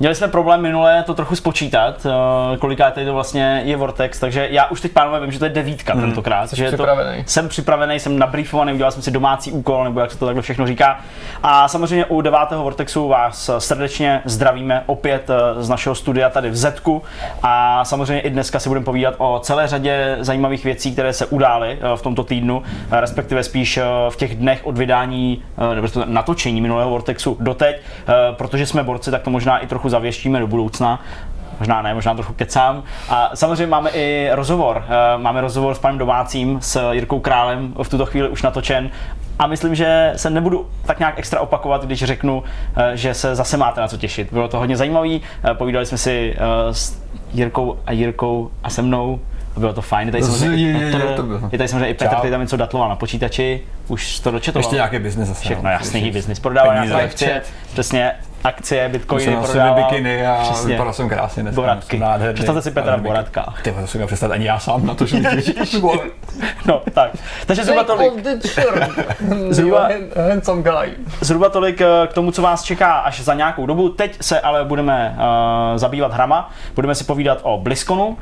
Měli jsme problém minule to trochu spočítat, uh, koliká tady to vlastně je Vortex, takže já už teď pánové vím, že to je devítka hmm. tentokrát. Jsi že připravený. To, jsem připravený, jsem nabriefovaný, udělal jsem si domácí úkol, nebo jak se to takhle všechno říká. A samozřejmě u devátého Vortexu vás srdečně zdravíme opět uh, z našeho studia tady v Zetku. A samozřejmě i dneska si budeme povídat o celé řadě zajímavých věcí, které se udály uh, v tomto týdnu, respektive spíš v těch dnech od vydání nebo natočení minulého Vortexu doteď, protože jsme borci, tak to možná i trochu zavěštíme do budoucna. Možná ne, možná trochu kecám. A samozřejmě máme i rozhovor. Eh, máme rozhovor s panem domácím, s Jirkou Králem, v tuto chvíli už natočen. A myslím, že se nebudu tak nějak extra opakovat, když řeknu, eh, že se zase máte na co těšit. Bylo to hodně zajímavé. Povídali jsme si s Jirkou a Jirkou a se mnou a bylo to fajn. Je tady samozřejmě, je, Petr, je, je tady samozřejmě i Petr, který tam něco datloval na počítači, už to dočetoval. Ještě nějaký biznis zase. Všechno, no, jasný biznis. Prodává nějaké akcie, přesně akcie, bitcoiny prodával. bikiny a Přesně. vypadal jsem krásně dneska. Boratky. Představte si Petra v boratkách. Ty to si měl představit ani já sám na to, že No, tak. Takže zhruba tolik. zhruba, handsome guy. Zhruba tolik eh, k tomu, co vás čeká až za nějakou dobu. Teď se ale budeme uh, zabývat hrama. Budeme si povídat o BlizzConu, uh,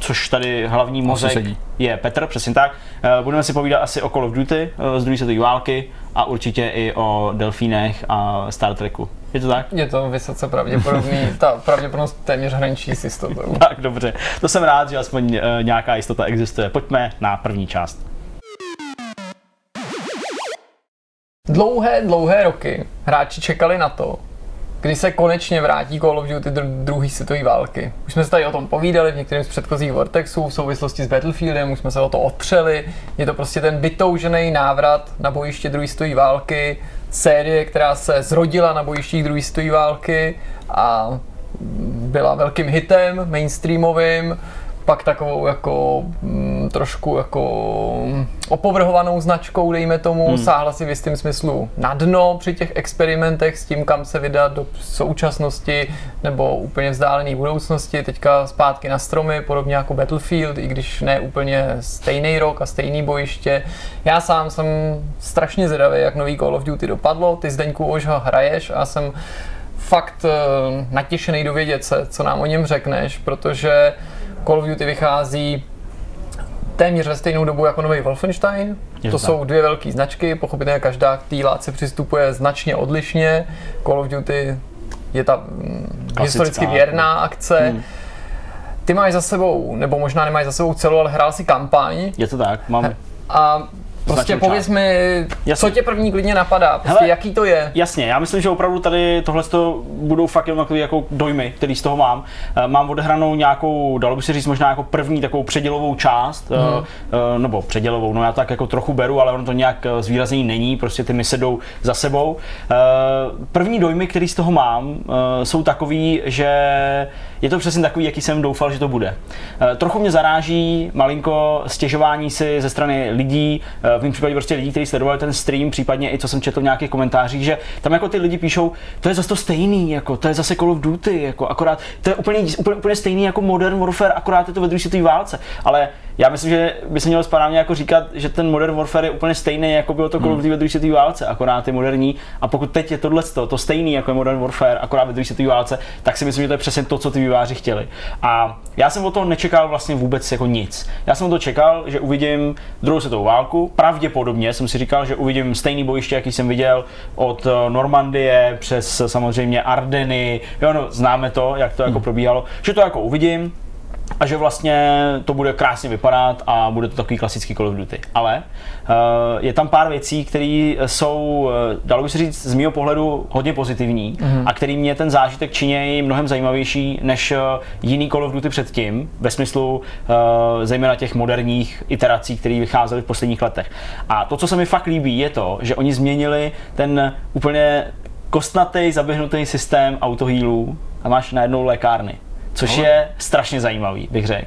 což tady hlavní mozek je Petr, přesně tak. Uh, budeme si povídat asi o Call of Duty uh, z druhé světové války a určitě i o delfínech a Star Treku. Je to tak? Je to vysoce pravděpodobný, ta pravděpodobnost téměř hraničí s jistotou. tak, dobře. To jsem rád, že aspoň uh, nějaká jistota existuje. Pojďme na první část. Dlouhé, dlouhé roky hráči čekali na to, kdy se konečně vrátí Call of Duty druhé světové války. Už jsme se tady o tom povídali v některém z předchozích Vortexů v souvislosti s Battlefieldem, už jsme se o to otřeli. Je to prostě ten vytoužený návrat na bojiště druhé světové války, série, která se zrodila na bojištích druhé světové války a byla velkým hitem, mainstreamovým, pak takovou jako mm, trošku jako opovrhovanou značkou, dejme tomu, hmm. sáhla si v jistém smyslu na dno při těch experimentech s tím, kam se vydat do současnosti nebo úplně vzdálené budoucnosti, teďka zpátky na stromy, podobně jako Battlefield, i když ne úplně stejný rok a stejný bojiště. Já sám jsem strašně zvědavý, jak nový Call of Duty dopadlo, ty Zdeňku už ho hraješ a jsem fakt uh, natěšený dovědět se, co nám o něm řekneš, protože Call of Duty vychází téměř ve stejnou dobu jako nový Wolfenstein. Je to, to jsou dvě velké značky, pochopitelně každá k té látce přistupuje značně odlišně. Call of Duty je ta mm, historicky věrná akce. Hmm. Ty máš za sebou, nebo možná nemáš za sebou celou, ale hrál si kampaň. Je to tak, mám. A Prostě pověz mi, jasně. co tě první klidně napadá, prostě Hele, jaký to je. Jasně, já myslím, že opravdu tady tohle budou fakt jenom jako dojmy, který z toho mám. Eh, mám odehranou nějakou, dalo by se říct možná jako první takovou předělovou část, hmm. nebo předělovou, no já tak jako trochu beru, ale ono to nějak zvýraznění není, prostě ty mise jdou za sebou. První dojmy, který z toho mám, jsou takový, že je to přesně takový, jaký jsem doufal, že to bude. Trochu mě zaráží malinko stěžování si ze strany lidí, v mém případě prostě lidí, kteří sledovali ten stream, případně i co jsem četl v nějakých komentářích, že tam jako ty lidi píšou, to je zase to stejný, jako, to je zase Call of Duty, jako, akorát, to je úplně, úplně, úplně stejný jako Modern Warfare, akorát je to ve druhé světové válce. Ale já myslím, že by se mělo správně jako říkat, že ten Modern Warfare je úplně stejný, jako bylo to Call of Duty ve druhé světové válce, akorát je moderní. A pokud teď je tohle to stejný jako je Modern Warfare, akorát ve druhé světové válce, tak si myslím, že to je přesně to, co ty výváři chtěli. A já jsem o toho nečekal vlastně vůbec jako nic. Já jsem o to čekal, že uvidím druhou světovou válku. Pravděpodobně jsem si říkal, že uvidím stejný bojiště, jaký jsem viděl od eh, Normandie přes samozřejmě Ardeny. Jo, no, známe to, jak to jako hmm. probíhalo. Že to jako uvidím, a že vlastně to bude krásně vypadat a bude to takový klasický Call of Duty. Ale uh, je tam pár věcí, které jsou, uh, dalo by se říct, z mého pohledu hodně pozitivní mm-hmm. a který mě ten zážitek činějí mnohem zajímavější než uh, jiný Call of Duty předtím, ve smyslu uh, zejména těch moderních iterací, které vycházely v posledních letech. A to, co se mi fakt líbí, je to, že oni změnili ten úplně kostnatý, zaběhnutý systém autohýlů a máš najednou lékárny což je strašně zajímavý, bych řekl.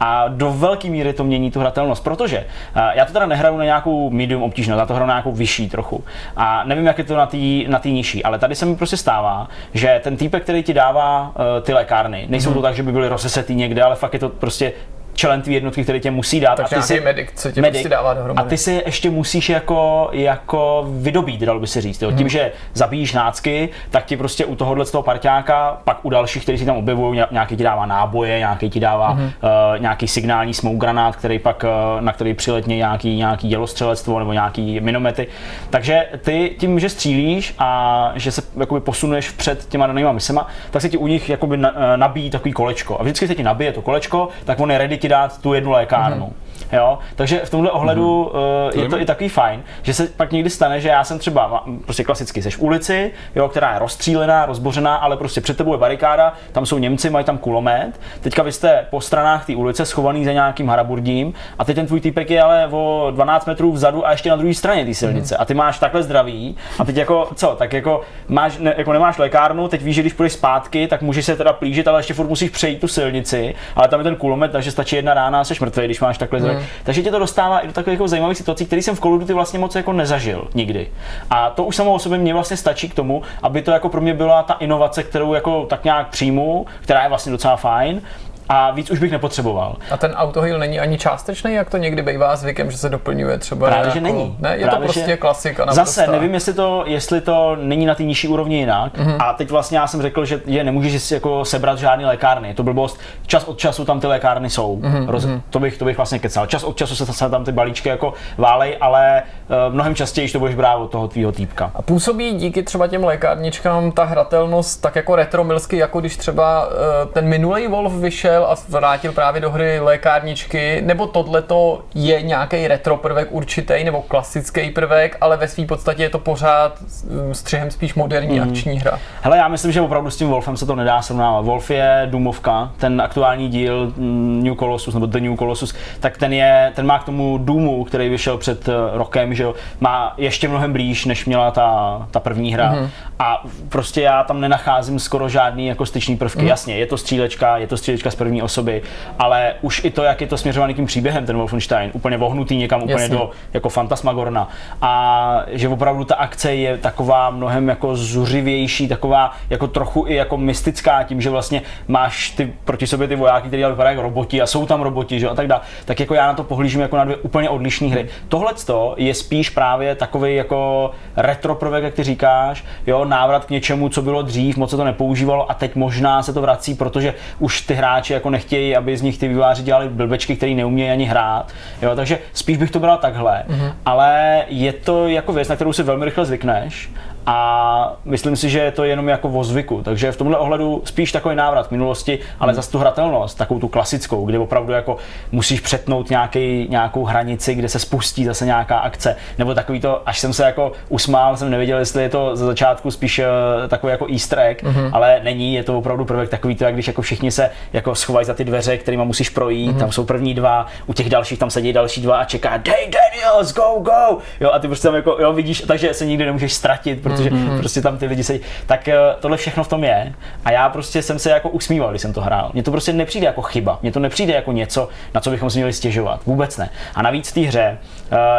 A do velké míry to mění tu hratelnost, protože uh, já to teda nehraju na nějakou medium obtížnost, já to hraju na nějakou vyšší trochu. A nevím, jak je to na té na tý nižší, ale tady se mi prostě stává, že ten týpek, který ti dává uh, ty lékárny, nejsou mm-hmm. to tak, že by byly rozesetý někde, ale fakt je to prostě čelentví jednotky, které tě musí dát. Takže a ty si, medic, co tě medic, musí dávat dohromady. A ty si ještě musíš jako, jako vydobít, dalo by se říct. Jo. Tím, hmm. že zabíjíš nácky, tak ti prostě u tohohle z toho parťáka, pak u dalších, kteří si tam objevují, nějaký ti dává náboje, nějaký ti dává hmm. uh, nějaký signální smoke granát, který pak, uh, na který přiletně nějaký, nějaký dělostřelectvo nebo nějaký minomety. Takže ty tím, že střílíš a že se jakoby posunuješ vpřed těma danýma misema, tak se ti u nich jakoby eh, nabíjí takový kolečko. A vždycky se ti nabije to kolečko, tak on je ready ti dát tu jednu lékárnu. Mm-hmm. Jo? Takže v tomhle ohledu mm-hmm. uh, je to i takový fajn, že se pak někdy stane, že já jsem třeba prostě klasicky seš v ulici, jo, která je rozstřílená, rozbořená, ale prostě před tebou je barikáda, tam jsou Němci, mají tam kulomet. Teďka vy jste po stranách té ulice schovaný za nějakým haraburdím a teď ten tvůj týpek je ale o 12 metrů vzadu a ještě na druhé straně té silnice. Mm-hmm. A ty máš takhle zdraví a teď jako co, tak jako, máš, ne, jako nemáš lékárnu, teď víš, že když půjdeš zpátky, tak můžeš se teda plížit, ale ještě furt musíš přejít tu silnici, ale tam je ten kulomet, takže stačí jedna rána a jsi mrtvý, když máš takhle zrak. Mm. Takže tě to dostává i do takových jako zajímavých situací, které jsem v Call of Duty vlastně moc jako nezažil nikdy. A to už samo o sobě mě vlastně stačí k tomu, aby to jako pro mě byla ta inovace, kterou jako tak nějak přijmu, která je vlastně docela fajn a víc už bych nepotřeboval. A ten autoheal není ani částečný, jak to někdy bývá zvykem, že se doplňuje třeba Právě, jako, že není. Ne, je Právě, to prostě klasika. Zase nevím, jestli to, jestli to není na té nižší úrovni jinak. Mm-hmm. A teď vlastně já jsem řekl, že je nemůžeš si jako sebrat žádný lékárny. Je to blbost. Čas od času tam ty lékárny jsou. Mm-hmm. Roz, to, bych, to bych vlastně kecal. Čas od času se tam ty balíčky jako válej, ale uh, mnohem častěji to budeš brát od toho tvýho týpka. A působí díky třeba těm lékárničkám ta hratelnost tak jako retromilsky, jako když třeba uh, ten minulý Wolf vyšel a vrátil právě do hry lékárničky, nebo tohleto je nějaký retro prvek určitý, nebo klasický prvek, ale ve své podstatě je to pořád mm, střihem spíš moderní mm. akční hra. Hele, já myslím, že opravdu s tím Wolfem se to nedá srovnávat. Wolf je Doomovka, ten aktuální díl mm, New Colossus, nebo The New Colossus, tak ten, je, ten má k tomu Doomu, který vyšel před eh, rokem, že jo, má ještě mnohem blíž, než měla ta, ta první hra. Mm. A prostě já tam nenacházím skoro žádný jako styčný prvky. Mm. Jasně, je to střílečka, je to střílečka z první osoby, ale už i to, jak je to směřovaný tím příběhem, ten Wolfenstein, úplně vohnutý někam úplně Jasně. do jako fantasmagorna. A že opravdu ta akce je taková mnohem jako zuřivější, taková jako trochu i jako mystická tím, že vlastně máš ty proti sobě ty vojáky, kteří vypadají jako roboti a jsou tam roboti, že a tak dále. Tak jako já na to pohlížím jako na dvě úplně odlišné hry. Hmm. Tohle je spíš právě takový jako retro prvek, jak ty říkáš, jo, návrat k něčemu, co bylo dřív, moc se to nepoužívalo a teď možná se to vrací, protože už ty hráči jako nechtějí, aby z nich ty výváři dělali blbečky, který neumějí ani hrát. Jo, takže spíš bych to bral takhle, mm-hmm. ale je to jako věc, na kterou si velmi rychle zvykneš a myslím si, že je to jenom jako o zvyku. Takže v tomhle ohledu spíš takový návrat minulosti, ale hmm. zase tu hratelnost, takovou tu klasickou, kde opravdu jako musíš přetnout nějaký, nějakou hranici, kde se spustí zase nějaká akce. Nebo takový to, až jsem se jako usmál, jsem nevěděl, jestli je to za začátku spíš uh, takový jako easter egg, hmm. ale není, je to opravdu prvek takový to, jak když jako všichni se jako schovají za ty dveře, kterými musíš projít, hmm. tam jsou první dva, u těch dalších tam sedí další dva a čeká, Dej Daniels, go, go! Jo, a ty prostě tam jako, jo, vidíš, takže se nikdy nemůžeš ztratit, protože mm-hmm. prostě tam ty lidi sedí. Tak eh, tohle všechno v tom je. A já prostě jsem se jako usmíval, když jsem to hrál. Mně to prostě nepřijde jako chyba. Mně to nepřijde jako něco, na co bychom si měli stěžovat. Vůbec ne. A navíc v té hře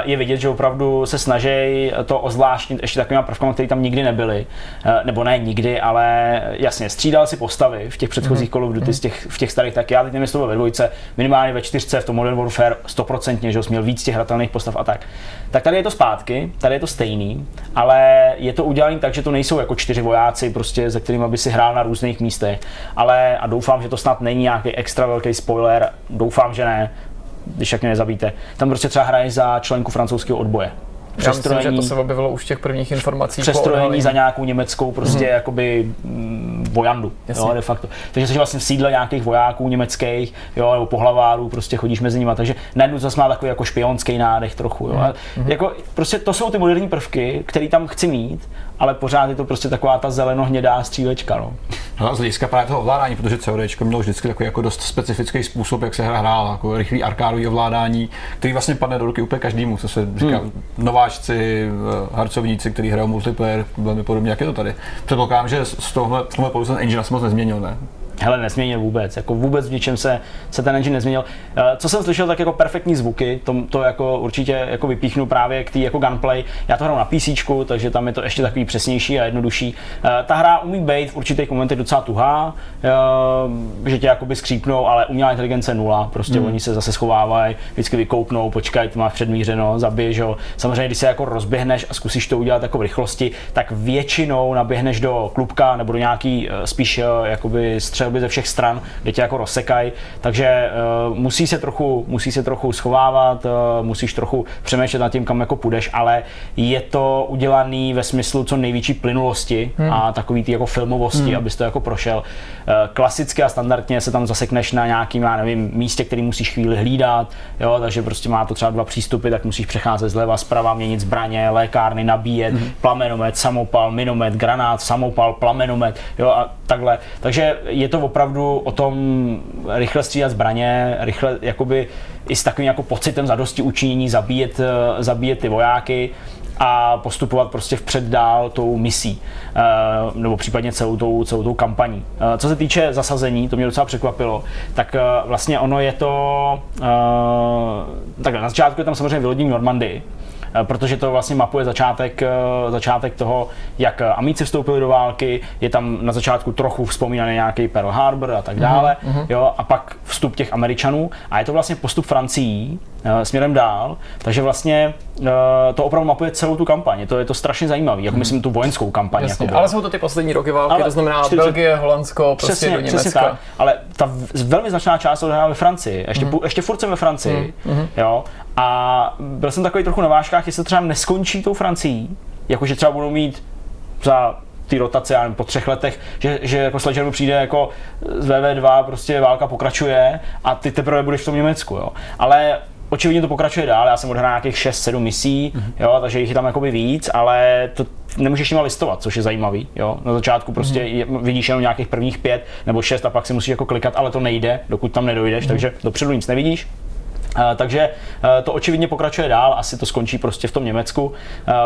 je vidět, že opravdu se snaží to ozvláštnit ještě takovými prvkami, které tam nikdy nebyly. Eh, nebo ne nikdy, ale jasně, střídal si postavy v těch předchozích mm-hmm. Call of Duty, mm-hmm. těch, v těch starých, tak já teď nevím, ve dvojce, minimálně ve čtyřce v tom Modern Warfare, stoprocentně, že jsi měl víc těch hratelných postav a tak. Tak tady je to zpátky, tady je to stejný, ale je to udělané tak, že to nejsou jako čtyři vojáci, prostě, se kterými by si hrál na různých místech, ale a doufám, že to snad není nějaký extra velký spoiler, doufám, že ne, když jak mě nezabíte. Tam prostě třeba hraje za členku francouzského odboje přestrojení. Já myslím, že to se objevilo už v těch prvních informací. Přestrojení za nějakou německou prostě hmm. jakoby mm, vojandu, jo, de facto. Takže jsi vlastně v sídle nějakých vojáků německých, jo, nebo pohlavárů, prostě chodíš mezi nimi, takže najednou zase má takový jako špionský nádech trochu, jo. Hmm. Jako, prostě to jsou ty moderní prvky, které tam chci mít, ale pořád je to prostě taková ta zeleno-hnědá střílečka. No. No, z hlediska právě toho ovládání, protože COD mělo vždycky takový jako dost specifický způsob, jak se hra hrála, jako rychlý arkádový ovládání, který vlastně padne do ruky úplně každému, co se říká, hmm. nováčci, eh, harcovníci, kteří hrajou multiplayer, velmi podobně, jak je to tady. Předpokládám, že z tohle, tohle pouze ten engine moc nezměnil, ne? Hele, nezměnil vůbec, jako vůbec v ničem se, se ten engine nezměnil. Eh, Co jsem slyšel, tak jako perfektní zvuky, to, to jako určitě jako vypíchnu právě k té jako gunplay. Já to hraju na PC, takže tam je to ještě takový přesnější a jednodušší. Eh, Ta hra umí být v určitých momentech docela tuhá, eh, že tě jakoby skřípnou, ale umělá inteligence nula, prostě hmm. oni se zase schovávají, vždycky vykoupnou, počkaj, ty máš předmířeno, zabiješ ho. Samozřejmě, když se jako rozběhneš a zkusíš to udělat jako v rychlosti, tak většinou naběhneš do klubka nebo do nějaký spíš jakoby střelby ze všech stran, kde tě jako rozsekají, takže uh, musí se trochu, musí se trochu schovávat, uh, musíš trochu přemýšlet nad tím, kam jako půjdeš, ale je to udělaný ve smyslu co největší plynulosti hmm. a takový ty jako filmovosti, hmm. abys to jako prošel. Uh, klasicky a standardně se tam zasekneš na nějakým, já nevím, místě, který musíš chvíli hlídat, jo, takže prostě má to třeba dva přístupy, tak musíš přecházet zleva, zprava, měnit zbraně, lékárny, nabíjet, hmm. plamenomet, samopal, minomet, granát, samopal, plamenomet, jo, a takhle. Takže je to opravdu o tom rychle střídat zbraně, rychle jakoby i s takovým jako pocitem zadosti učinění zabíjet, eh, zabíjet ty vojáky a postupovat prostě vpřed dál tou misí, eh, nebo případně celou tou, celou tou kampaní. Eh, Co se týče zasazení, to mě docela překvapilo, tak vlastně ono je to, takhle, na začátku je tam samozřejmě vylodění Normandii, eh, protože to vlastně mapuje začátek, eh, začátek toho, jak Amici vstoupili do války, je tam na začátku trochu vzpomínaný nějaký Pearl Harbor a tak dále, mm-hmm. jo, a pak vstup těch Američanů a je to vlastně postup Francií eh, směrem dál, takže vlastně eh, to opravdu mapuje celou tu kampaň, to je to strašně zajímavé, jako myslím tu vojenskou kampaň. Jasně, jako ale jsou to ty poslední roky války, Ale to znamená 40 Belgie, Holandsko, prostě Přesně, do Německa. přesně tak, ale ta velmi značná část se odehrává ve Francii, ještě, mm. ještě furt jsem ve Francii, mm. jo, a byl jsem takový trochu na vážkách, jestli to třeba neskončí tou Francií, jakože třeba budou mít za ty rotace, já nevím, po třech letech, že, že jako Sledgehammer přijde jako z VV2, prostě válka pokračuje a ty teprve budeš v tom Německu, jo. Ale očividně to pokračuje dál, já jsem odehrál nějakých 6-7 misí, mm-hmm. jo, takže jich je tam jakoby víc, ale to nemůžeš nima listovat, což je zajímavý, jo. Na začátku prostě mm-hmm. vidíš jenom nějakých prvních pět nebo šest a pak si musíš jako klikat, ale to nejde, dokud tam nedojdeš, mm-hmm. takže dopředu nic nevidíš. Uh, takže uh, to očividně pokračuje dál, asi to skončí prostě v tom Německu, uh,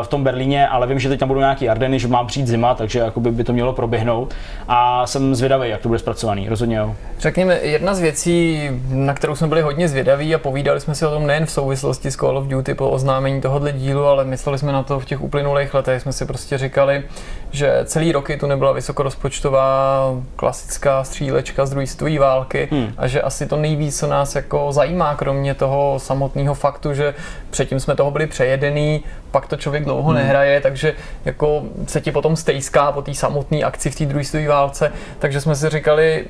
v tom Berlíně, ale vím, že teď tam budou nějaký Ardeny, že mám přijít zima, takže jakoby by to mělo proběhnout a jsem zvědavý, jak to bude zpracovaný, rozhodně jo. Řekněme, jedna z věcí, na kterou jsme byli hodně zvědaví a povídali jsme si o tom nejen v souvislosti s Call of Duty po oznámení tohohle dílu, ale mysleli jsme na to v těch uplynulých letech. Jsme si prostě říkali, že celý roky tu nebyla vysokorozpočtová klasická střílečka z druhé světové války hmm. a že asi to nejvíc, co nás jako zajímá, kromě toho samotného faktu, že předtím jsme toho byli přejedený, pak to člověk dlouho hmm. nehraje, takže jako se ti potom stejská po té samotné akci v té druhé válce, takže jsme si říkali,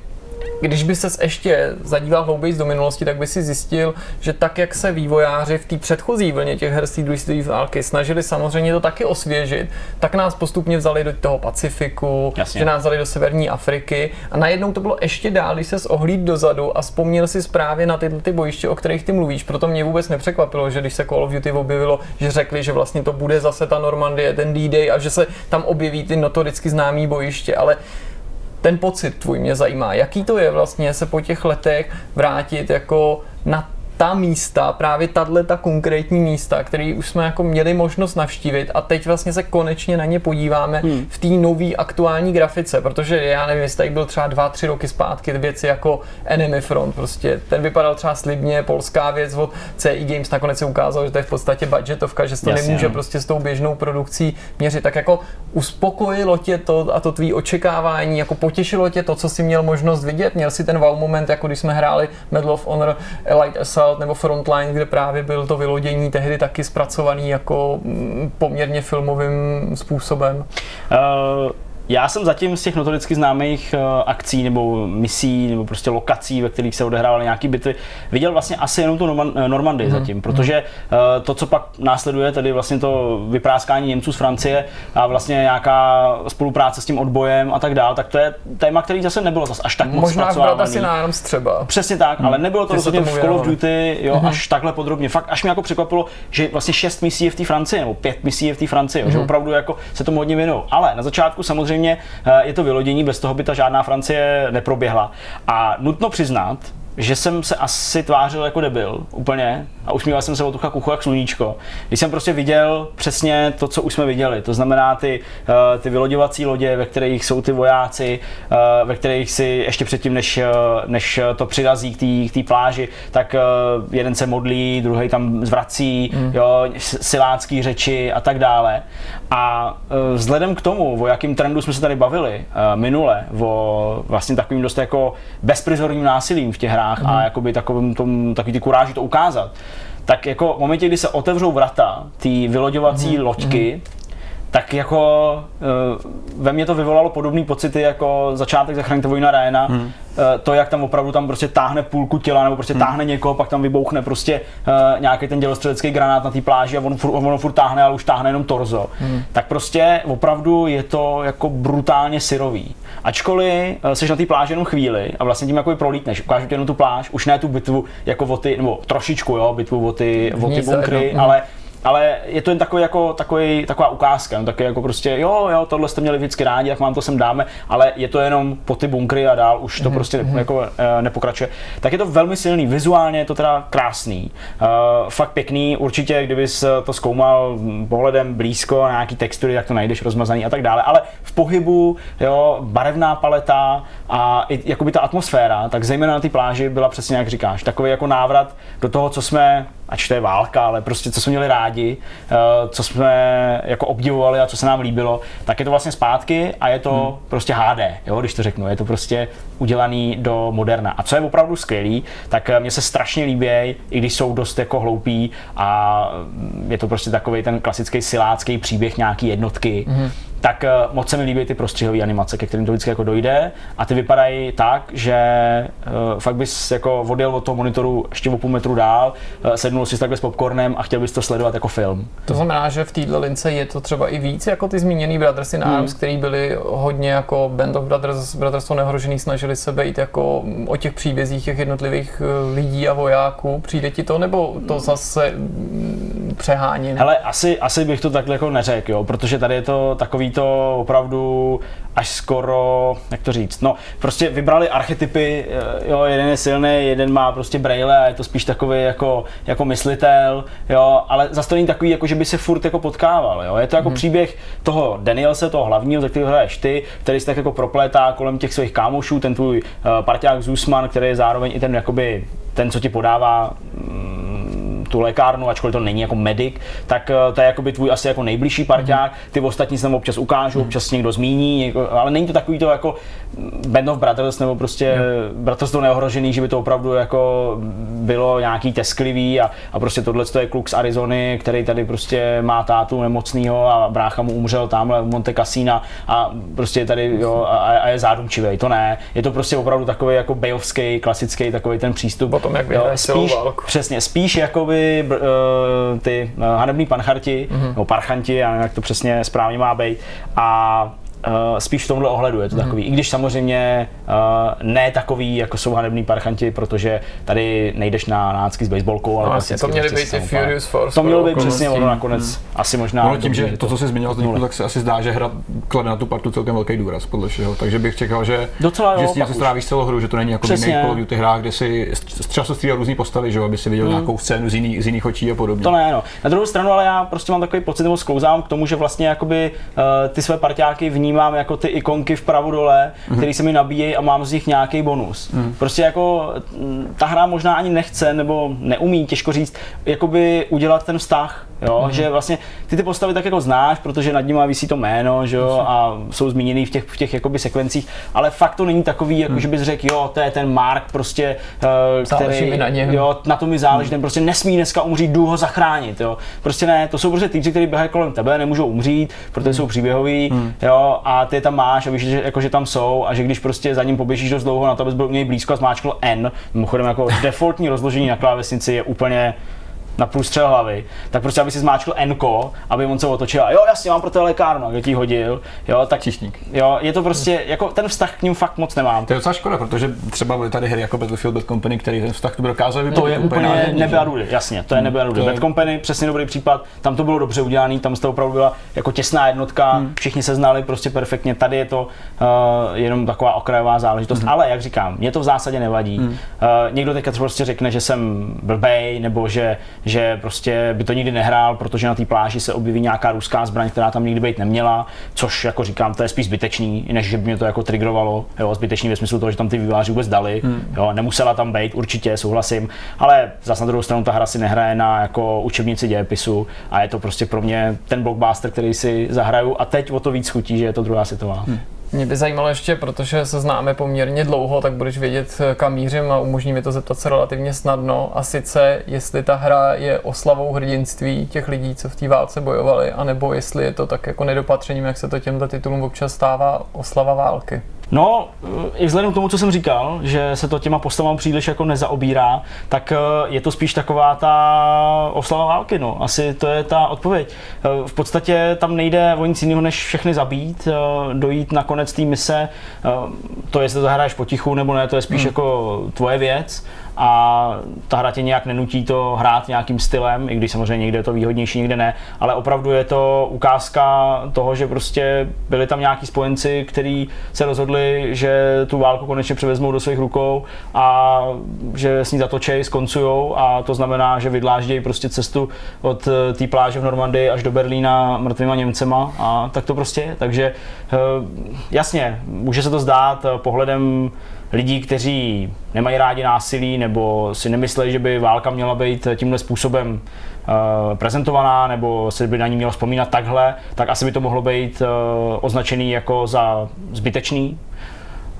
když by ses ještě zadíval hlouběji do minulosti, tak by si zjistil, že tak, jak se vývojáři v té předchozí vlně těch her světové války snažili samozřejmě to taky osvěžit, tak nás postupně vzali do toho Pacifiku, Jasně. že nás vzali do severní Afriky a najednou to bylo ještě dál, když ses ohlíd dozadu a vzpomněl si právě na tyhle ty bojiště, o kterých ty mluvíš. Proto mě vůbec nepřekvapilo, že když se Call of Duty objevilo, že řekli, že vlastně to bude zase ta Normandie, ten D-Day a že se tam objeví ty notoricky známý bojiště, ale ten pocit tvůj mě zajímá. Jaký to je vlastně se po těch letech vrátit jako na ta místa, právě tahle ta konkrétní místa, které už jsme jako měli možnost navštívit a teď vlastně se konečně na ně podíváme hmm. v té nové aktuální grafice, protože já nevím, jestli tady byl třeba dva, tři roky zpátky věci jako Enemy Front, prostě ten vypadal třeba slibně, polská věc od CI Games, nakonec se ukázalo, že to je v podstatě budgetovka, že se to Jasně, nemůže no. prostě s tou běžnou produkcí měřit, tak jako uspokojilo tě to a to tvý očekávání, jako potěšilo tě to, co jsi měl možnost vidět, měl si ten wow moment, jako když jsme hráli Medal of Honor Elite Assault nebo Frontline, kde právě byl to vylodění tehdy taky zpracovaný jako mm, poměrně filmovým způsobem. Uh, já jsem zatím z těch notoricky známých uh, akcí nebo misí nebo prostě lokací, ve kterých se odehrávaly nějaké bitvy, viděl vlastně asi jenom tu eh, Normandii mm. zatím, protože uh, to, co pak následuje, tedy vlastně to vypráskání Němců z Francie a vlastně nějaká spolupráce s tím odbojem a tak dál, tak to je téma, který zase nebylo zase až tak moc Možná v. Brothersi na třeba. Přesně tak, hmm. ale nebylo to rozhodně v Call of. Duty jo, až takhle podrobně. Fakt až mě jako překvapilo, že vlastně šest misí je v té Francii, nebo pět misí je v té Francii, jo, že opravdu jako se tomu hodně věnují. Ale na začátku samozřejmě eh, je to vylodění, bez toho by ta žádná Francie neproběhla. A nutno přiznat, že jsem se asi tvářil jako debil, úplně, a usmíval jsem se od ucha k uchu jak sluníčko. Když jsem prostě viděl přesně to, co už jsme viděli, to znamená ty, uh, ty vyloďovací lodě, ve kterých jsou ty vojáci, uh, ve kterých si ještě předtím, než, uh, než to přirazí k té pláži, tak jeden se modlí, druhý tam zvrací, mm. jo, silácký řeči a tak dále. A uh, vzhledem k tomu, o jakým trendu jsme se tady bavili uh, minule, o vlastně takovým dost jako bezprizorním násilím v těch hrách mm. a jakoby takovým tom, takový ty kuráži to ukázat, tak jako v momentě, kdy se otevřou vrata, ty vyloďovací mm. loďky, mm tak jako uh, ve mně to vyvolalo podobné pocity jako začátek Zachraňte vojna Réna. Hmm. Uh, to, jak tam opravdu tam prostě táhne půlku těla nebo prostě hmm. táhne někoho, pak tam vybouchne prostě uh, nějaký ten dělostřelecký granát na té pláži a on, furt, on furt táhne, ale už táhne jenom torzo. Hmm. Tak prostě opravdu je to jako brutálně syrový. Ačkoliv jsi na té pláži jenom chvíli a vlastně tím jako prolítneš, ukážu ti jenom tu pláž, už ne tu bitvu jako o ty, nebo trošičku jo, bitvu o ty, o ty bunkry, no. ale ale je to jen takový, jako, takový, taková ukázka, no, taky jako prostě, jo, jo, tohle jste měli vždycky rádi, jak vám to sem dáme, ale je to jenom po ty bunkry a dál už to mm-hmm. prostě mm-hmm. jako e, nepokračuje. Tak je to velmi silný, vizuálně je to teda krásný, e, fakt pěkný, určitě, kdybys to zkoumal pohledem blízko na nějaký textury, tak to najdeš rozmazaný a tak dále, ale v pohybu, jo, barevná paleta a i jakoby ta atmosféra, tak zejména na té pláži byla přesně jak říkáš, takový jako návrat do toho, co jsme ať to je válka, ale prostě co jsme měli rádi, eh, co jsme jako obdivovali a co se nám líbilo, tak je to vlastně zpátky a je to hmm. prostě HD, jo, když to řeknu, je to prostě udělaný do moderna. A co je opravdu skvělý, tak eh, mně se strašně líbí, i když jsou dost jako hloupí a je to prostě takový ten klasický silácký příběh nějaký jednotky, hmm tak uh, moc se mi líbí ty prostřihové animace, ke kterým to vždycky jako dojde a ty vypadají tak, že uh, fakt bys jako odjel od toho monitoru ještě o půl metru dál, uh, sednul si takhle s popcornem a chtěl bys to sledovat jako film. To znamená, že v této lince je to třeba i víc jako ty zmíněný Brothers in Arms, hmm. který byli hodně jako Band of Brothers, Bratrstvo neohrožený, snažili se být jako o těch příbězích těch jednotlivých lidí a vojáků. Přijde ti to, nebo to zase mm, přeháním? Hele, asi, asi bych to takhle jako neřekl, jo, protože tady je to takový to opravdu až skoro, jak to říct, no prostě vybrali archetypy, eh, jo, jeden je silný, jeden má prostě braille a je to spíš takový jako, jako myslitel, jo, ale zase to není takový, jako že by se furt jako potkával, jo, je to jako hmm. příběh toho Danielse, toho hlavního, ze kterého hraješ ty, který se tak jako proplétá kolem těch svých kámošů, ten tvůj uh, parťák Zusman, který je zároveň i ten jakoby ten, co ti podává mm, tu lékárnu, ačkoliv to není jako medic, tak eh, to je jako by tvůj asi jako nejbližší parťák, mhm. ty ostatní se tam občas ukážou, mhm. občas někdo zmíní, někdo, ale není to takový to jako Band of Brothers nebo prostě yeah. bratrstvo neohrožený, že by to opravdu jako bylo nějaký tesklivý a, a prostě tohle je kluk z Arizony, který tady prostě má tátu nemocného a brácha mu umřel tamhle v Monte Cassina a prostě tady jo, a, a je zádumčivý. To ne, je to prostě opravdu takový jako bejovský, klasický takový ten přístup. Potom jak jo, spíš, Přesně, spíš jakoby uh, ty uh, hanební pancharti, mm-hmm. nebo parchanti, já nevím, jak to přesně správně má být. A Uh, spíš v tomhle ohledu je to mm. takový, i když samozřejmě uh, ne takový, jako jsou hanební parchanti, protože tady nejdeš na nácky s baseballkou, ale no, vlastně to měly být ty Furious Force. To mělo být přesně ono nakonec, mm. asi možná. No, tím, že to, co jsi zmiňoval teď, tak se asi zdá, že hra klade na tu partu celkem velký důraz, podle všeho. Takže bych čekal, že, Docela, jo, že si něco strávíš celou hru, že to není jako jiný Call of Duty hrách, kde si třeba se různý postavy, že aby si viděl mm. nějakou scénu z jiných, z jiných očí a podobně. To ne, no. Na druhou stranu, ale já prostě mám takový pocit, nebo sklouzám k tomu, že vlastně jakoby uh, ty své parťáky vnímám jako ty ikonky vpravo dole, mm-hmm. který se mi nabíjejí a mám z nich nějaký bonus. Mm. Prostě jako mm, ta hra možná ani nechce nebo neumí, těžko říct, jakoby udělat ten vztah, jo, mm-hmm. že vlastně ty ty postavy tak jako znáš, protože nad nimi visí to jméno, že jo, a jsou zmíněný v těch, v těch jakoby sekvencích, ale fakt to není takový, jako mm. že bys řekl, jo, to je ten Mark prostě, uh, který, na něm. jo, na to mi záleží, mm. ten prostě nesmí dneska umřít, jdu ho zachránit, jo. Prostě ne, to jsou prostě týpci, kteří běhají kolem tebe, nemůžou umřít, protože mm. jsou příběhoví, mm. jo, a ty je tam máš a víš, že, jako, že tam jsou a že když prostě za ním poběžíš dost dlouho na to, abys byl u něj blízko a zmáčkl N, mimochodem jako defaultní rozložení na klávesnici je úplně na průstřel hlavy, tak prostě aby si zmáčkl Enko, aby on se otočil a jo, jasně, mám pro to lékárnu, jak ti hodil, jo, tak Číšník. jo, je to prostě, jako ten vztah k ním fakt moc nemám. To je docela škoda, protože třeba byly tady hry jako Battlefield Bad Company, který ten vztah dokázal To vypovědět je úplně nádherně, nebe a že? rudy, jasně, to je nebe a rudy. to Bad Company, přesně dobrý případ, tam to bylo dobře udělané, tam to opravdu byla jako těsná jednotka, Hmm. všichni se znali prostě perfektně, tady je to uh, jenom taková okrajová záležitost, Hmm. ale jak říkám, mě to v zásadě nevadí. Uh, někdo teďka prostě řekne, že jsem blbej, nebo že, že prostě by to nikdy nehrál, protože na té pláži se objeví nějaká ruská zbraň, která tam nikdy být neměla, což jako říkám, to je spíš zbytečný, než že by mě to jako trigrovalo, jo, zbytečný ve smyslu toho, že tam ty vývojáři vůbec dali, jo, nemusela tam být, určitě souhlasím, ale zase na druhou stranu ta hra si nehraje na jako učebnici dějepisu a je to prostě pro mě ten blockbuster, který si zahraju a teď o to víc chutí, že je to druhá světová. Mě by zajímalo ještě, protože se známe poměrně dlouho, tak budeš vědět, kam mířím a umožní mi to zeptat se relativně snadno. A sice, jestli ta hra je oslavou hrdinství těch lidí, co v té válce bojovali, anebo jestli je to tak jako nedopatřením, jak se to těmto titulům občas stává, oslava války. No, i vzhledem k tomu, co jsem říkal, že se to těma postavám příliš jako nezaobírá, tak eh, je to spíš taková ta oslava války, no. Asi to je ta odpověď. Eh, V podstatě tam nejde o nic jiného, než všechny zabít, eh, dojít na konec té mise. Eh, To, jestli to hraješ potichu nebo ne, to je spíš jako tvoje věc a ta hra tě nějak nenutí to hrát nějakým stylem, i když samozřejmě někde je to výhodnější, někde ne, ale opravdu je to ukázka toho, že prostě byli tam nějaký spojenci, kteří se rozhodli, že tu válku konečně převezmou do svých rukou a že s ní zatočej, skoncujou. A to znamená, že vydláždějí prostě cestu od eh, té pláže v Normandii až do Berlína mrtvýma Němcema. A tak to prostě je. Takže eh, jasně, může se to zdát eh, pohledem lidí, kteří nemají rádi násilí nebo si nemyslí, že by válka měla být tímhle způsobem eh, prezentovaná nebo se by na ní mělo vzpomínat takhle, tak asi by to mohlo být eh, označený jako za zbytečný.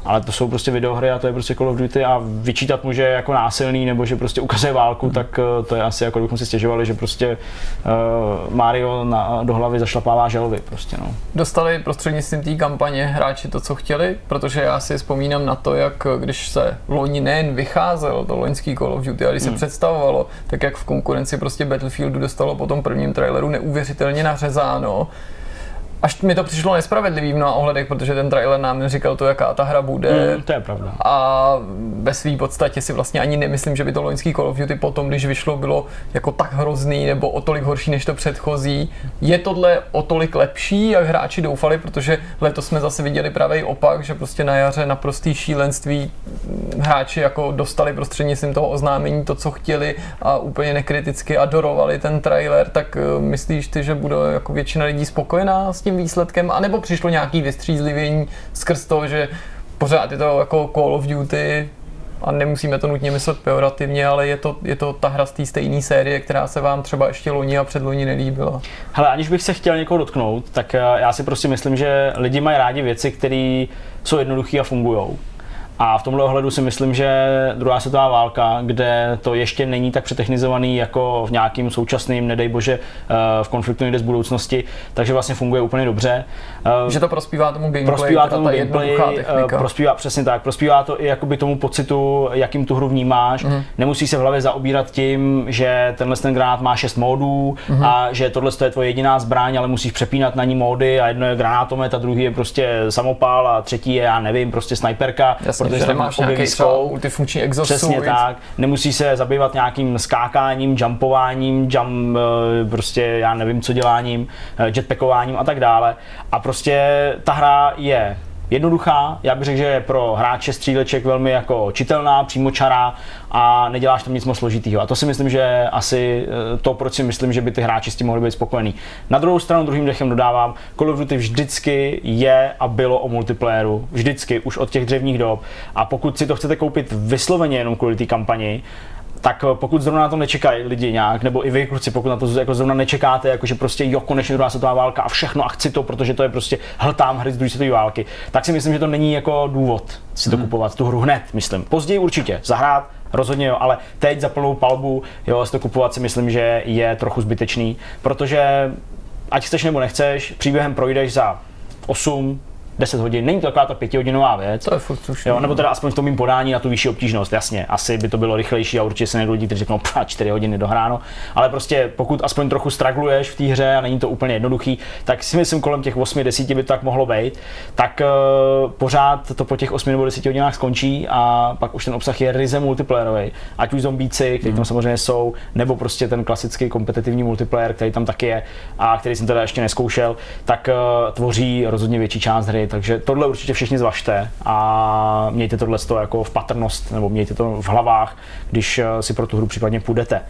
Ale to jsou prostě videohry a to je prostě Call of Duty a vyčítat mu, že je jako násilný nebo že prostě ukazuje válku, tak eh, to je asi jako kdybychom si stěžovali, že prostě uh, Mario na, do hlavy zašlapává želvy prostě no. Dostali prostřednictvím té kampaně hráči to, co chtěli, protože já si vzpomínám na to, jak když se loni nejen vycházel to loňský Call of Duty, ale když se představovalo, tak jak v konkurenci prostě Battlefieldu dostalo po tom prvním traileru neuvěřitelně nařezáno. Až mi to přišlo nespravedlivý v mnoha ohledech, protože ten trailer nám neříkal to, jaká ta hra bude. Mm, to je pravda. A ve své podstatě si vlastně ani nemyslím, že by to loňský Call of Duty potom, když vyšlo, bylo jako tak hrozný nebo o tolik horší než to předchozí. Je tohle o tolik lepší, jak hráči doufali, protože letos jsme zase viděli pravý opak, že prostě na jaře naprostý šílenství hráči jako dostali prostřednictvím toho oznámení to, co chtěli a úplně nekriticky adorovali ten trailer, tak eh, myslíš ty, že bude jako většina lidí spokojená s tím výsledkem, anebo přišlo nějaký vystřízlivění skrz to, že pořád je to jako Call of Duty a nemusíme to nutně myslet pejorativně, ale je to, je to ta hra z té stejné série, která se vám třeba ještě loni a předloni nelíbila. Hele, aniž bych se chtěl někoho dotknout, tak eh, já si prostě myslím, že lidi mají rádi věci, které jsou jednoduché a fungují. A v tomhle ohledu si myslím, že druhá světová válka, kde to ještě není tak přetechnizovaný jako v nějakým současným, nedej bože, eh, v konfliktu někde z budoucnosti, takže vlastně funguje úplně dobře. Eh, Že to prospívá tomu gameplay, prospívá tomu ta gameplay, eh, technika. prospívá, přesně tak, prospívá to i jakoby tomu pocitu, jakým tu hru vnímáš. Mm. Nemusí se v hlavě zaobírat tím, že tenhle ten granát má 6 módů mm. a že tohle je tvoje jediná zbraň, ale musíš přepínat na ní módy a jedno je granátomet a druhý je prostě samopál a třetí je, já nevím, prostě snajperka, Jasně, protože tam objeví nějaký multifunkční exosuit. Přesně tak. Nemusí se zabývat nějakým skákáním, jumpováním, jump, eh, prostě já nevím co děláním, eh, jetpackováním a tak dále. A prostě ta hra je jednoduchá, já bych řekl, že je pro hráče stříleček velmi jako čitelná, přímočará a neděláš tam nic moc složitýho. A to si myslím, že asi eh, to, proč si myslím, že by ty hráči s tím mohli být spokojení. Na druhou stranu, druhým dechem dodávám, Call of Duty vždycky je a bylo o multiplayeru. Vždycky, už od těch dřevních dob. A pokud si to chcete koupit vysloveně jenom kvůli té kampani, tak eh, pokud zrovna na to nečekají lidi nějak, nebo i vy kluci, pokud na to jako zrovna nečekáte, jakože prostě jo, konečně druhá světová válka a všechno a chci to, protože to je prostě hltám hry z druhé světové války, tak si myslím, že to není jako důvod si to kupovat, tu hru hned, myslím. Později určitě, zahrát, rozhodně jo, ale teď za plnou palbu, jo, si to kupovat si myslím, že je trochu zbytečný, protože ať chceš nebo nechceš, příběhem projdeš za 8, 10 hodin, není to taková ta pětihodinová věc. To je furt slušný. Jo, nebo teda aspoň v tom mým podání na tu vyšší obtížnost, jasně. Asi by to bylo rychlejší a určitě se nejdou lidi, kteří řeknou, pá, 4 hodiny dohráno. Ale prostě pokud aspoň trochu stragluješ v té hře a není to úplně jednoduchý, tak si myslím, kolem těch 8-10 by to tak mohlo být, tak uh, pořád to po těch 8 nebo 10 hodinách skončí a pak už ten obsah je ryze multiplayerový. Ať už zombíci, kteří tam samozřejmě jsou, nebo prostě ten klasický kompetitivní multiplayer, který tam taky je a který jsem teda ještě neskoušel, tak uh, tvoří rozhodně větší část hry. Takže tohle určitě všichni zvažte a mějte tohle jako v patrnost, nebo mějte to v hlavách, když uh, si pro tu hru případně půjdete.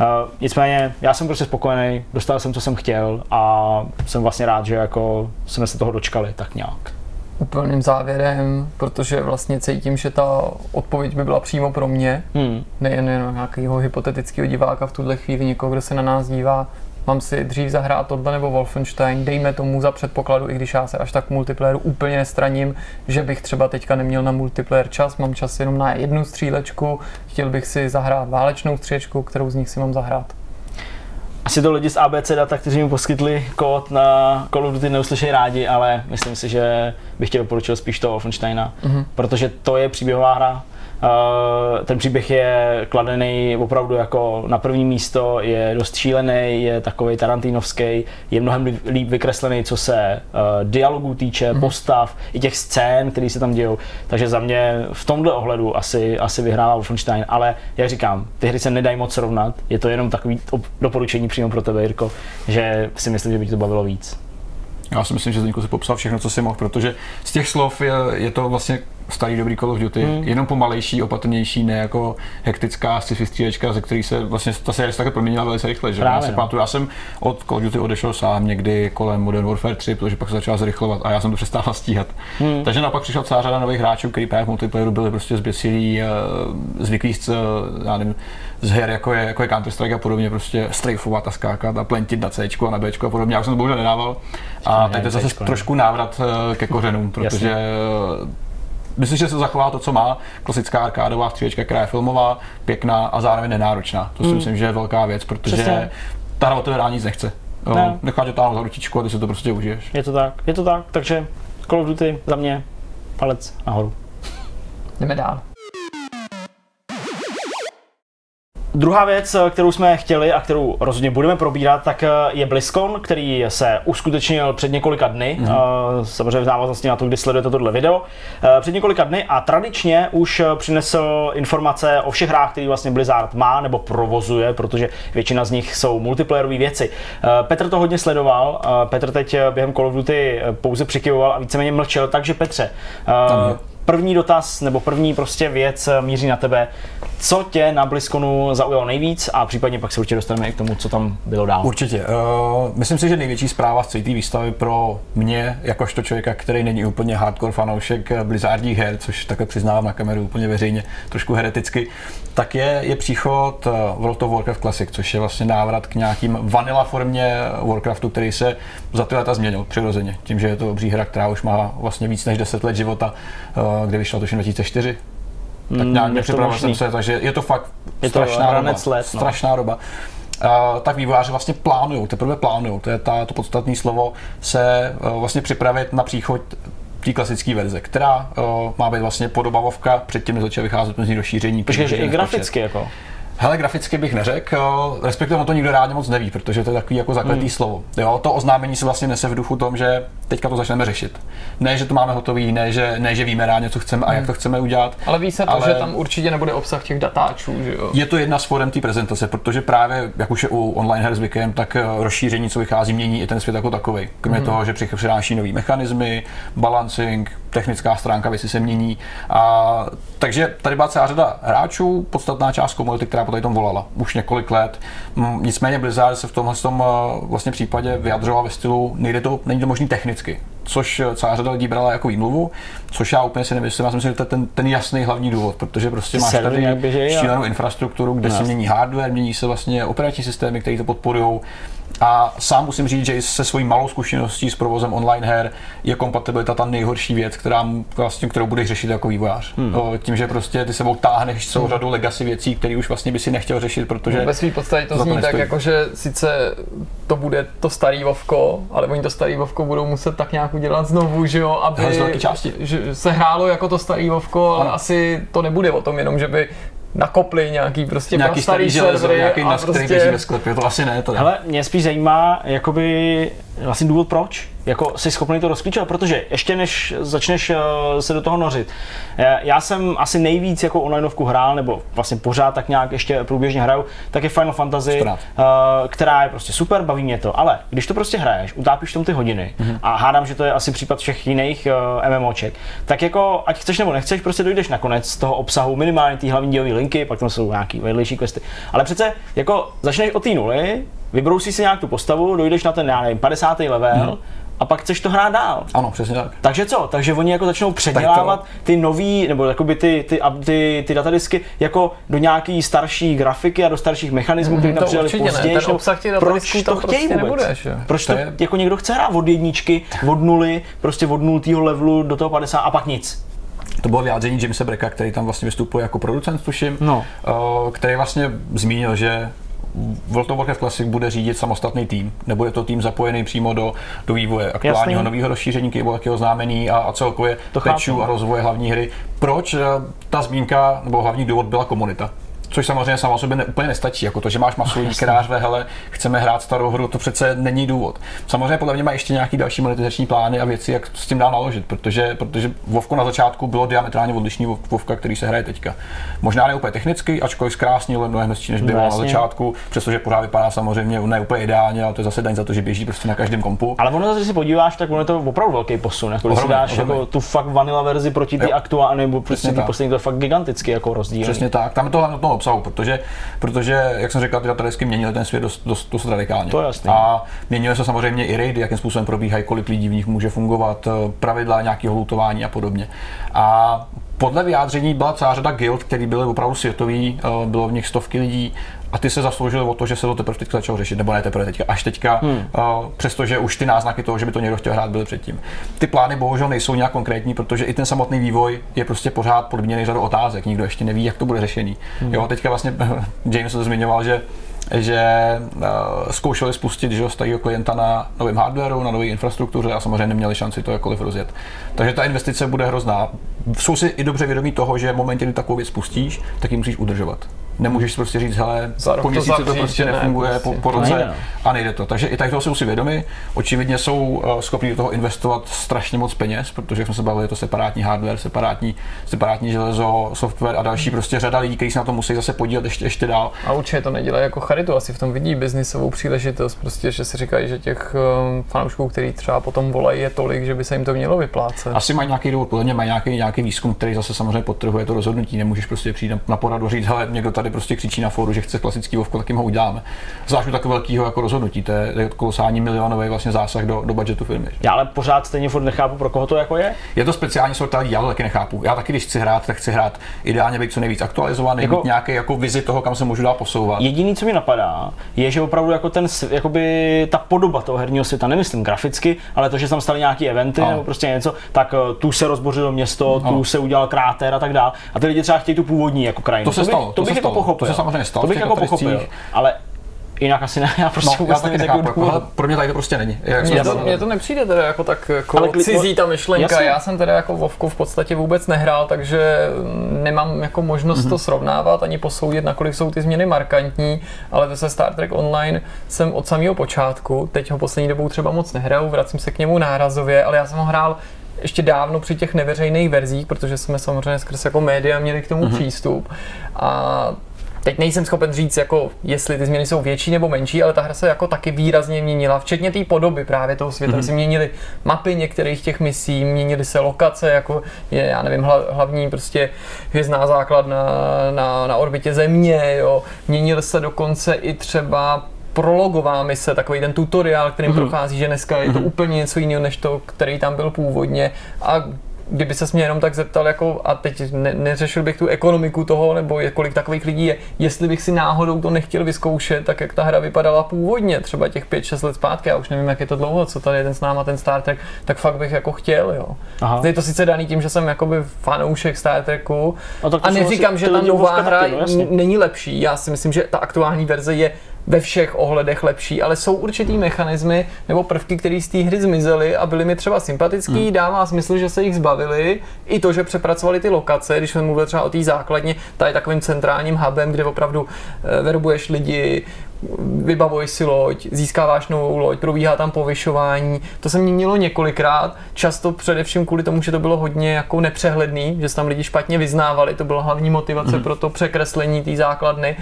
Uh, nicméně, já jsem prostě spokojený, dostal jsem, co jsem chtěl a jsem vlastně rád, že jako jsme se toho dočkali tak nějak. Úplným závěrem, protože vlastně cítím, že ta odpověď by byla přímo pro mě, Hmm. nejen jen nějakého hypotetického diváka v tuhle chvíli, někoho, kdo se na nás dívá. Mám si dřív zahrát tohle nebo Wolfenstein, dejme tomu za předpokladu, i když já se až tak multiplayeru úplně nestraním, že bych třeba teďka neměl na multiplayer čas, mám čas jenom na jednu střílečku, chtěl bych si zahrát válečnou střílečku, kterou z nich si mám zahrát. Asi to lidi z ABC Data, kteří mi poskytli kód na Call of Duty neuslyšejí rádi, ale myslím si, že bych tě doporučil spíš toho Wolfensteina, Mhm. protože to je příběhová hra. Uh, ten příběh je kladený opravdu jako na první místo, je dost šílený, je takový tarantinovský, je mnohem líp- vykreslený, co se uh, dialogů týče, postav, i těch scén, které se tam dějou. Takže za mě v tomhle ohledu asi, asi vyhrává Wolfenstein, ale jak říkám, ty hry se nedají moc srovnat, je to jenom takový op- doporučení přímo pro tebe, Jirko, že si myslím, že by tě to bavilo víc. Já si myslím, že Zdeňku si popsal všechno, co si mohl, protože z těch slov je, je to vlastně starý dobrý Call of Duty, Hmm. mm. jenom pomalejší, opatrnější, ne jako hektická sci-fi střílečka, ze který se vlastně ta série se také proměnila velice rychle. Že? Právě, já si no. pamatuju, já jsem od Call of Duty odešel sám někdy kolem Modern Warfare 3, protože pak se začal zrychlovat a já jsem to přestával stíhat. Hmm. Mm. Takže naopak přišla celá řada nových hráčů, kteří právě v multiplayeru byli prostě zběsilí, eh, zvyklí z, já nevím, z her, jako je, jako je Counter-Strike a podobně, prostě strajfovat a skákat a plentit na C a na B a podobně. Já už jsem to bohužel nedával. A teď to je zase trošku návrat eh, ke kořenům, protože eh, Myslím, že se zachová to, co má klasická arkádová střílečka, která je filmová, pěkná a zároveň nenáročná. To si myslím, že je velká věc, protože Přesně. ta hra od tebe nic nechce. Ne. Ne. Nechá tě táhnout za ručičku a ty si to prostě užiješ. Je to tak, je to tak, takže Call of Duty za mě palec nahoru. Jdeme dál. Druhá věc, kterou jsme chtěli a kterou rozhodně budeme probírat, tak eh, je BlizzCon, který se uskutečnil před několika dny, Mhm. mm. samozřejmě v návaznosti na to, kdy sledujete tohle video, Eh, před několika dny a tradičně už eh, přinesl informace o všech hrách, které vlastně Blizzard má nebo provozuje, protože většina z nich jsou multiplayerové věci. Eh, Petr to hodně sledoval, eh, Petr teď eh, během Call of Duty eh, pouze přikyvoval a víceméně mlčel, takže Petře, eh, Tam je. První dotaz nebo první prostě věc eh, míří na tebe. Co tě na BlizzConu zaujalo nejvíc a případně pak se určitě dostaneme i k tomu, co tam bylo dál. Určitě. Uh, myslím si, že největší zpráva z celé té výstavy pro mě, jakožto člověka, který není úplně hardcore fanoušek eh, Blizzardních her, což takhle přiznávám na kameru úplně veřejně, trošku hereticky, tak je, je příchod eh, World of Warcraft Classic, což je vlastně návrat k nějakým vanilla formě Warcraftu, který se za ty leta změnil přirozeně. Tím, že je to obří hra, která už má vlastně víc než 10 let života, eh, kde vyšla tuším 2004. Tak nějak to nepřipravil jsem se, takže je to fakt Je to strašná doba. ranec let, no. strašná doba. Uh, tak vývojáři vlastně plánují, teprve plánují, to je ta, to podstatné slovo, se uh, vlastně připravit na příchod té klasické verze, která uh, má být vlastně podobavovka předtím, než začne vycházet mezi rozšíření. Počkej, že i graficky jako. Hele, graficky bych neřekl, respektive on to nikdo rádi moc neví, protože to je takový jako zakletý hmm. slovo. Jo, to oznámení se vlastně nese v duchu tom, že teďka to začneme řešit. Ne, že to máme hotový, ne, že, ne, že víme rád co chceme a jak to chceme udělat. Ale ví se to, Ale- že tam určitě nebude obsah těch datáčů, že jo? Je to jedna z forem té prezentace, protože právě, jak už je u online her zvykem, tak eh, rozšíření, co vychází, mění i ten svět jako takový. Kromě toho, že přináší nový mechanismy, balancing, technická stránka věci se mění. A, takže tady byla celá řada hráčů, podstatná část komunity, která po tady tom volala už několik let. Nicméně Blizzard se v tomhle tom, eh, vlastně případě vyjadřoval ve stylu, nejde to, není to možný technicky, což eh, celá řada lidí brala jako výmluvu, což já úplně si nemyslím. Já si myslím, že to je ten, ten jasný hlavní důvod, protože prostě máš tady šílenou infrastrukturu, kde No, se jasně. mění hardware, mění se vlastně operační systémy, které to podporují. A sám musím říct, že i se svojí malou zkušeností s provozem online her je kompatibilita ta nejhorší věc, která, vlastně, kterou budeš řešit jako vývojář. Hmm. Tím, že prostě ty sebou táhneš celou řadu legacy věcí, které už vlastně by si nechtěl řešit, protože. Ve své podstatě to za to zní tak, jako že sice to bude to starý Vovko, ale oni to starý Vovko budou muset tak nějak udělat znovu, že jo, aby části. se hrálo jako to starý Vovko, ale asi to nebude o tom jenom, že by nakopli nějaký prostě nějaký starý starý železo, nějaký a nas, který běží prostě ve sklepě, to asi ne, to ne. Hele, mě spíš zajímá, jakoby vlastně důvod proč, jako jsi schopný to rozklíčovat, protože ještě než začneš eh, se do toho nořit, eh, já jsem asi nejvíc jako onlineovku hrál, nebo vlastně pořád tak nějak ještě průběžně hraju, tak je Final Fantasy, Čtrnáct. eh, která je prostě super, baví mě to, ale když to prostě hraješ, utápíš v tom ty hodiny Mhm. a hádám, že to je asi případ všech jiných MMOček, tak jako ať chceš nebo nechceš, prostě dojdeš nakonec toho obsahu minimálně té hlavní dějové linky, pak tam jsou nějaký vedlejší questy. Ale přece jako začneš od té nuly, vybrousíš si nějak tu postavu, dojdeš na ten, já nevím, 50. level Mhm. A pak chceš to hrát dál. Ano, přesně tak. Takže co? Takže oni jako začnou předělávat ty nový, nebo jakoby ty, ty, ty, ty, datadisky jako do nějaký starší grafiky a do starších mechanismů, které to tam přidali určitě ne. později. Ten obsah těch proč to tam chtějí prostě vůbec? nebude, že? Proč To to, je- jako někdo chce hrát od jedničky, od nuly, prostě od nultého levelu do toho 50 a pak nic. To bylo vyjádření Jamesa Brecka, který tam vlastně vystupuje jako producent, tuším, No. eh, který vlastně zmínil, že World of Warcraft Classic bude řídit samostatný tým. Nebude to tým zapojený přímo do, do vývoje aktuálního Jasný. nového rozšíření Cable oznámení a, a celkově To a rozvoje hlavní hry. Proč eh, ta zmínka nebo hlavní důvod byla komunita? Což samozřejmě samo sobě ne, úplně nestačí, jako to, že máš masu lidí, která řve, hele, chceme hrát starou hru, to přece není důvod. Samozřejmě podle mě má ještě nějaký další monetizační plány a věci, jak s tím dál naložit, protože, protože Vovko na začátku bylo diametrálně odlišný od Vovka, který se hraje teďka. Možná ne úplně technicky, ačkoliv zkrásně, ale mnohem hezčí, než bylo No, na začátku, přestože pořád vypadá samozřejmě ne úplně ideálně, ale to je zase daň za to, že běží prostě na každém kompu. Ale ono, když se podíváš, tak ono je to opravdu velký posun. Jako když si Ohromný, dáš jako ohromný. tu fakt vanilla verzi proti ty aktuální, nebo prostě poslední, to je fakt gigantický jako rozdíl. Přesně tak, tam je to hlavně obsahu, protože, protože jak jsem říkal, ty datadisky měnily ten svět dost, dost, dost radikálně. To je jasný. A měnily se samozřejmě i raidy, jakým způsobem probíhají, kolik lidí v nich může fungovat, eh, pravidla nějakého lutování a podobně. A podle vyjádření byla celá řada guild, který byly opravdu světový, eh, bylo v nich stovky lidí a ty se zasloužili o to, že se to teprve teďka začalo řešit, nebo ne teprve teďka, až teďka, hmm. přestože už ty náznaky toho, že by to někdo chtěl hrát, byly předtím. Ty plány bohužel nejsou nějak konkrétní, protože i ten samotný vývoj je prostě pořád podmíněný řadou otázek, nikdo ještě neví, jak to bude řešený. Hmm. Jo, teďka vlastně James to zmiňoval, že že uh, zkoušeli spustit že, starého klienta na novém hardwareu, na nové infrastruktuře a samozřejmě neměli šanci to jakkoliv rozjet. Takže ta investice bude hrozná. Jsou si i dobře vědomí toho, že v momentě, kdy takovou věc spustíš, tak ji musíš udržovat. Nemůžeš si prostě říct, hele, Za rok po to měsíci to, zavřít, prostě že ne, nefunguje, prostě. po, po To roce nejde, no. a nejde to. Takže i tak toho jsou si vědomi. Očividně jsou uh, schopni do toho investovat strašně moc peněz, protože jak jsme se bavili, je to separátní hardware, separátní, separátní železo, software a další prostě řada lidí, kteří se na to musí zase podílet ještě, ještě dál. A určitě to nedělají jako charitu, asi v tom vidí biznisovou příležitost, prostě, že si říkají, že těch um, fanoušků, který třeba potom volají, je tolik, že by se jim to mělo vyplácet. Asi mají nějaký důvod, podle mě mají nějaký, nějaký výzkum, který zase samozřejmě podtrhuje to rozhodnutí. Nemůžeš prostě přijít na- na poradu a říct, hele, někdo tady prostě křičí na fóru, že chce klasický vovko, tak jim ho uděláme. Zvlášť takového velkého jako rozhodnutí, to je, to je kolosální milionový vlastně zásah do, do budgetu firmy. Já ale pořád stejně furt nechápu, pro koho to jako je. Je to speciální sorta lidí, já to taky nechápu. Já taky, když chci hrát, tak chci hrát ideálně být co nejvíc aktualizovaný, Jako- mít nějaký jako vizi toho, kam se můžu dál posouvat. Jediný, co mi napadá, je, že opravdu jako ten, jakoby ta podoba toho herního světa, nemyslím graficky, ale to, že tam staly nějaký eventy Ano. nebo prostě něco, tak eh, tu se rozbořilo město, tu Ano. se udělal kráter a tak dál. A ty lidi třeba chtějí tu původní jako krajinu. To se bych, stalo, to to bych se jako stalo. Pochopil. To se samozřejmě stalo To bych jako pochopil. Ale jinak asi ne, já prostě No, já vůbec taky nevím, z nechápu. Jako, pro mě tady to prostě není. Mně to, mně to nepřijde teda jako tak jako Ale cizí ta myšlenka. Jasně. Já jsem teda jako Vovku v podstatě vůbec nehrál, takže nemám jako možnost Mhm. to srovnávat ani posoudit, nakolik jsou ty změny markantní, ale to se Star Trek Online jsem od samého počátku, teď ho poslední dobou třeba moc nehraju, vracím se k němu nárazově, ale já jsem ho hrál ještě dávno při těch neveřejných verzích, protože jsme samozřejmě skrz jako média měli k tomu Mhm. mm-hmm. přístup. A Teď nejsem schopen říct, jako, jestli ty změny jsou větší nebo menší, ale ta hra se jako taky výrazně měnila, včetně té podoby právě toho světa. Mm-hmm. se měnily mapy některých těch misí, měnily se lokace, jako je, já nevím, hla, hlavní prostě hvězdná základna na, na orbitě Země, jo. Měnily se dokonce i třeba prologová mise, takový ten tutoriál, kterým mm-hmm. prochází, že dneska je to úplně něco jiného, než to, který tam byl původně. A kdyby se mě jenom tak zeptal, jako, a teď ne, neřešil bych tu ekonomiku toho, nebo je, kolik takových lidí je, jestli bych si náhodou to nechtěl vyzkoušet, tak jak ta hra vypadala původně, třeba těch 5-6 let zpátky, já už nevím, jak je to dlouho, co tady jeden s náma ten Star Trek, tak fakt bych jako chtěl, jo. Aha. Je to sice daný tím, že jsem jakoby fanoušek Star Treku a, a neříkám, že ta nová hra no, není lepší, já si myslím, že ta aktuální verze je ve všech ohledech lepší, ale jsou určitý mechanismy nebo prvky, které z té hry zmizely a byly mi třeba sympatický, hmm. dává smysl, že se jich zbavili, i to, že přepracovali ty lokace, když jsme mluvili třeba o té základně, ta je takovým centrálním hubem, kde opravdu eh, verbuješ lidi, vybavuješ si loď, získáváš novou loď, probíhá tam povyšování. To se měnilo několikrát, často především kvůli tomu, že to bylo hodně jako nepřehledný, že se tam lidi špatně vyznávali, to byla hlavní motivace mm. pro to překreslení té základny.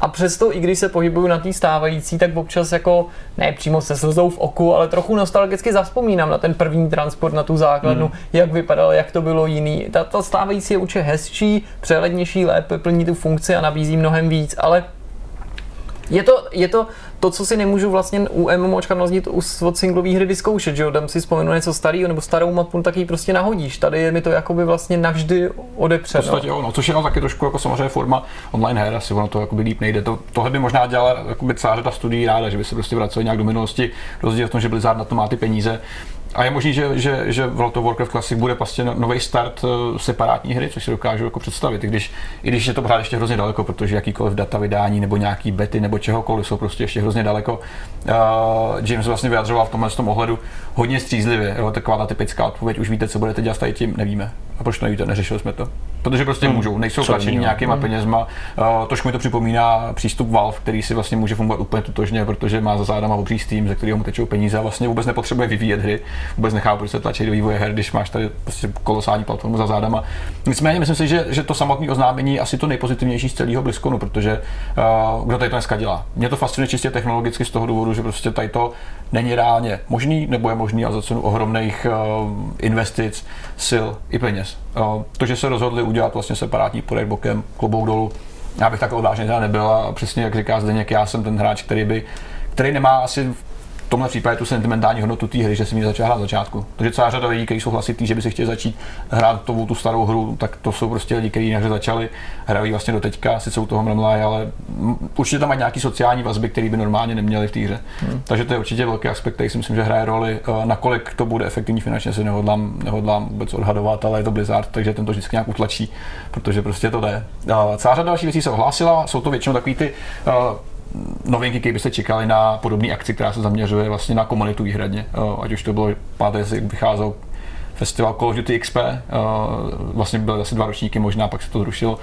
A přesto, i když se pohybuju na té stávající, tak občas jako, ne přímo se slzou v oku, ale trochu nostalgicky zavzpomínám na ten první transport na tu základnu, mm. jak vypadal, jak to bylo jiný. Ta, ta stávající je určitě hezčí, přehlednější, lépe plní tu funkci a nabízí mnohem víc, ale je to, je to to, co si nemůžu vlastně u MMOčka nazdit od singlové hry vyzkoušet, že jo, dám si vzpomenu něco starého nebo starou mapu, tak ji prostě nahodíš. Tady je mi to jakoby vlastně navždy odepřeno. V podstatě jo, no, což je taky trošku jako samozřejmě forma online her, asi ono to jakoby líp nejde. To, tohle by možná dělala jakoby celá řada studií ráda, že by se prostě vraceli nějak do minulosti. Rozdíl v tom, že Blizzard na to má ty peníze, a je možný, že, že, že World of Warcraft Classic bude vlastně no, nový start uh, separátní hry, což si dokážu jako představit, i když, i když je to pořád ještě hrozně daleko, protože jakýkoliv data vydání nebo nějaký bety nebo čehokoliv jsou prostě ještě hrozně daleko. Uh, James vlastně vyjadřoval v tomhle tom ohledu hodně střízlivě, jo, taková ta typická odpověď, už víte, co budete dělat tady tím, nevíme. A proč to nevíte, neřešili jsme to. Protože prostě hmm. můžou, nejsou tlačení nějakýma hmm. penězma. Uh, trošku mi to připomíná přístup Valve, který si vlastně může fungovat úplně totožně, protože má za zádama obří Steam, ze kterého mu tečou peníze a vlastně vůbec nepotřebuje vyvíjet hry. Vůbec nechápu, proč se tlačí do vývoje her, když máš tady prostě kolosální platformu za zádama. Nicméně myslím si, že, že to samotné oznámení asi to nejpozitivnější z celého BlizzConu, protože uh, kdo tady to dneska dělá. Mě to fascinuje čistě technologicky z toho důvodu, že prostě tady to není reálně možný, nebo je možný a za cenu ohromných uh, investic, sil i peněz. To, že se rozhodli udělat vlastně separátní projekt bokem, klobouk dolů, já bych tak odvážně teda nebyl a přesně jak říká Zdeněk, já jsem ten hráč, který by který nemá asi v tomhle případě tu sentimentální hodnotu té hry, že jsem ji začal hrát na začátku. Takže celá řada lidí, kteří jsou hlasitý, že by si chtěli začít hrát tu, tu starou hru, tak to jsou prostě lidi, kteří na hře začali, hrají vlastně do teďka, sice u toho mrmlají, ale určitě tam mají nějaký sociální vazby, které by normálně neměli v té hře. Hmm. Takže to je určitě velký aspekt, který si myslím, že hraje roli. Eh, nakolik to bude efektivní finančně, si nehodlám, nehodlám vůbec odhadovat, ale je to Blizzard, takže ten to vždycky nějak utlačí, protože prostě to jde. Celá řada dalších věcí se ohlásila, jsou to většinou takový ty uh, novinky, které byste čekali na podobné akci, která se zaměřuje vlastně na komunitu výhradně. Ať už to bylo, páté vycházel festival Call of Duty XP, vlastně byly asi dva ročníky možná, pak se to zrušilo,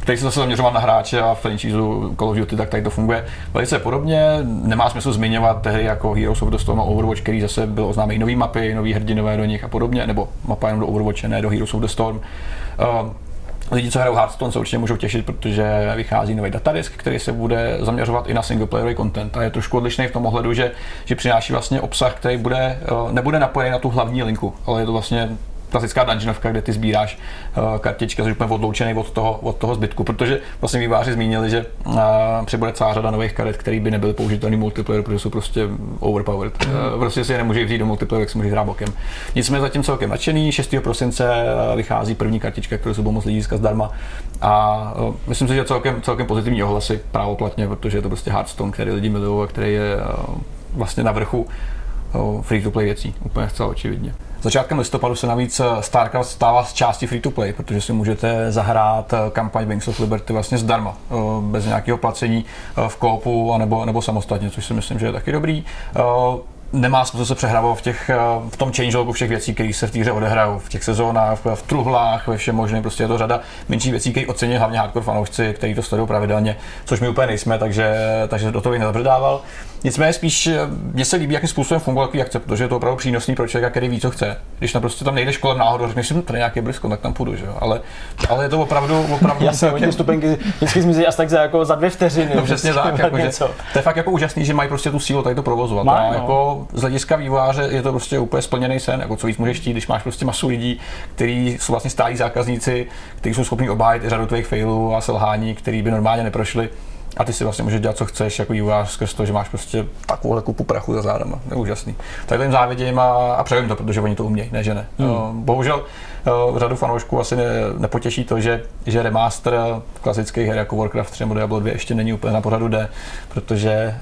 který se zase zaměřoval na hráče a franchise Call of Duty, tak tady to funguje velice podobně. Nemá smysl zmiňovat hry jako Heroes of the Storm a Overwatch, který zase byl oznámený nový mapy, nový hrdinové do nich a podobně, nebo mapa jenom do Overwatche, ne do Heroes of the Storm. Lidi, co hrajou Hearthstone, se určitě můžou těšit, protože vychází nový datadisk, který se bude zaměřovat i na singleplayerový content. A je trošku odlišný v tom ohledu, že, že přináší vlastně obsah, který bude, eh, nebude napojený na tu hlavní linku, ale je to vlastně klasická dungeonovka, kde ty sbíráš uh, kartičky, jsi úplně odloučený od toho, od toho zbytku, protože vlastně výváři zmínili, že uh, přibude celá řada nových karet, které by nebyly použitelné multiplayer, protože jsou prostě overpowered. Mm. Uh, prostě si je nemůže vzít do multiplayer, jak si může hrát bokem. Nicméně zatím celkem nadšený, 6. prosince vychází první kartička, kterou se budou moc lidí získat zdarma. A myslím si, že celkem, celkem pozitivní ohlasy právoplatně, protože je to prostě Hearthstone, který lidi milují a který je vlastně na vrchu free-to-play věcí, úplně zcela očividně. Začátkem listopadu se navíc eh, StarCraft stává z části free-to-play, protože si můžete zahrát eh, kampaň Wings of Liberty vlastně zdarma, eh, bez nějakého placení v koopu anebo, nebo samostatně, což si myslím, že je taky dobrý nemá smysl se přehrávat v, těch, v tom changelogu všech věcí, které se v té hře odehrajou, v těch sezónách, v, v truhlách, ve všem možném, prostě je to řada menších věcí, které ocení hlavně hardcore fanoušci, kteří to sledují pravidelně, což my úplně nejsme, takže, takže do toho bych nezabředával. Nicméně spíš eh, mně se líbí, jakým způsobem funguje takový akce, protože je to opravdu přínosný pro člověka, který ví, co chce. Když tam prostě tam nejdeš kolem náhodou, řekneš si, hm, tady nějaký blízko, tak tam půjdu, že jo. Ale, ale je to opravdu, opravdu. Já jsem ty stupenky vždycky zmizí asi tak za, jako za dvě vteřiny. No, přesně tak, jako, že, to je fakt jako úžasný, že mají prostě tu sílu tady to provozovat. Má, no. jako z hlediska vývojáře je to prostě úplně splněný sen, jako co víc můžeš chtít, když máš prostě masu lidí, kteří jsou vlastně stálí zákazníci, kteří jsou schopni obhájit řadu tvých failů a selhání, který by normálně neprošli a ty si vlastně můžeš dělat, co chceš, jako vývojář skrz to, že máš prostě takovou kupu prachu za zádama. Je úžasný. Tak jim závidím a, a přeju to, protože oni to umějí, ne že ne. Hmm. Bohužel řadu fanoušků asi ne, nepotěší to, že, že remaster klasických her jako Warcraft 3 nebo Diablo 2 ještě není úplně na pořadu D, protože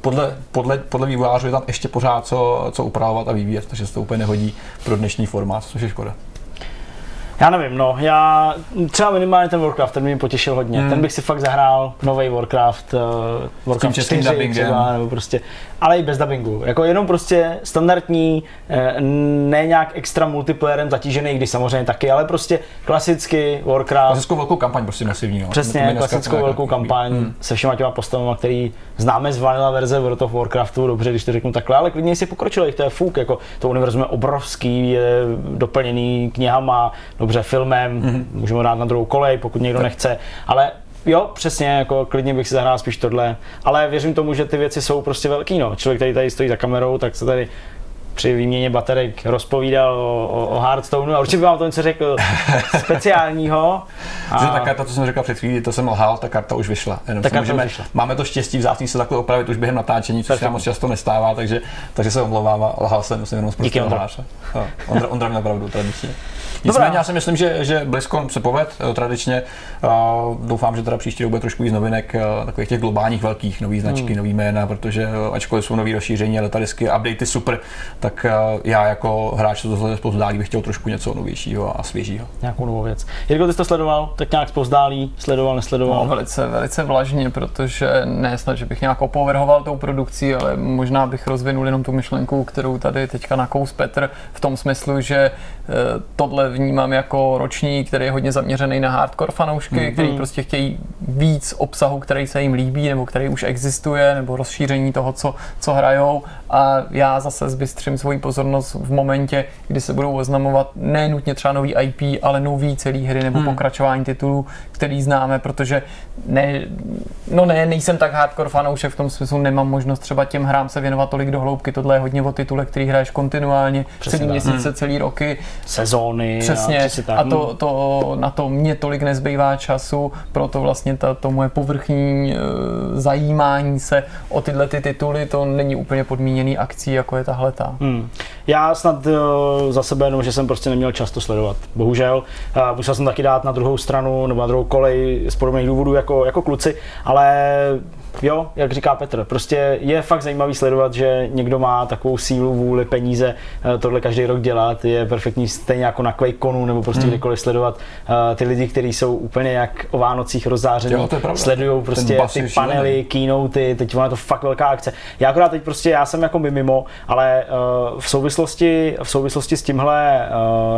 podle, podle, podle vývojářů je tam ještě pořád co, co upravovat a vyvíjet, takže se to úplně nehodí pro dnešní formát, což je škoda. Já nevím, no, já třeba minimálně ten Warcraft, ten mě potěšil hodně. Hmm. Ten bych si fakt zahrál nový Warcraft, uh, Warcraft 4 třeba, nebo prostě, ale i bez dubbingu. Jako jenom prostě standardní, eh, ne nějak extra multiplayerem zatížený, když samozřejmě taky, ale prostě klasicky Warcraft. Klasickou velkou kampaň prostě masivní. No. Přesně, klasickou velkou kampaň hmm. se všema těma postavami, který známe z vanilla verze World of Warcraftu, dobře, když to řeknu takhle, ale klidně si pokročili, to je fuk, jako to univerzum je obrovský, je doplněný knihama, dobře filmem, mm-hmm. můžeme dát na druhou kolej, pokud někdo tak. nechce, ale Jo, přesně, jako klidně bych si zahrál spíš tohle, ale věřím tomu, že ty věci jsou prostě velký, no. Člověk, který tady stojí za kamerou, tak se tady při výměně baterek rozpovídal o, o, o Hearthstoneu a určitě bych vám to něco řekl speciálního. A... Že ta karta, co jsem řekl před chvílí, to jsem lhal, ta karta už vyšla. Jenom ta karta můžeme, vyšla. Máme to štěstí vzácně se takhle opravit už během natáčení, což se moc často nestává, takže, takže se omlouvám a lhal jsem, jsem jenom z Díky, Ondra. Ondra, Ondra měl pravdu tradičně. Nicméně já si myslím, že, že BlizzCon se poved eh, tradičně. Uh, doufám, že teda příští rok bude trošku víc novinek, uh, takových těch globálních velkých, nových značky, hmm. nový jména, protože uh, ačkoliv jsou nový rozšíření, letadisky, updatey super, tak uh, já jako hráč, co to zpozdálí, bych chtěl trošku něco novějšího a svěžího. Nějakou novou věc. Jirko, ty jsi to sledoval, tak nějak zpozdálí, sledoval, nesledoval? No, velice, velice vlažně, protože ne snad, že bych nějak opovrhoval tou produkcí, ale možná bych rozvinul jenom tu myšlenku, kterou tady teďka nakous Petr, v tom smyslu, že tohle vnímám jako roční, který je hodně zaměřený na hardcore fanoušky, mm-hmm. který prostě chtějí víc obsahu, který se jim líbí, nebo který už existuje, nebo rozšíření toho, co, co hrajou. A já zase zbystřím svoji pozornost v momentě, kdy se budou oznamovat ne nutně třeba nový IP, ale nový celý hry nebo mm. pokračování titulů, který známe, protože ne, no ne, nejsem tak hardcore fanoušek v tom smyslu, nemám možnost třeba těm hrám se věnovat tolik do hloubky. Tohle je hodně o titule, který hraješ kontinuálně, Přesně celý měsíce, hmm. celý roky. Sezóny. Přesně. A, a to, to, na to mě tolik nezbývá času, proto vlastně ta, to moje povrchní e, zajímání se o tyhle ty tituly, to není úplně podmíněný akcí, jako je tahle ta. Hmm. Já snad e, za sebe jenom, že jsem prostě neměl často sledovat. Bohužel. E, musel jsem taky dát na druhou stranu nebo na druhou kolej z podobných důvodů jako, jako kluci, ale jo, jak říká Petr, prostě je fakt zajímavý sledovat, že někdo má takovou sílu, vůli, peníze eh, tohle každý rok dělat. Je perfektní stejně jako na Quakeconu nebo prostě hmm. kdekoliv sledovat uh, ty lidi, kteří jsou úplně jak o Vánocích rozzáření, sledují prostě ty panely, keynoty, teď je to fakt velká akce. Já akorát teď prostě, já jsem jako mimo, ale uh, v souvislosti, v souvislosti s tímhle,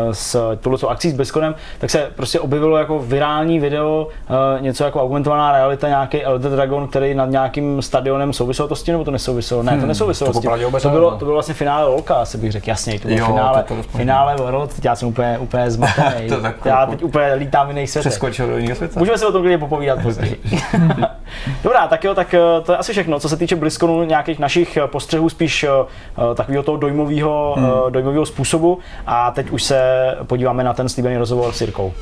uh, s touto akcí s Beskonem, tak se prostě objevilo jako virální video, uh, něco jako augmentovaná realita, nějaký Elder Dragon, který nad nějakým stadionem souviselo to s tím, nebo to nesouviselo? Ne, to hmm, nesouviselo to, s tím. To bylo, to bylo vlastně finále Volka, asi bych řekl, jasně, to bylo jo, finále, to, to finále World, teď já jsem úplně, úplně zmatený. já teď úplně lítám v jiných světech. Přeskočil do jiného světa. Můžeme si o tom klidně popovídat později. Dobrá, tak jo, tak eh, to je asi všechno. Co se týče BlizzConu, nějakých našich eh, postřehů, spíš uh, takového toho dojmového, hmm. dojmového způsobu. A teď už se podíváme na ten slíbený rozhovor s Jirkou.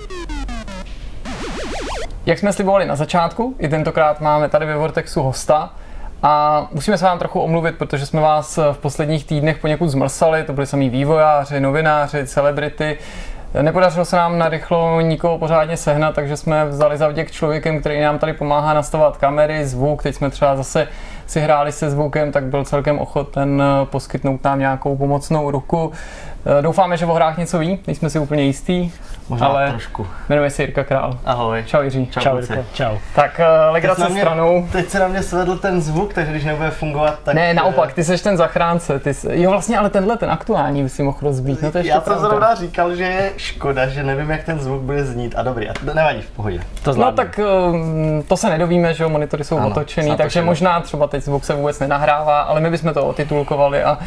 Jak jsme slibovali na začátku, i tentokrát máme tady ve Vortexu hosta, a musíme se vám trochu omluvit, protože jsme vás v posledních týdnech poněkud zmrsali, to byli samý vývojáři, novináři, celebrity. Nepodařilo se nám narychlo nikoho pořádně sehnat, takže jsme vzali za vděk člověkem, který nám tady pomáhá nastavovat kamery, zvuk. Teď jsme třeba zase si hráli se zvukem, tak byl celkem ochoten poskytnout nám nějakou pomocnou ruku. Doufáme, že o hrách něco ví, nejsme si úplně jistý. Možná ale trošku. Jmenuje se Jirka Král. Ahoj. Čau Jiří. Čau, Čau Jirko. Čau. Tak uh, legrace mě, stranou. Teď se na mě svedl ten zvuk, takže když nebude fungovat, tak... Ne, naopak, ty jsi ten zachránce. Ty jsi, jo, vlastně, ale tenhle, ten aktuální by si mohl rozbít. No to Já jsem zrovna říkal, že je škoda, že nevím, jak ten zvuk bude znít. A dobrý, a to nevadí, v pohodě. To no tak um, to se nedovíme, že jo, monitory jsou ano, otočený, takže možná třeba teď zvuk se vůbec nenahrává, ale my bychom to otitulkovali a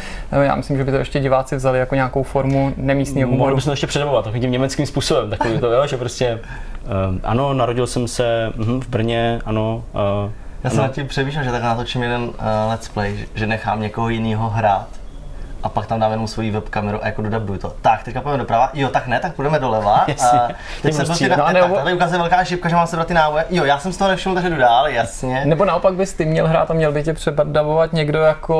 já myslím, že by to ještě diváci vzali jako nějakou formu nemístního humoru. Mohli bychom to ještě předavovat takovým německým způsobem, takový to, jo, že prostě uh, ano, narodil jsem se uh, v Brně, ano. Uh, Já jsem nad tím přemýšlel, že tak natočím jeden uh, let's play, že, že nechám někoho jiného hrát a pak tam dám jenom svoji webkameru a jako dodabuju to. Tak, teďka půjdeme doprava, jo, tak ne, tak půjdeme doleva. Jasně. A Tím teď jsem prostě- no, na, nebo- tak, tady ukazuje velká šipka, že mám sebrat ty náboje. Jo, já jsem z toho nevšiml, takže jdu dál, jasně. Nebo naopak bys ty měl hrát a měl by tě přebadavovat někdo jako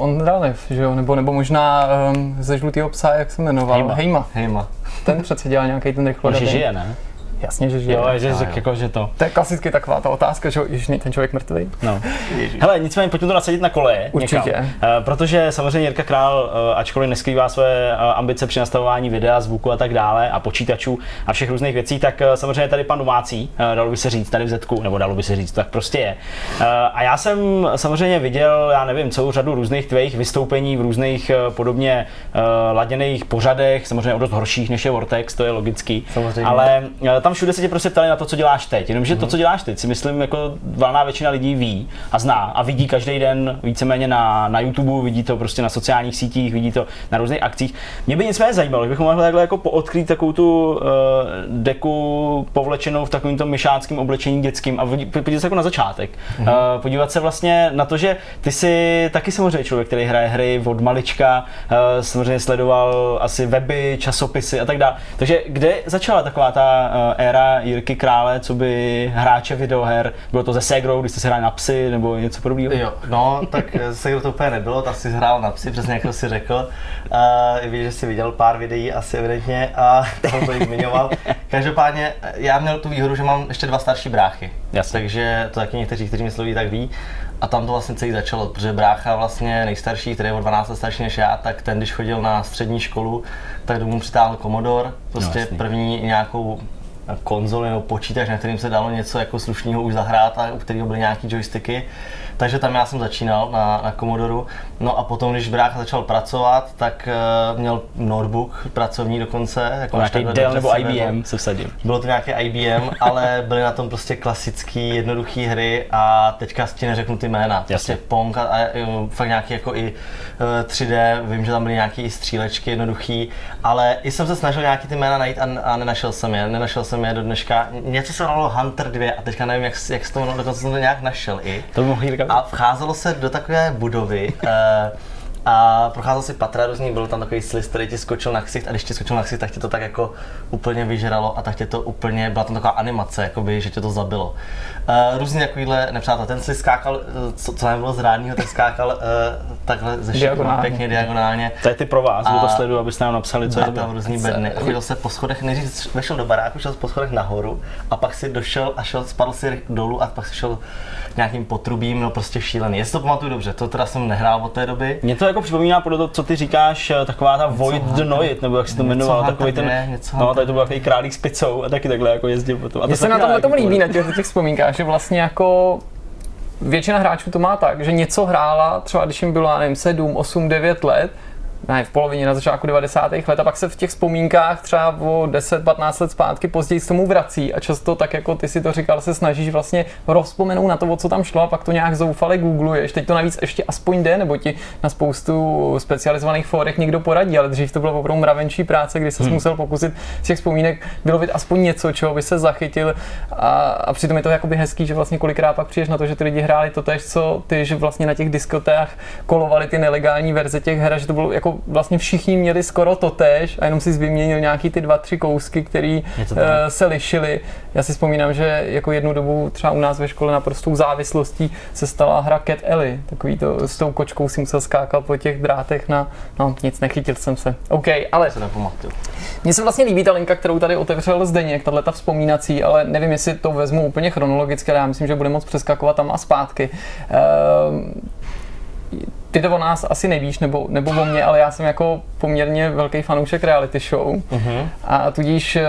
Ondralev, že jo? Nebo, nebo možná um, ze žlutého psa, jak se jmenoval? Hejma. Hejma. Hejma. Ten přece dělal nějaký ten rychlo. že žije, ne? Jasně, že žije. Jo, že řekl jako, že to. To je klasicky taková ta otázka, že ježiš, není ten člověk mrtvý. No. Hele, nicméně pojďme to nasadit na koleje. Určitě. Někam. Eh, protože samozřejmě Jirka Král, eh, ačkoliv neskrývá své eh, ambice při nastavování videa, zvuku a tak dále a počítačů a všech různých věcí, tak eh, samozřejmě tady pan domácí, eh, dalo by se říct, tady v Zetku, nebo dalo by se říct, tak prostě je. Eh, A já jsem samozřejmě viděl, já nevím, celou řadu různých tvých vystoupení v různých eh, podobně eh, laděných pořadech, samozřejmě o dost horších než je Vortex, to je logický. Samozřejmě. Ale eh, tam všude se tě prostě ptali na to, co děláš teď. Jenomže to, co děláš teď, si myslím, jako valná většina lidí ví a zná a vidí každý den víceméně na, na YouTube, vidí to prostě na sociálních sítích, vidí to na různých akcích. Mě by nicméně zajímalo, kdybychom mohli takhle jako poodkrýt takovou tu uh, deku povlečenou v takovém tom myšáckém oblečení dětským a podívat se jako na začátek. Uh, podívat se vlastně na to, že ty jsi taky samozřejmě člověk, který hraje hry od malička, uh, samozřejmě sledoval asi weby, časopisy a tak dále. Takže kde začala taková ta éra Jirky Krále, co by hráče videoher? Bylo to ze Segrou, když jste se hráli na psy nebo něco podobného? Jo, no, tak se to úplně nebylo, tak si hrál na psy, přesně jak si řekl. Uh, víš, že jsi viděl pár videí asi evidentně a tam to zmiňoval. Každopádně já měl tu výhodu, že mám ještě dva starší bráchy. Jasně. Takže to taky někteří, kteří mě sledují, tak ví. A tam to vlastně celý začalo, protože brácha vlastně nejstarší, který je o 12 let starší než já, tak ten, když chodil na střední školu, tak domů přitáhl Commodore, prostě jasně. první nějakou konzoli nebo počítač, na kterým se dalo něco jako slušného už zahrát a u kterého byly nějaký joysticky. Takže tam já jsem začínal na, na Commodoru. No a potom, když brácha začal pracovat, tak uh, měl notebook pracovní dokonce. Jako Nějaký Dell nebo si. IBM se vsadím. Bylo to nějaké IBM, ale byly na tom prostě klasické, jednoduché hry a teďka ti neřeknu ty jména. Prostě Jasně. Pong a, a fakt nějaký jako i eh, 3D, vím, že tam byly nějaké i střílečky jednoduchý, ale i jsem se snažil nějaký ty jména najít a, a nenašel jsem je, nenašel jsem je do dneška. Něco se jmenovalo Hunter 2 a teďka nevím, jak, jak se to jmenovalo, dokonce jsem to nějak našel i. To by mohl Jirka A vcházelo se do takové budovy eh, a procházel si patra různý, byl tam takový sliz, který ti skočil na ksicht a když ti skočil na ksicht, tak tě to tak jako úplně vyžralo a tak tě to úplně, byla tam taková animace, jakoby, že tě to zabilo. Uh, různý takovýhle nepřátel, ten sliz skákal, eh, co, co nebylo zrádného, tak skákal uh, takhle ze šikma, Diagonálně. pěkně diagonálně. To je ty pro vás, A- kdo to sleduju, abyste nám napsali, co je A to tam bylo. různý bedny. A chodil se po schodech, nejdřív vešel do baráku, šel po schodech nahoru a pak si došel a šel, spadl si dolů a pak si šel nějakým potrubím, no prostě šílený. Jestli to pamatuju dobře, to teda jsem nehrál od té doby. Mě to jako připomíná podle toho, co ty říkáš, eh, taková ta Void the Noit, nebo jak se to Něco jmenovalo, takový ten, dvě, něco no, tady to byl takový králík s picou a taky takhle jako jezdil potom. A to se na tomhle tomu líbí, na těch, těch vzpomínkách, že vlastně jako většina hráčů to má tak, že něco hrála, třeba když jim bylo, já nevím, 7, 8, 9 let, ne, v polovině na začátku 90. let a pak se v těch vzpomínkách třeba o 10-15 let zpátky později k tomu vrací a často tak jako ty si to říkal, se snažíš vlastně rozpomenout na to, o co tam šlo a pak to nějak zoufale googluješ. Teď to navíc ještě aspoň jde, nebo ti na spoustu specializovaných fórech někdo poradí, ale dřív to bylo opravdu mravenčí práce, kdy se hmm. musel pokusit z těch vzpomínek vylovit aspoň něco, čeho by se zachytil a, a přitom je to jakoby hezký, že vlastně kolikrát pak přijdeš na to, že ty lidi hráli to tež, co ty, že vlastně na těch diskotách kolovali ty nelegální verze těch her, že to bylo jako vlastně všichni měli skoro to tež a jenom si vyměnil nějaký ty dva, tři kousky, to uh, tak. se lišily. Já si vzpomínám, že jako jednu dobu třeba u nás ve škole naprostou závislostí se stala hra Cat Ellie, takový to s tou kočkou si musel skákat po těch drátech na, no nic, nechytil jsem se. OK, ale Se mně se vlastně líbí ta linka, kterou tady otevřel Zdeněk, tahle ta vzpomínací, ale nevím, jestli to vezmu úplně chronologicky, ale já myslím, že bude moc přeskakovat tam a zpátky. Ehm, ty to o nás asi nevíš, nebo, nebo o mě, ale já jsem jako poměrně velký fanoušek reality show. Uh-huh. A tudíž, eh,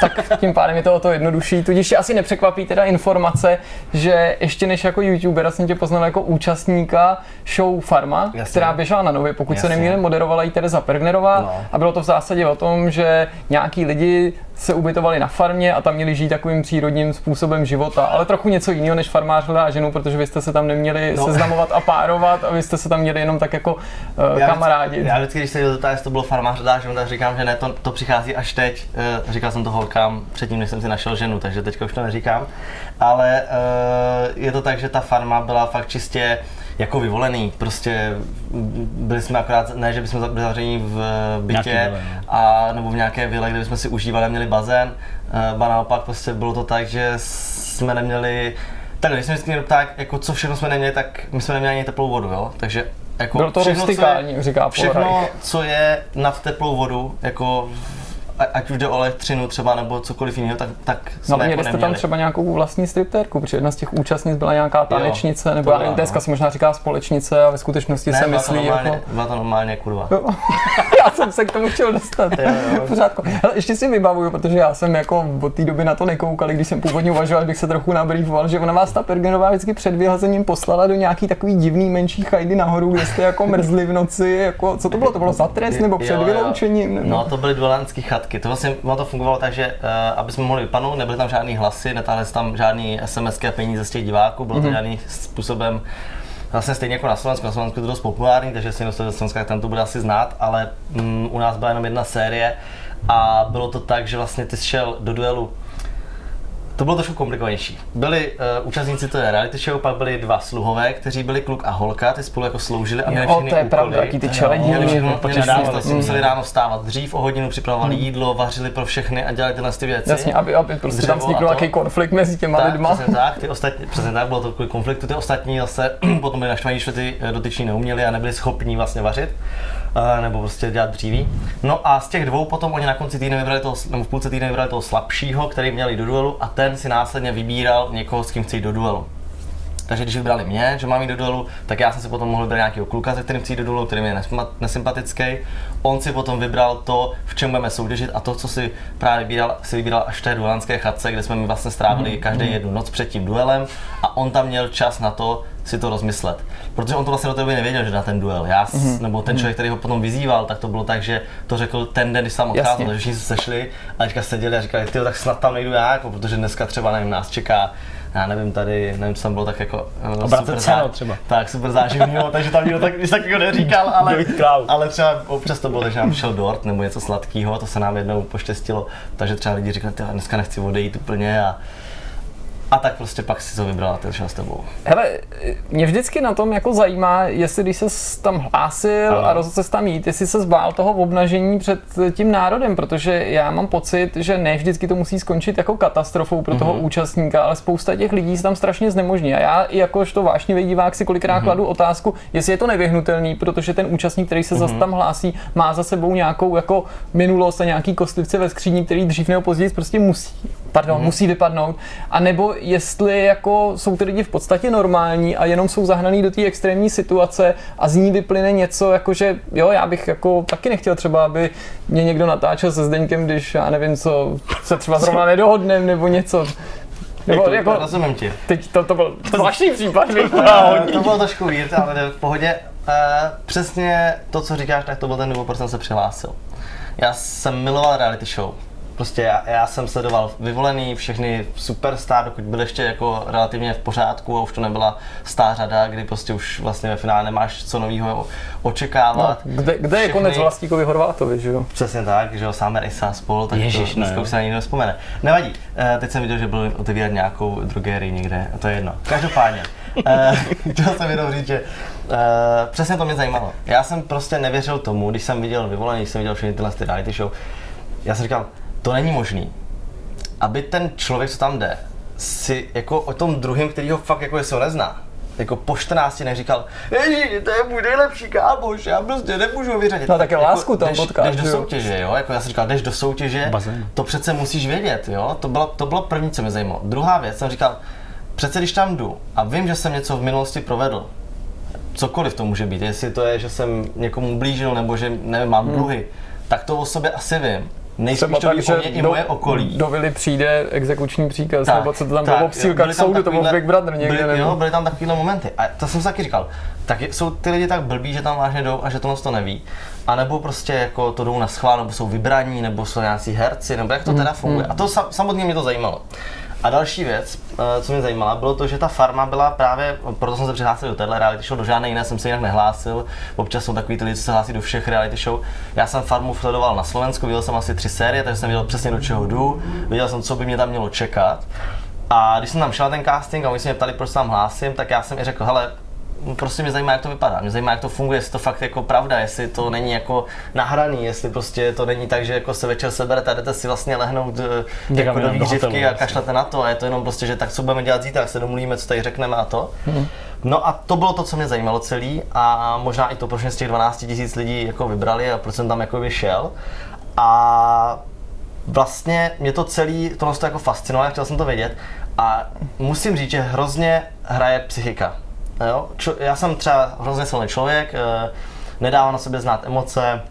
tak tím pádem je to o to jednodušší. Tudíž tě asi nepřekvapí teda informace, že ještě než jako youtuber jsem tě poznal jako účastníka show Farma, Jasně. která běžela na Nově, pokud se Jasně. nemýlím, moderovala ji Tereza Pergnerová No. a bylo to v zásadě o tom, že nějaký lidi se ubytovali na farmě a tam měli žít takovým přírodním způsobem života, ale trochu něco jiného než farmář hledá ženu, protože vy jste se tam neměli No. seznamovat a párovat a vy jste se tam měli jenom tak jako uh, Já kamarádi. Já vždycky, když se někdo zeptá, jestli to bylo farmář dá ženu, tak říkám, že ne, to, to přichází až teď. Eh, Říkal jsem to holkám předtím, než jsem si našel ženu, takže teďka už to neříkám. Ale eh, je to tak, že ta farma byla fakt čistě jako vyvolený. Prostě byli jsme akorát, ne, že bychom byli zavření v Nějaký bytě, no. a, nebo v nějaké vile, kde jsme si užívali a měli bazén. Eh, Ba naopak prostě bylo to tak, že jsme neměli, tak když jsme vždycky někdo ptá, jako co všechno jsme neměli, tak my jsme neměli ani teplou vodu, jo? Takže jako Bylo to všechno, co je- rustikální, říká Všechno, co je nad teplou vodu, jako ať už jde o elektřinu třeba nebo cokoliv jiného, tak, tak jsme No, jako měli jste tam třeba nějakou vlastní striptérku, protože jedna z těch účastnic byla nějaká tanečnice, nebo to já nevím, byla, dneska no. se možná říká společnice a ve skutečnosti ne, se byla to myslí normálně, jako... byla to normálně kurva. Jo. já jsem se k tomu chtěl dostat. Jo, jo. Ale ještě si vybavuju, protože já jsem jako od té doby na to nekoukal, když jsem původně uvažoval, bych se trochu nabrývoval, že ona vás ta Pergenová vždycky před vyhazením poslala do nějaký takový divný menší chajdy nahoru, kde jste jako mrzli v noci, jako, co to bylo, to bylo za trest nebo před Jo, jo. vyloučením? Nebo... No to byly duelantské chatky. To vlastně ono to fungovalo tak, že uh, aby jsme mohli vypadnout, nebyly tam žádný hlasy, netáhli se tam žádný SMS a peníze z těch diváků, bylo to Mhm. žádný způsobem Vlastně stejně jako na Slovensku, na Slovensku je to dost populární, takže si dostali do Slovenska, ten to bude asi znát, ale mm, u nás byla jenom jedna série a bylo to tak, že vlastně ty šel do duelu to bylo trošku komplikovanější. Byli uh, účastníci té reality show, pak byli dva sluhové, kteří byli kluk a holka, ty spolu jako sloužili a měli Jo, všechny to je úkoly. pravda, jaký ty čeledí. Měli všechno, No, si museli ráno vstávat dřív, o hodinu připravovali jídlo, vařili pro všechny a dělali tyhle ty věci. Jasně, aby, aby prostě tam vznikl nějaký konflikt mezi těma tak, lidma. Přesně tak, ty ostatní, přesně tak, bylo to kvůli konfliktu, ty ostatní zase potom byli naštvaní, že ty eh, dotyční neuměli a nebyli schopní vlastně vařit, nebo prostě dělat dříví. No a z těch dvou potom oni na konci týdne vybrali toho, nebo v půlce týdne vybrali toho slabšího, který měli do duelu a ten si následně vybíral někoho, s kým chce jít do duelu. Takže když vybrali mě, že mám jít do duelu, tak já jsem si potom mohl vybrat nějakého kluka, se kterým chci jít do duelu, který mi je nesympatický. On si potom vybral to, v čem budeme soutěžit a to, co si právě vybíral, si vybíral až v té duelanské chatce, kde jsme mi vlastně strávili Mhm. každý jednu noc před tím duelem a on tam měl čas na to si to rozmyslet. Protože on to vlastně do té doby nevěděl, že na ten duel. Já, Mhm. nebo ten člověk, který ho potom vyzýval, tak to bylo tak, že to řekl ten den, když jsem odcházel, takže všichni se sešli a teďka seděli a říkali, ty tak snad tam nejdu já, jako, protože dneska třeba nevím, nás čeká já nevím, tady, nevím, co tam bylo tak jako eh, Obracet zá- třeba. Tak, super záživného, takže tam nikdo tak, nic takového neříkal, ale, ale třeba občas to bylo, že nám šel dort nebo něco sladkého, to se nám jednou poštěstilo, takže třeba lidi říkali, "Ty, dneska nechci odejít úplně a, a tak prostě pak si to vybrala, ten šel s tebou. Hele, mě vždycky na tom jako zajímá, jestli když se tam hlásil Ano. a rozhodl se tam jít, jestli se zbál toho obnažení před tím národem, protože já mám pocit, že ne vždycky to musí skončit jako katastrofou pro toho účastníka, ale spousta těch lidí se tam strašně znemožní. A já jakožto vášnivý divák si kolikrát kladu otázku, jestli je to nevyhnutelný, protože ten účastník, který se zase tam hlásí, má za sebou nějakou jako minulost a nějaký kostlivce ve skříni, který dřív nebo později prostě musí pardon, musí vypadnout, a nebo jestli jako jsou ty lidi v podstatě normální a jenom jsou zahnaný do té extrémní situace a z ní vyplyne něco, jako že jo, já bych jako taky nechtěl třeba, aby mě někdo natáčel se Zdeňkem, když já nevím co, se třeba zrovna nedohodnem nebo něco. Nebo to, jako, rozumím ti. teď to, to byl zvláštní případ, to bylo trošku weird, ale v pohodě. Uh, přesně to, co říkáš, tak to byl ten důvod, proč jsem se přihlásil. Já jsem miloval reality show. Prostě já, já jsem sledoval vyvolený všechny superstar, dokud byl ještě jako relativně v pořádku a už to nebyla stá řada, kdy prostě už vlastně ve finále nemáš co nového očekávat. No, kde, kde je Všechny- konec Vlastíkovi Horvátovi, že jo? Přesně tak, že jo, Samer Isa spolu, tak Ježiš, to dneska no už se na nikdo nespomene. Nevadí, uh, teď jsem viděl, že byl otevírat nějakou drogérii někde, a to je jedno. Každopádně, uh, chtěl jsem jenom říct, že uh, přesně to mě zajímalo. Já jsem prostě nevěřil tomu, když jsem viděl vyvolený, když jsem viděl všechny tyhle ty reality show, já jsem říkal, to není možný, aby ten člověk, co tam jde, si jako o tom druhém, který ho fakt jako jestli ho nezná, jako po 14 neříkal, Ježíš, to je můj nejlepší kámoš, já prostě nemůžu ho vyřadit. No, tak je lásku tam jdeš, potkáš, jdeš do soutěže, jo, jako já jsem říkal, jdeš do soutěže, Bazén. to přece musíš vědět, jo, to bylo, to bylo první, co mě zajímalo. Druhá věc, jsem říkal, přece když tam jdu a vím, že jsem něco v minulosti provedl, cokoliv to může být, jestli to je, že jsem někomu blížil nebo že nevím, mám dluhy, tak to o sobě asi vím. Nejspíš to o mě i moje okolí. do Vily přijde exekuční příkaz, Tak, nebo co to tam tak, bylo, byly k soudu, to byl takovýhle- Big Brother někde, byly, nebo... Jo, byly tam takovéhle momenty. A to jsem si taky říkal. Tak jsou ty lidi tak blbí, že tam vážně jdou a že to to neví. A nebo prostě jako to jdou na schvál, nebo jsou vybraní, nebo jsou nějací herci, nebo jak to teda funguje. A to sam, samotně mě to zajímalo. A další věc, eh, co mě zajímala, bylo to, že ta farma byla právě, proto jsem se přihlásil do téhle reality show, do žádné jiné jsem se jinak nehlásil. Občas jsou takový ty lidi, co se hlásí do všech reality show. Já jsem farmu sledoval na Slovensku, viděl jsem asi tři série, takže jsem věděl přesně do čeho jdu, věděl jsem, co by mě tam mělo čekat. A když jsem tam šel na ten casting a oni se mě ptali, proč se tam hlásím, tak já jsem i řekl, hele, prostě mě zajímá, jak to vypadá. Mě zajímá, jak to funguje, jestli to fakt jako pravda, jestli to není jako nahraný, jestli prostě to není tak, že jako se večer seberete a jdete si vlastně lehnout eh, Někam jako do výřivky a kašlete na to a je to jenom prostě, že tak co budeme dělat zítra, tak se domluvíme, co tady řekneme a to. No a to bylo to, co mě zajímalo celý a možná i to, proč mě z těch 12 tisíc lidí jako vybrali a proč jsem tam jako vyšel. A vlastně mě to celý, tohle to jako fascinovalo, chtěl jsem to vědět a musím říct, že hrozně hraje psychika. Jo? Čo, já jsem třeba hrozně silný člověk, eh, nedávám na sebe znát emoce,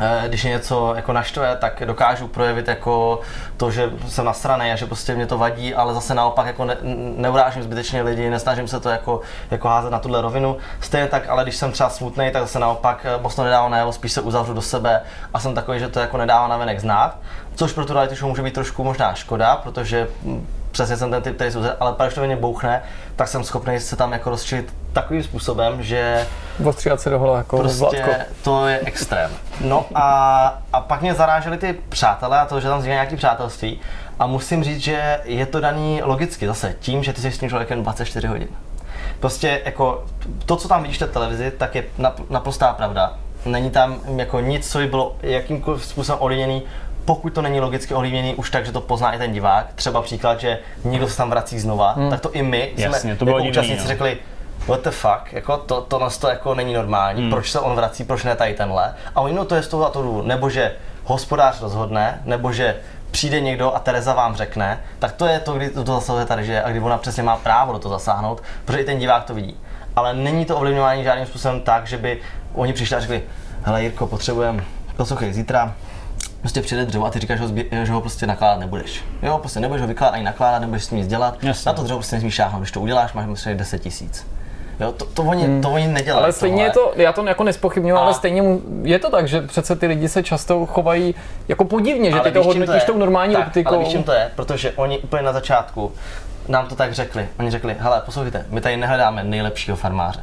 eh, když je něco jako naštve, tak dokážu projevit jako to, že jsem nasraný a že prostě mě to vadí, ale zase naopak jako ne, neurážím zbytečně lidi, nesnažím se to jako, jako házet na tuhle rovinu. Stejně tak, ale když jsem třeba smutný, tak zase naopak eh, moc to nedávám najevo, spíš se uzavřu do sebe a jsem takový, že to jako nedává na venek znát, což pro tu reality show může být trošku možná škoda, protože hm, přesně jsem ten typ, který jsou, ale pak, když to mě bouchne, tak jsem schopný se tam jako rozčilit takovým způsobem, že Ostříhat se do hole jako prostě Zlatko. to je extrém. No a, a pak mě zaráželi ty přátelé a to, že tam vznikne nějaké přátelství. A musím říct, že je to daný logicky zase tím, že ty jsi s tím člověkem 24 hodin. Prostě jako to, co tam vidíš v té televizi, tak je nap- naprostá pravda. Není tam jako nic, co by bylo jakýmkoliv způsobem ovlivněný, pokud to není logicky ovlivněný už tak, že to pozná i ten divák. Třeba příklad, že někdo se tam vrací znova, tak to i my Jasně, jsme to bylo jako divný, účastníci no. řekli, what the fuck, jako to, to, to jako není normální, hmm. proč se on vrací, proč ne tady tenhle. A oni, no to je z toho a to důvodu, nebo že hospodář rozhodne, nebo že přijde někdo a Tereza vám řekne, tak to je to, kdy to, to zasahuje tady, že a kdy ona přesně má právo do toho zasáhnout, protože i ten divák to vidí. Ale není to ovlivňování žádným způsobem tak, že by oni přišli a řekli, hele Jirko, potřebujeme, poslouchej, zítra prostě přijde dřevo a ty říkáš, že ho, zbě- že ho prostě nakládat nebudeš. Jo, prostě nebudeš ho vykládat ani nakládat, nebudeš s ním nic dělat. Jasně. Na to dřevo prostě nesmíš šáhnout, když to uděláš, máš prostě 10 tisíc. Jo, to, to, oni, to oni nedělají. Ale stejně je tohle. to, já to jako nespochybnuju, ale stejně je to tak, že přece ty lidi se často chovají jako podivně, že Ale ty to hodnotíš je? tou normální tak, optikou. Ale víš, čím to je? Protože oni úplně na začátku nám to tak řekli. Oni řekli, hele, poslouchejte, my tady nehledáme nejlepšího farmáře.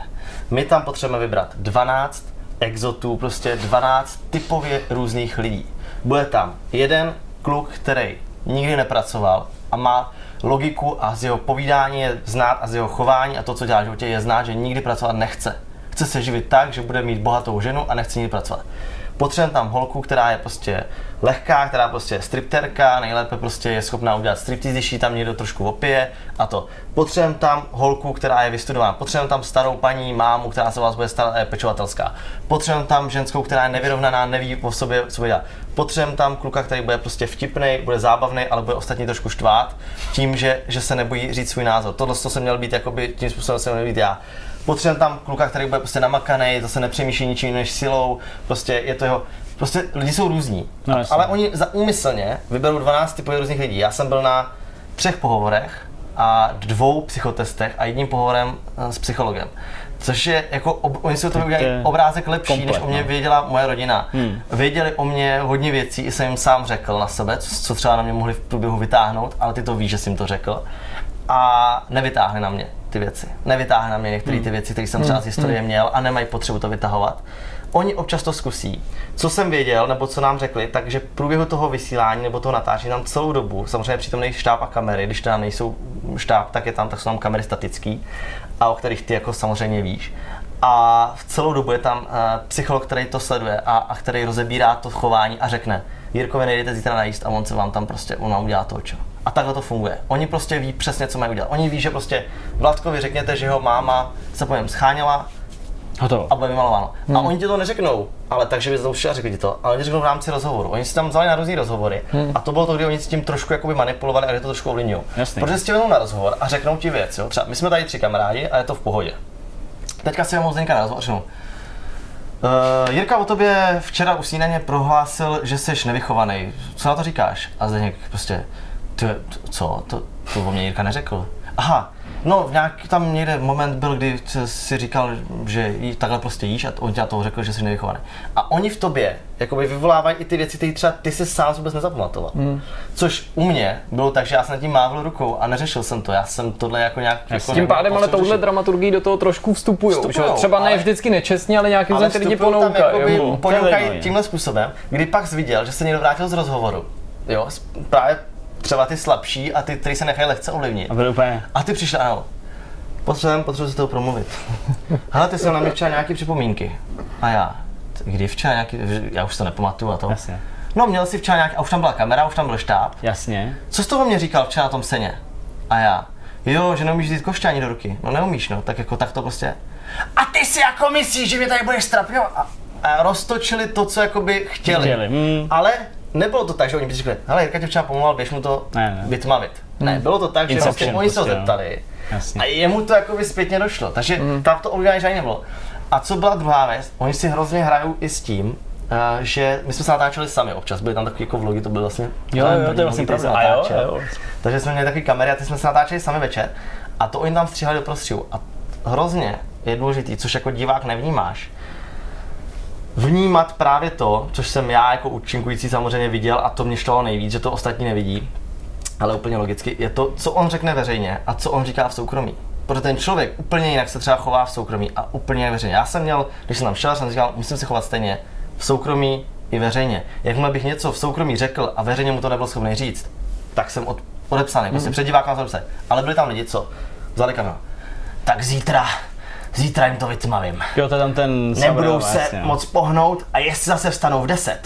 My tam potřebujeme vybrat 12 exotů, prostě 12 typově různých lidí. Bude tam jeden kluk, který nikdy nepracoval a má logiku a z jeho povídání je znát a z jeho chování a to, co dělá v životě, je znát, že nikdy pracovat nechce. Chce se živit tak, že bude mít bohatou ženu a nechce nikdy pracovat. Potřebujeme tam holku, která je prostě lehká, která prostě je stripterka, nejlépe prostě je schopná udělat striptease, když tam někdo trošku opije a to. Potřebujeme tam holku, která je vystudovaná. Potřebujeme tam starou paní, mámu, která se vás bude starat je pečovatelská. Potřebujeme tam ženskou, která je nevyrovnaná, neví o sobě, co bude dělat. Potřebujeme tam kluka, který bude prostě vtipný, bude zábavný, ale bude ostatní trošku štvát, tím, že, že se nebojí říct svůj názor. Tohle to jsem měl být jakoby, tím způsobem jsem měl být já. Potřebujeme tam kluka, který bude prostě namakaný, zase nepřemýšlí ničím než silou, prostě je to jeho, prostě lidi jsou různí. No, A- ale oni za úmyslně vyberou 12 typů různých lidí. Já jsem byl na třech pohovorech a dvou psychotestech a jedním pohovorem eh, s psychologem. Což je jako, ob, oni si o tom je obrázek lepší, komplet, než o mě no. věděla moje rodina. Hmm. Věděli o mě hodně věcí, i jsem jim sám řekl na sebe, co, co třeba na mě mohli v průběhu vytáhnout, ale ty to víš, že jsi jim to řekl. A nevytáhli na mě ty věci. Nevytáhli na mě některé Hmm. ty věci, které jsem třeba z historie měl a nemají potřebu to vytahovat. Oni občas to zkusí. Co jsem věděl, nebo co nám řekli, takže v průběhu toho vysílání nebo toho natáčení tam celou dobu, samozřejmě přítomný štáb a kamery, když teda nejsou štáb, tak je tam, tak jsou tam kamery statický, a o kterých ty jako samozřejmě víš. A v celou dobu je tam uh, psycholog, který to sleduje a, a který rozebírá to chování a řekne, Jirkovi nejdete zítra najíst a on se vám tam prostě, on vám udělá to, čo. A takhle to funguje. Oni prostě ví přesně, co mají udělat. Oni ví, že prostě Vladkovi řekněte, že jeho máma se po něm scháněla, Hotovo. a bude vymalováno. Hmm. A oni ti to neřeknou, ale takže by zaušili a řekli ti to, ale oni řeknou v rámci rozhovoru. Oni si tam vzali na různý rozhovory hmm. a to bylo to, kdy oni s tím trošku jakoby manipulovali a kdy to trošku ovlivňují. Protože si tě na rozhovor a řeknou ti věc, jo? Třeba my jsme tady tři kamarádi a je to v pohodě. Teďka si Zdenka na rozhovor a řeknou, Uh, Jirka o tobě včera u snídaně prohlásil, že jsi nevychovaný. Co na to říkáš? A Zdeněk prostě, ty, co? To, to o mě Jirka neřekl. Aha, no v nějak tam někde moment byl, kdy si říkal, že jí takhle prostě jíš a on ti na toho řekl, že jsi nevychovaný. A oni v tobě jakoby vyvolávají i ty věci, které třeba ty si sám vůbec nezapamatoval. Hmm. Což u mě bylo tak, že já jsem nad tím mávl rukou a neřešil jsem to. Já jsem tohle jako nějak... Jako Tím pádem ale touhle řešit. dramaturgii do toho trošku vstupují. Vstupujou, Třeba ne ale- vždycky nečestně, ale nějakým ale způsobem ty lidi ponoukají. ponoukají tímhle způsobem, kdy pak jsi viděl, že se někdo vrátil z rozhovoru, jo, s- právě třeba ty slabší a ty, kteří se nechají lehce ovlivnit. A úplně, A ty přišel, ano, Potřebujeme, potřebuji si toho promluvit. Hele, ty jsi na mě včera nějaký připomínky. A já, kdy včera nějaký, já už to nepamatuju a to. Jasně. No, měl jsi včera nějaký, a už tam byla kamera, už tam byl štáb. Jasně. Co jsi toho mě říkal včera na tom seně? A já, jo, že neumíš vzít košťání do ruky. No neumíš, no, tak jako tak to prostě. A ty si jako myslíš, že mě tady budeš strapňovat? A, a roztočili to, co jakoby chtěli. Chtěli, mm. Ale nebylo to tak, že oni by řekli, hele, Jirka tě včera pomohl, běž mu to Ne, ne. vytmavit. Ne, bylo to tak, že prostě oni se ho prostě, zeptali. Jasně. A jemu to jakoby zpětně došlo. Takže mm. tam to ovlivňování žádný nebylo. A co byla druhá věc, oni si hrozně hrajou i s tím, uh, že my jsme se natáčeli sami občas, byly tam takové jako vlogy, to byly vlastně Jo, ale jo, to je vlastně pravda. A jo, jo. Takže jsme měli takový kamery a ty jsme se natáčeli sami večer a to oni tam stříhali do prostředí. A hrozně je důležitý, což jako divák nevnímáš, vnímat právě to, což jsem já jako účinkující samozřejmě viděl a to mě štvalo nejvíc, že to ostatní nevidí, ale úplně logicky, je to, co on řekne veřejně a co on říká v soukromí. Protože ten člověk úplně jinak se třeba chová v soukromí a úplně veřejně. Já jsem měl, když jsem tam šel, jsem říkal, musím se chovat stejně v soukromí i veřejně. Jakmile bych něco v soukromí řekl a veřejně mu to nebyl schopný říct, tak jsem od, odepsaný, prostě před divákem jsem se. Ale byli tam lidi, co vzali kameru. Tak zítra, zítra jim to vytmavím Jo, to je tam ten... nebudou se no. moc pohnout a jestli zase vstanou v 10,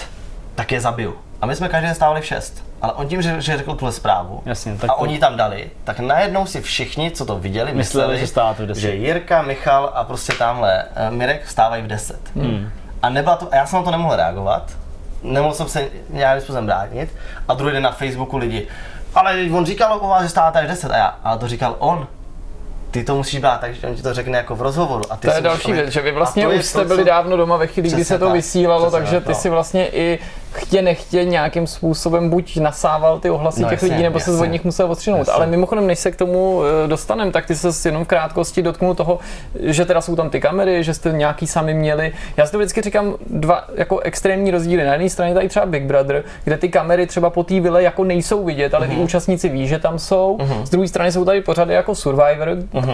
tak je zabiju. A my jsme každý den stávali v 6. Ale on tím, že, že řekl tuhle zprávu Jasně, tak a to- oni tam dali, tak najednou si všichni, co to viděli, Mysleli, že stáváte v 10. že Jirka, Michal a prostě tamhle eh, Mirek vstávají v 10. Hmm. A, nebyla to, a já jsem na to nemohl reagovat, nemohl jsem se nějakým způsobem bránit a druhý den na Facebooku lidi, ale on říkal o vás, že stáváte až v 10 a já, ale to říkal on. Ty to musíš brát, takže on ti to řekne jako v rozhovoru. A ty To je další věc, že vy vlastně už jste to, byli co- dávno doma ve chvíli, kdy se to tak, vysílalo, takže tak, ty no. si vlastně i chtě nechtě nějakým způsobem buď nasával ty ohlasy No těch jasně, lidí, nebo se jasně. od nich musel odstřinout. Jasně. Ale mimochodem, než se k tomu eh, dostaneme, tak ty se jenom v krátkosti dotknul toho, že teda jsou tam ty kamery, že jste nějaký sami měli. Já si to vždycky říkám dva jako extrémní rozdíly. Na jedné straně tady třeba Big Brother, kde ty kamery třeba po té vile jako nejsou vidět, ale ty účastníci ví, že tam jsou. Z druhé strany jsou tady pořady jako Survivor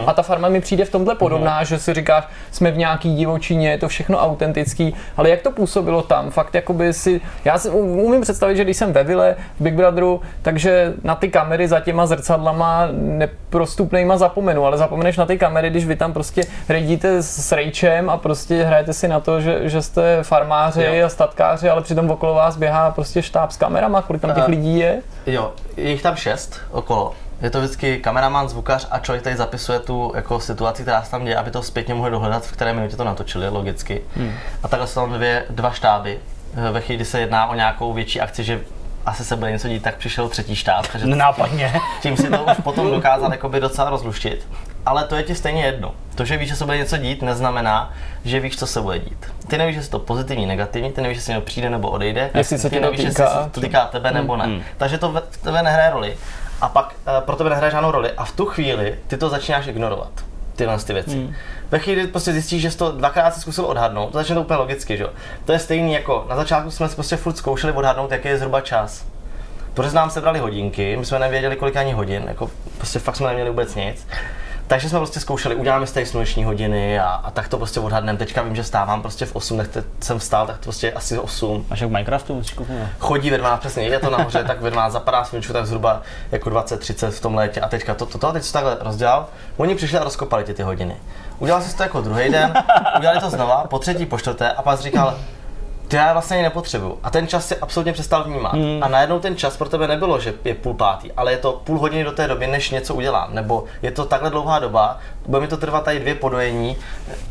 a ta farma mi přijde v tomhle podobná, že si říkáš, jsme v nějaký divočině, je to všechno autentický, ale jak to působilo tam? Fakt jakoby si, já si um- umím představit, že když jsem ve vile v Big Brotheru, takže na ty kamery za těma zrcadlama neprostupnejma zapomenu, ale zapomeneš na ty kamery, když vy tam prostě redíte s rejčem a prostě hrajete si na to, že, že jste farmáři Jo. a statkáři, ale přitom okolo vás běhá prostě štáb s kamerama, kolik tam těch A- lidí je. Jo, je jich tam šest okolo. Je to vždycky kameraman, zvukař a člověk tady zapisuje tu jako situaci, která se tam děje, aby to zpětně mohli dohledat, v které minutě to natočili, logicky. Hmm. A takhle jsou tam dvě, dva štáby. Eh, Ve chvíli, kdy se jedná o nějakou větší akci, že asi se bude něco dít, tak přišel třetí štáb, takže Nenápadně. tím si to už potom dokázal jakoby docela rozluštit. Ale to je ti stejně jedno. To, že víš, že se bude něco dít, neznamená, že víš, co se bude dít. Ty nevíš, že je to pozitivní, negativní, ty nevíš, jestli někdo přijde nebo odejde. Jestli se ty nevíš, týká. jestli se to týká tebe nebo ne. Mm. Takže to ve- v tebe nehraje roli. A pak uh, pro tebe nehraje žádnou roli. A v tu chvíli ty to začínáš ignorovat. Tyhle ty věci. Mm. Ve chvíli kdy prostě zjistíš, že jsi to dvakrát si zkusil odhadnout, to začne to úplně logicky, že jo. To je stejný jako na začátku jsme prostě furt zkoušeli odhadnout, jaký je zhruba čas. Protože nám sebrali hodinky, my jsme nevěděli, kolik ani hodin, jako prostě fakt jsme neměli vůbec nic. Takže jsme prostě zkoušeli, uděláme z té sluneční hodiny a, a tak to prostě odhadneme. Teďka vím, že stávám prostě v 8, tak teď jsem vstál, tak to prostě asi 8. Máš jak v Minecraftu, musíš kouknout. Chodí ve 12, přesně, je to nahoře, tak ve 12 zapadá sluníčko tak zhruba jako 20-30 v tom létě a teďka to, to, to, a teď se takhle rozdělal. Oni přišli a rozkopali ti ty hodiny. Udělal jsi to jako druhý den, udělali to znova, po třetí, po čtvrté a pak říkal, ty já vlastně ani nepotřebuju. A ten čas si absolutně přestal vnímat. Hmm. A najednou ten čas pro tebe nebylo, že je půl pátý, ale je to půl hodiny do té doby, než něco udělám. Nebo je to takhle dlouhá doba, bude mi to trvat tady dvě podojení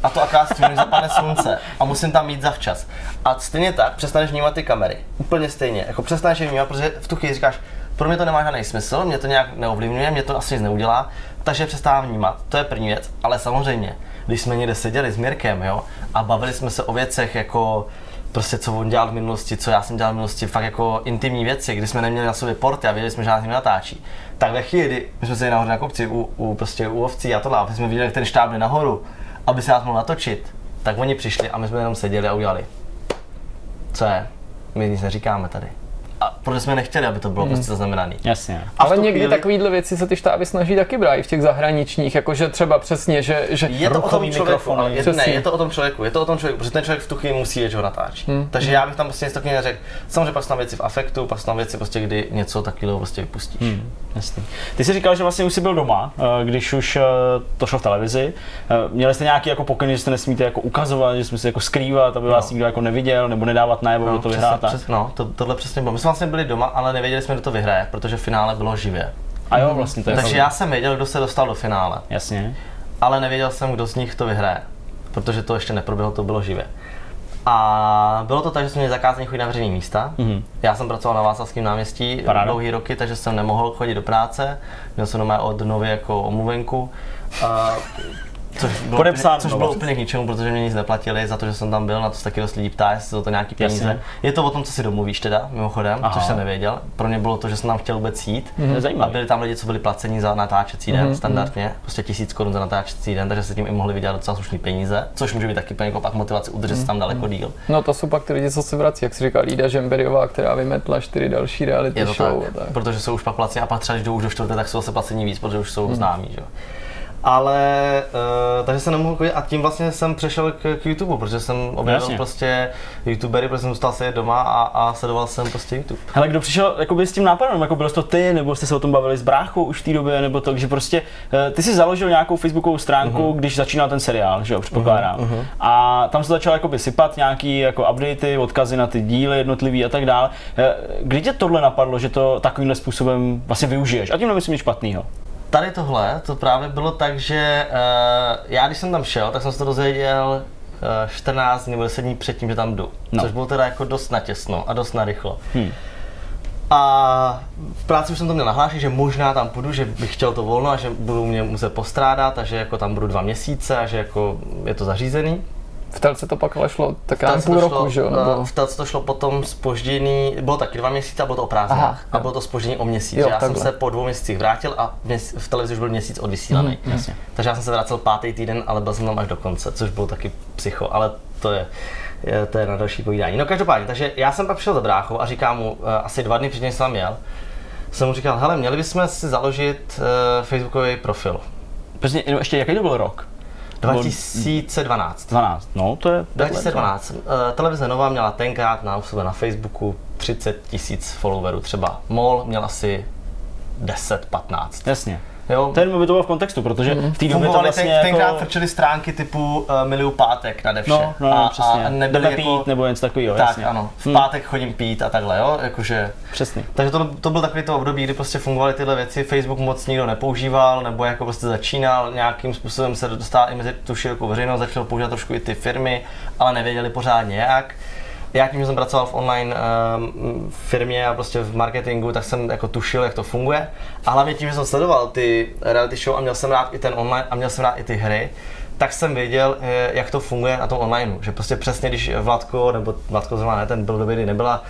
a to akorát s tím, než zapadne slunce a musím tam mít zavčas. A stejně tak přestaneš vnímat ty kamery. Úplně stejně. Jako přestaneš je vnímat, protože v tu chvíli říkáš, pro mě to nemá žádný smysl, mě to nějak neovlivňuje, mě to asi nic neudělá, takže přestávám vnímat. To je první věc. Ale samozřejmě, když jsme někde seděli s Mirkem, jo, a bavili jsme se o věcech jako prostě co on dělal v minulosti, co já jsem dělal v minulosti, fakt jako intimní věci, kdy jsme neměli na sobě porty a věděli jsme, že nás natáčí. Tak ve chvíli, kdy my jsme se nahoře na kopci u, u, prostě u ovcí a tohle, a jsme viděli, ten štáb nahoru, aby se nás mohl natočit, tak oni přišli a my jsme jenom seděli a udělali. Co je? My nic neříkáme tady. A protože jsme nechtěli, aby to bylo prostě zaznamenané. Jasně. A Ale někdy chvíli- takovýhle věci se ty štáby snaží taky brát i v těch zahraničních, jakože třeba přesně, že, že Je to o tom člověku, je, Přesně. ne, je to o tom člověku, je to o tom člověku, protože ten člověk v tu chvíli musí vědět, že ho natáčí. Hmm. Takže já bych tam prostě něco takového neřekl. Samozřejmě pak jsou tam věci v afektu, pak jsou tam věci prostě, kdy něco takového prostě vypustíš. Hmm, jasný. Ty jsi říkal, že vlastně už jsi byl doma, eh, když už eh, to šlo v televizi. Eh, Měli jste nějaký jako pokyn, že jste nesmíte jako ukazovat, že jsme se jako skrývat, aby vás No. nikdo jako neviděl, nebo nedávat najevo, kdo to tak? přes, no, to, tohle přesně bylo. My jsme vlastně byli doma, ale nevěděli jsme, kdo to vyhraje, protože finále bylo živě. A jo, vlastně to je Takže já jsem věděl, kdo se dostal do finále, Jasně. ale nevěděl jsem, kdo z nich to vyhraje, protože to ještě neproběhlo, to bylo živě. A bylo to tak, že jsme měli zakázaný chodit na veřejné místa. Mhm. Já jsem pracoval na Václavském náměstí Paráda. dlouhý roky, takže jsem nemohl chodit do práce. Měl jsem doma od nově jako omluvenku. A Což bylo, Podepsán úplně, což bylo úplně k ničemu, protože mě nic neplatili za to, že jsem tam byl, na to se taky dost lidí ptá, jestli jsou to nějaký Jasně. peníze. Je to o tom, co si domluvíš teda, mimochodem, Aha. což jsem nevěděl. Pro mě bylo to, že jsem tam chtěl vůbec jít. Je A byli tam lidi, co byli placeni za natáčecí den, standardně, prostě tisíc korun za natáčecí den, takže se tím i mohli vydělat docela slušný peníze, což může být taky někoho pak motivace udržet se tam daleko díl. No to jsou pak ty lidi, co se vrací, jak si říkal Lída Žemberiová, která vymetla čtyři další reality show. tak, tak. protože jsou už pak placeni a pak třeba, když jdou už do čtvrté, tak jsou se placení víc, protože už jsou známí, že jo. Ale, uh, takže jsem nemohl chodit a tím vlastně jsem přešel k, k YouTube, protože jsem objevil Jasně. prostě YouTubery, protože jsem zůstal sedět doma a, a sledoval jsem prostě YouTube. Hele, kdo přišel jakoby, s tím nápadem, jako byl to ty, nebo jste se o tom bavili s bráchou už v té době, nebo to, že prostě eh, ty si založil nějakou facebookovou stránku, když začínal ten seriál, že jo, předpokládám. A tam se začal jakoby sypat nějaký jako updaty, odkazy na ty díly jednotlivý a tak dále. Eh, Kdy tě tohle napadlo, že to takovýmhle způsobem vlastně využiješ? A tím nemyslím nic špatného. Tady tohle, to právě bylo tak, že uh, já když jsem tam šel, tak jsem se to dozvěděl uh, 14 dní nebo 10 dní předtím, že tam jdu. No. Což bylo teda jako dost natěsno a dost narychlo. Hmm. A v práci už jsem to měl nahlášit, že možná tam půjdu, že bych chtěl to volno a že budu mě muset postrádat a že jako tam budu dva měsíce a že jako je to zařízený. V telce to pak ale šlo tak já Telce půl to roku, šlo, že jo? eh, Nebo... V Telce to šlo potom spožděný, bylo taky dva měsíce a bylo to o prázdninách. Aha, A bylo to spožděný o měsíc. Jo, já jsem takhle. se po dvou měsících vrátil a v, měs- v televizi už byl měsíc odvysílaný. Mhm, jasně. Takže já jsem se vracel pátý týden, ale byl jsem tam až do konce, což bylo taky psycho, ale to je, je to je na další povídání. No každopádně, takže já jsem pak přišel za bráchou a říkám mu, uh, asi dva dny předtím, jsem tam jel, jsem mu říkal, hele, měli bychom si založit uh, facebookový profil. Prostě jenom ještě jaký to byl rok? 2012. 12. No, to je... 2012. Uh, televize Nova měla tenkrát na sebe na Facebooku 30 tisíc followerů třeba. MOL měl asi 10-15. Jasně. Jo? To je jenom aby to bylo v kontextu, protože v té době to vlastně ten, tenkrát jako... frčely stránky typu uh, Miliu pátek nade vše. No, no, a, přesně. a nebyly jako, pít nebo něco takového, tak, jasně. ano. V Hm. pátek chodím pít a takhle, jo, jakože. Přesně. Takže to, to byl takový to období, kdy prostě fungovaly tyhle věci, Facebook moc nikdo nepoužíval, nebo jako prostě začínal, nějakým způsobem se dostal i mezi tu širokou veřejnost, začal používat trošku i ty firmy, ale nevěděli pořádně jak. Já tím, že jsem pracoval v online um, firmě a prostě v marketingu, tak jsem jako tušil, jak to funguje. A hlavně tím, že jsem sledoval ty reality show a měl jsem rád i ten online a měl jsem rád i ty hry, tak jsem věděl, eh, jak to funguje na tom online. Že prostě přesně, když Vladko, nebo Vladko zrovna ne, ten byl kdy nebyla,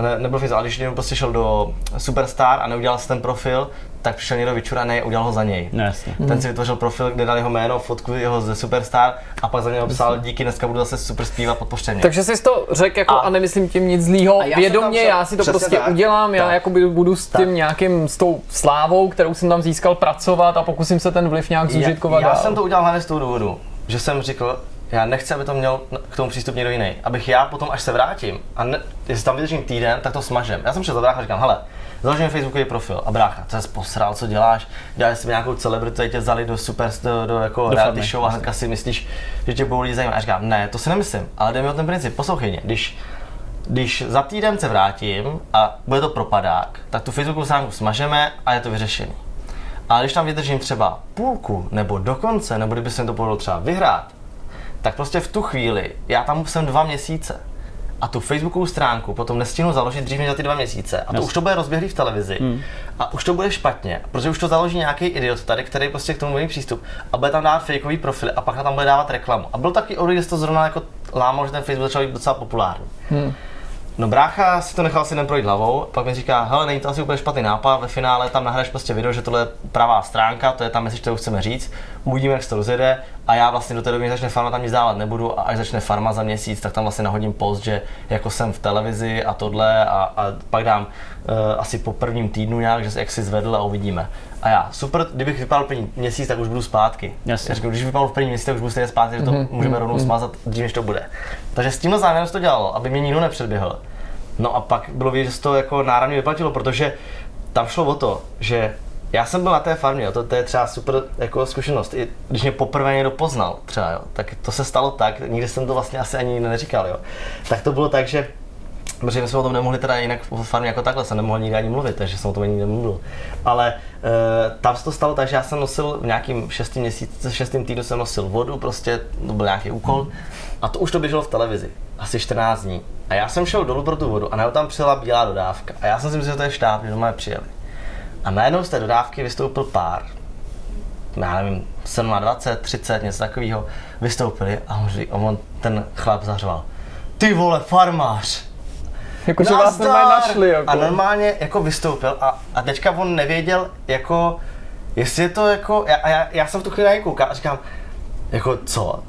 ne, nebyl Facebook, ale když někdo prostě šel do Superstar a neudělal si ten profil, tak přišel někdo vyčuraný a udělal ho za něj. No, jasně. Ten si vytvořil profil, kde dal jeho jméno, fotku jeho ze Superstar a pak za něj psal díky, dneska budu zase super zpívat, podpořte mě. Takže jsi to řekl jako a, A- nemyslím tím nic zlýho, já jsem vědomně, šel- já si to prostě tak. udělám, já Tak. jakoby budu s Tak. tím nějakým, s tou slávou, kterou jsem tam získal, pracovat a pokusím se ten vliv nějak zužitkovat já, já dál. jsem to udělal hlavně z toho důvodu, že jsem řekl, já nechci, aby to měl k tomu přístup někdo jiný. Abych já potom, až se vrátím, a ne, jestli tam vydržím týden, tak to smažem. Já jsem šel za brácha a říkám, hele, založím Facebookový profil. A brácha, co jsi posral, co děláš? Děláš si nějakou celebritu, tě vzali do super, do, do jako Do reality show a hnedka si myslíš, že tě budou lidi zajímat. A říkám, ne, to si nemyslím, ale jde mi o ten princip, poslouchej mě, když když za týden se vrátím a bude to propadák, tak tu Facebookovou stránku smažeme a je to vyřešený. Ale když tam vydržím třeba půlku nebo dokonce, nebo kdyby se mi to povedlo třeba vyhrát, tak prostě v tu chvíli, já tam jsem dva měsíce a tu Facebookovou stránku potom nestihnu založit dřív než za ty dva měsíce. A to Jasně. už to bude rozběhlý v televizi. Hmm. A už to bude špatně, protože už to založí nějaký idiot tady, který prostě k tomu bude přístup a bude tam dávat fakeový profily a pak tam bude dávat reklamu. A byl taky období, kde se to zrovna jako lámal, že ten Facebook začal být docela populární. Hmm. No brácha si to nechal si den projít hlavou, pak mi říká, hele, není to asi úplně špatný nápad, ve finále tam nahraješ prostě video, že tohle je pravá stránka, to je tam, jestli kterou chceme říct, uvidíme, jak se to rozjede a já vlastně do té doby, začne farma, tam nic dávat nebudu a až začne farma za měsíc, tak tam vlastně nahodím post, že jako jsem v televizi a tohle a, a pak dám uh, asi po prvním týdnu nějak, že jak si zvedl a uvidíme. A já, super, kdybych vypadal první měsíc, tak už budu zpátky. Jasně. Já řeknu, když vypadal v první měsíc, tak už budu stejně zpátky, že to můžeme rovnou smazat dřív, než to bude. Takže s tímhle záměrem to dělalo, aby mě nikdo nepředběhl. No a pak bylo vidět, že se to jako náramně vyplatilo, protože tam šlo o to, že já jsem byl na té farmě, jo, to, to je třeba super jako zkušenost. I když mě poprvé někdo poznal, třeba, jo, tak to se stalo tak, nikdy jsem to vlastně asi ani neříkal, jo. Tak to bylo tak, že Protože my jsme o tom nemohli teda jinak v farmě jako takhle, jsem nemohl nikdy ani mluvit, takže jsem o tom ani nemluvil. Ale e, tam se to stalo tak, že já jsem nosil v nějakým šestým měsíci, šestým týdnu jsem nosil vodu, prostě to byl nějaký úkol. A to už to běželo v televizi, asi 14 dní. A já jsem šel dolů pro tu vodu a najednou tam přijela bílá dodávka. A já jsem si myslel, že to je štáb, že doma přijeli. A najednou z té dodávky vystoupil pár, já nevím, 27, 30, něco takového, vystoupili a on, řík- a on ten chlap zařval. Ty vole, farmář! Jako, že vás normálně našli, jako. A normálně jako vystoupil a, a teďka on nevěděl, jako, jestli je to jako, já, a já, já jsem v tu chvíli na něj koukal a říkám, jako co?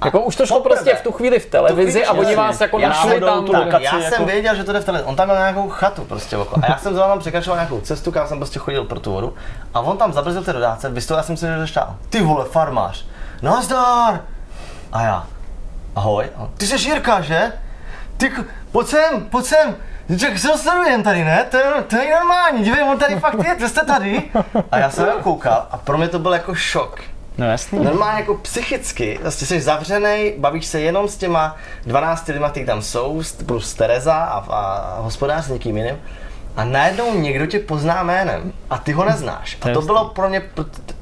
A Jako už to šlo poprvé- prostě v tu chvíli v televizi a oni vás jako Já našli jsem tam. tu lokaci. já jako- jsem věděl, že to jde v televizi. On tam měl nějakou chatu prostě okolo. A já jsem zrovna tam překračoval nějakou cestu, kam jsem prostě chodil pro tu vodu. A on tam zabrzdil v té dodávce, vystoupil, já jsem si že štál. Ty vole, farmář. Nazdar! A já. Ahoj. A on, Ty jsi Jirka, že? Ty, pojď sem, pojď sem. Tak se sledujem tady, ne? To je, to je normální, dívej, on tady fakt je, vy jste tady. A já jsem koukal a pro mě to byl jako šok. No jasný. Normálně jako psychicky, vlastně jsi zavřený, bavíš se jenom s těma 12 lidma, kteří tam jsou, plus Tereza a, a hospodář s někým jiným. A najednou někdo tě pozná jménem a ty ho neznáš. A to bylo pro mě,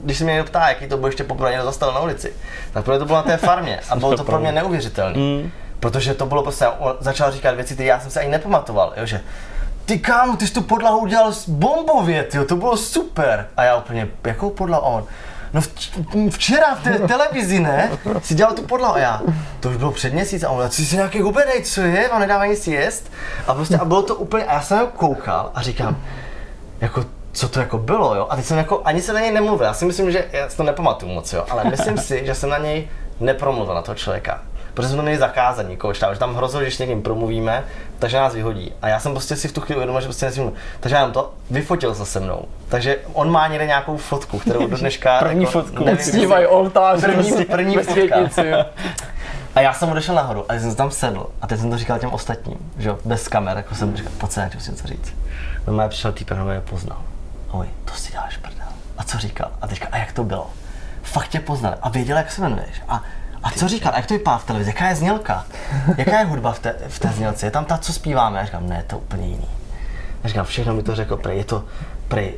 když se mě někdo ptá, jaký to bylo ještě poprvé někdo zastavil na ulici, tak pro mě to bylo na té farmě a bylo to pro mě neuvěřitelné. Protože to bylo prostě, on začal říkat věci, které já jsem se ani nepamatoval, jo, že ty kámo, ty jsi tu podlahu udělal bombově, tyjo, to bylo super. A já úplně, jakou podlahu? On, no vč- včera v té televizi, ne, si dělal tu podlahu a já, to už bylo před měsíc a on, ty jsi nějaký hubenej, co je, on nedává nic jíst. A prostě, a bylo to úplně, a já jsem koukal a říkám, jako co to jako bylo, jo? A teď jsem jako, ani se na něj nemluvil, já si myslím, že, já si to nepamatuju moc, jo, ale myslím si, že jsem na něj nepromluvil, na toho člověka. Protože jsme to měli zakázat nikoho čtát, že tam hrozilo, že když s někým promluvíme, takže nás vyhodí. A já jsem prostě si v tu chvíli uvědomil, že prostě nesmím. Takže já to vyfotil se se mnou. Takže on má někde nějakou fotku, kterou do dneška... První jako, fotku. nevím, Snívají oltář První- první fotka. A já jsem odešel nahoru a jsem se tam sedl a teď jsem to říkal těm ostatním, že jo, bez kamer, jako jsem říkal, pojď se, musím něco říct. No má přišel týpek, mě poznal. Oj, to si děláš prdel. A co říkal? A teďka, a jak to bylo? Fakt tě poznal a věděl, jak se jmenuješ. A, a co říkal? A jak to vypadá v televizi? Jaká je znělka? Jaká je hudba v té, v té znělce? Je tam ta, co zpíváme? Já říkám, ne, to je úplně jiný. A říkám, všechno mi to řekl, prej, je to, prej,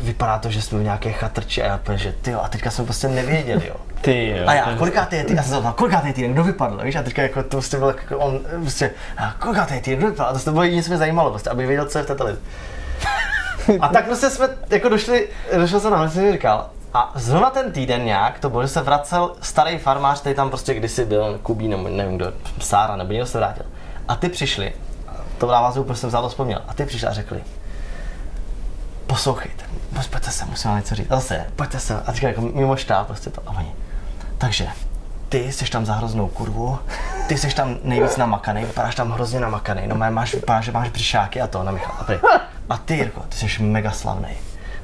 vypadá to, že jsme v nějaké chatrči a já prej, že ty a teďka jsem prostě nevěděl, jo. Ty jo. A já, kolikátý je týden? Já jsem se zeptal, kolikátý je týden, kdo vypadl, víš? A teďka jako to prostě bylo jako on, prostě, a kolikátý je týden, kdo vypadl? A to bylo jediné, co mě zajímalo, prostě, aby věděl, co je v té televizi. A tak prostě jsme jako došli, došel jsem na jsem říkal, a zrovna ten týden nějak, to bylo, že se vracel starý farmář, který tam prostě kdysi byl, Kubí, nebo nevím kdo, Sára, nebo někdo se vrátil. A ty přišli, to dává zvuk, protože jsem za to vzpomněl, a ty přišli a řekli, poslouchejte, pojďte se, musím vám něco říct. A zase, pojďte se, a teďka jako mimo štáb prostě to, a oni. Takže, ty jsi tam za hroznou kurvu, ty jsi tam nejvíc namakaný, vypadáš tam hrozně namakaný, no má- máš, vypadáš, že máš břišáky a to, na Michal. A, prý, a ty, Jirko, ty jsi mega slavný.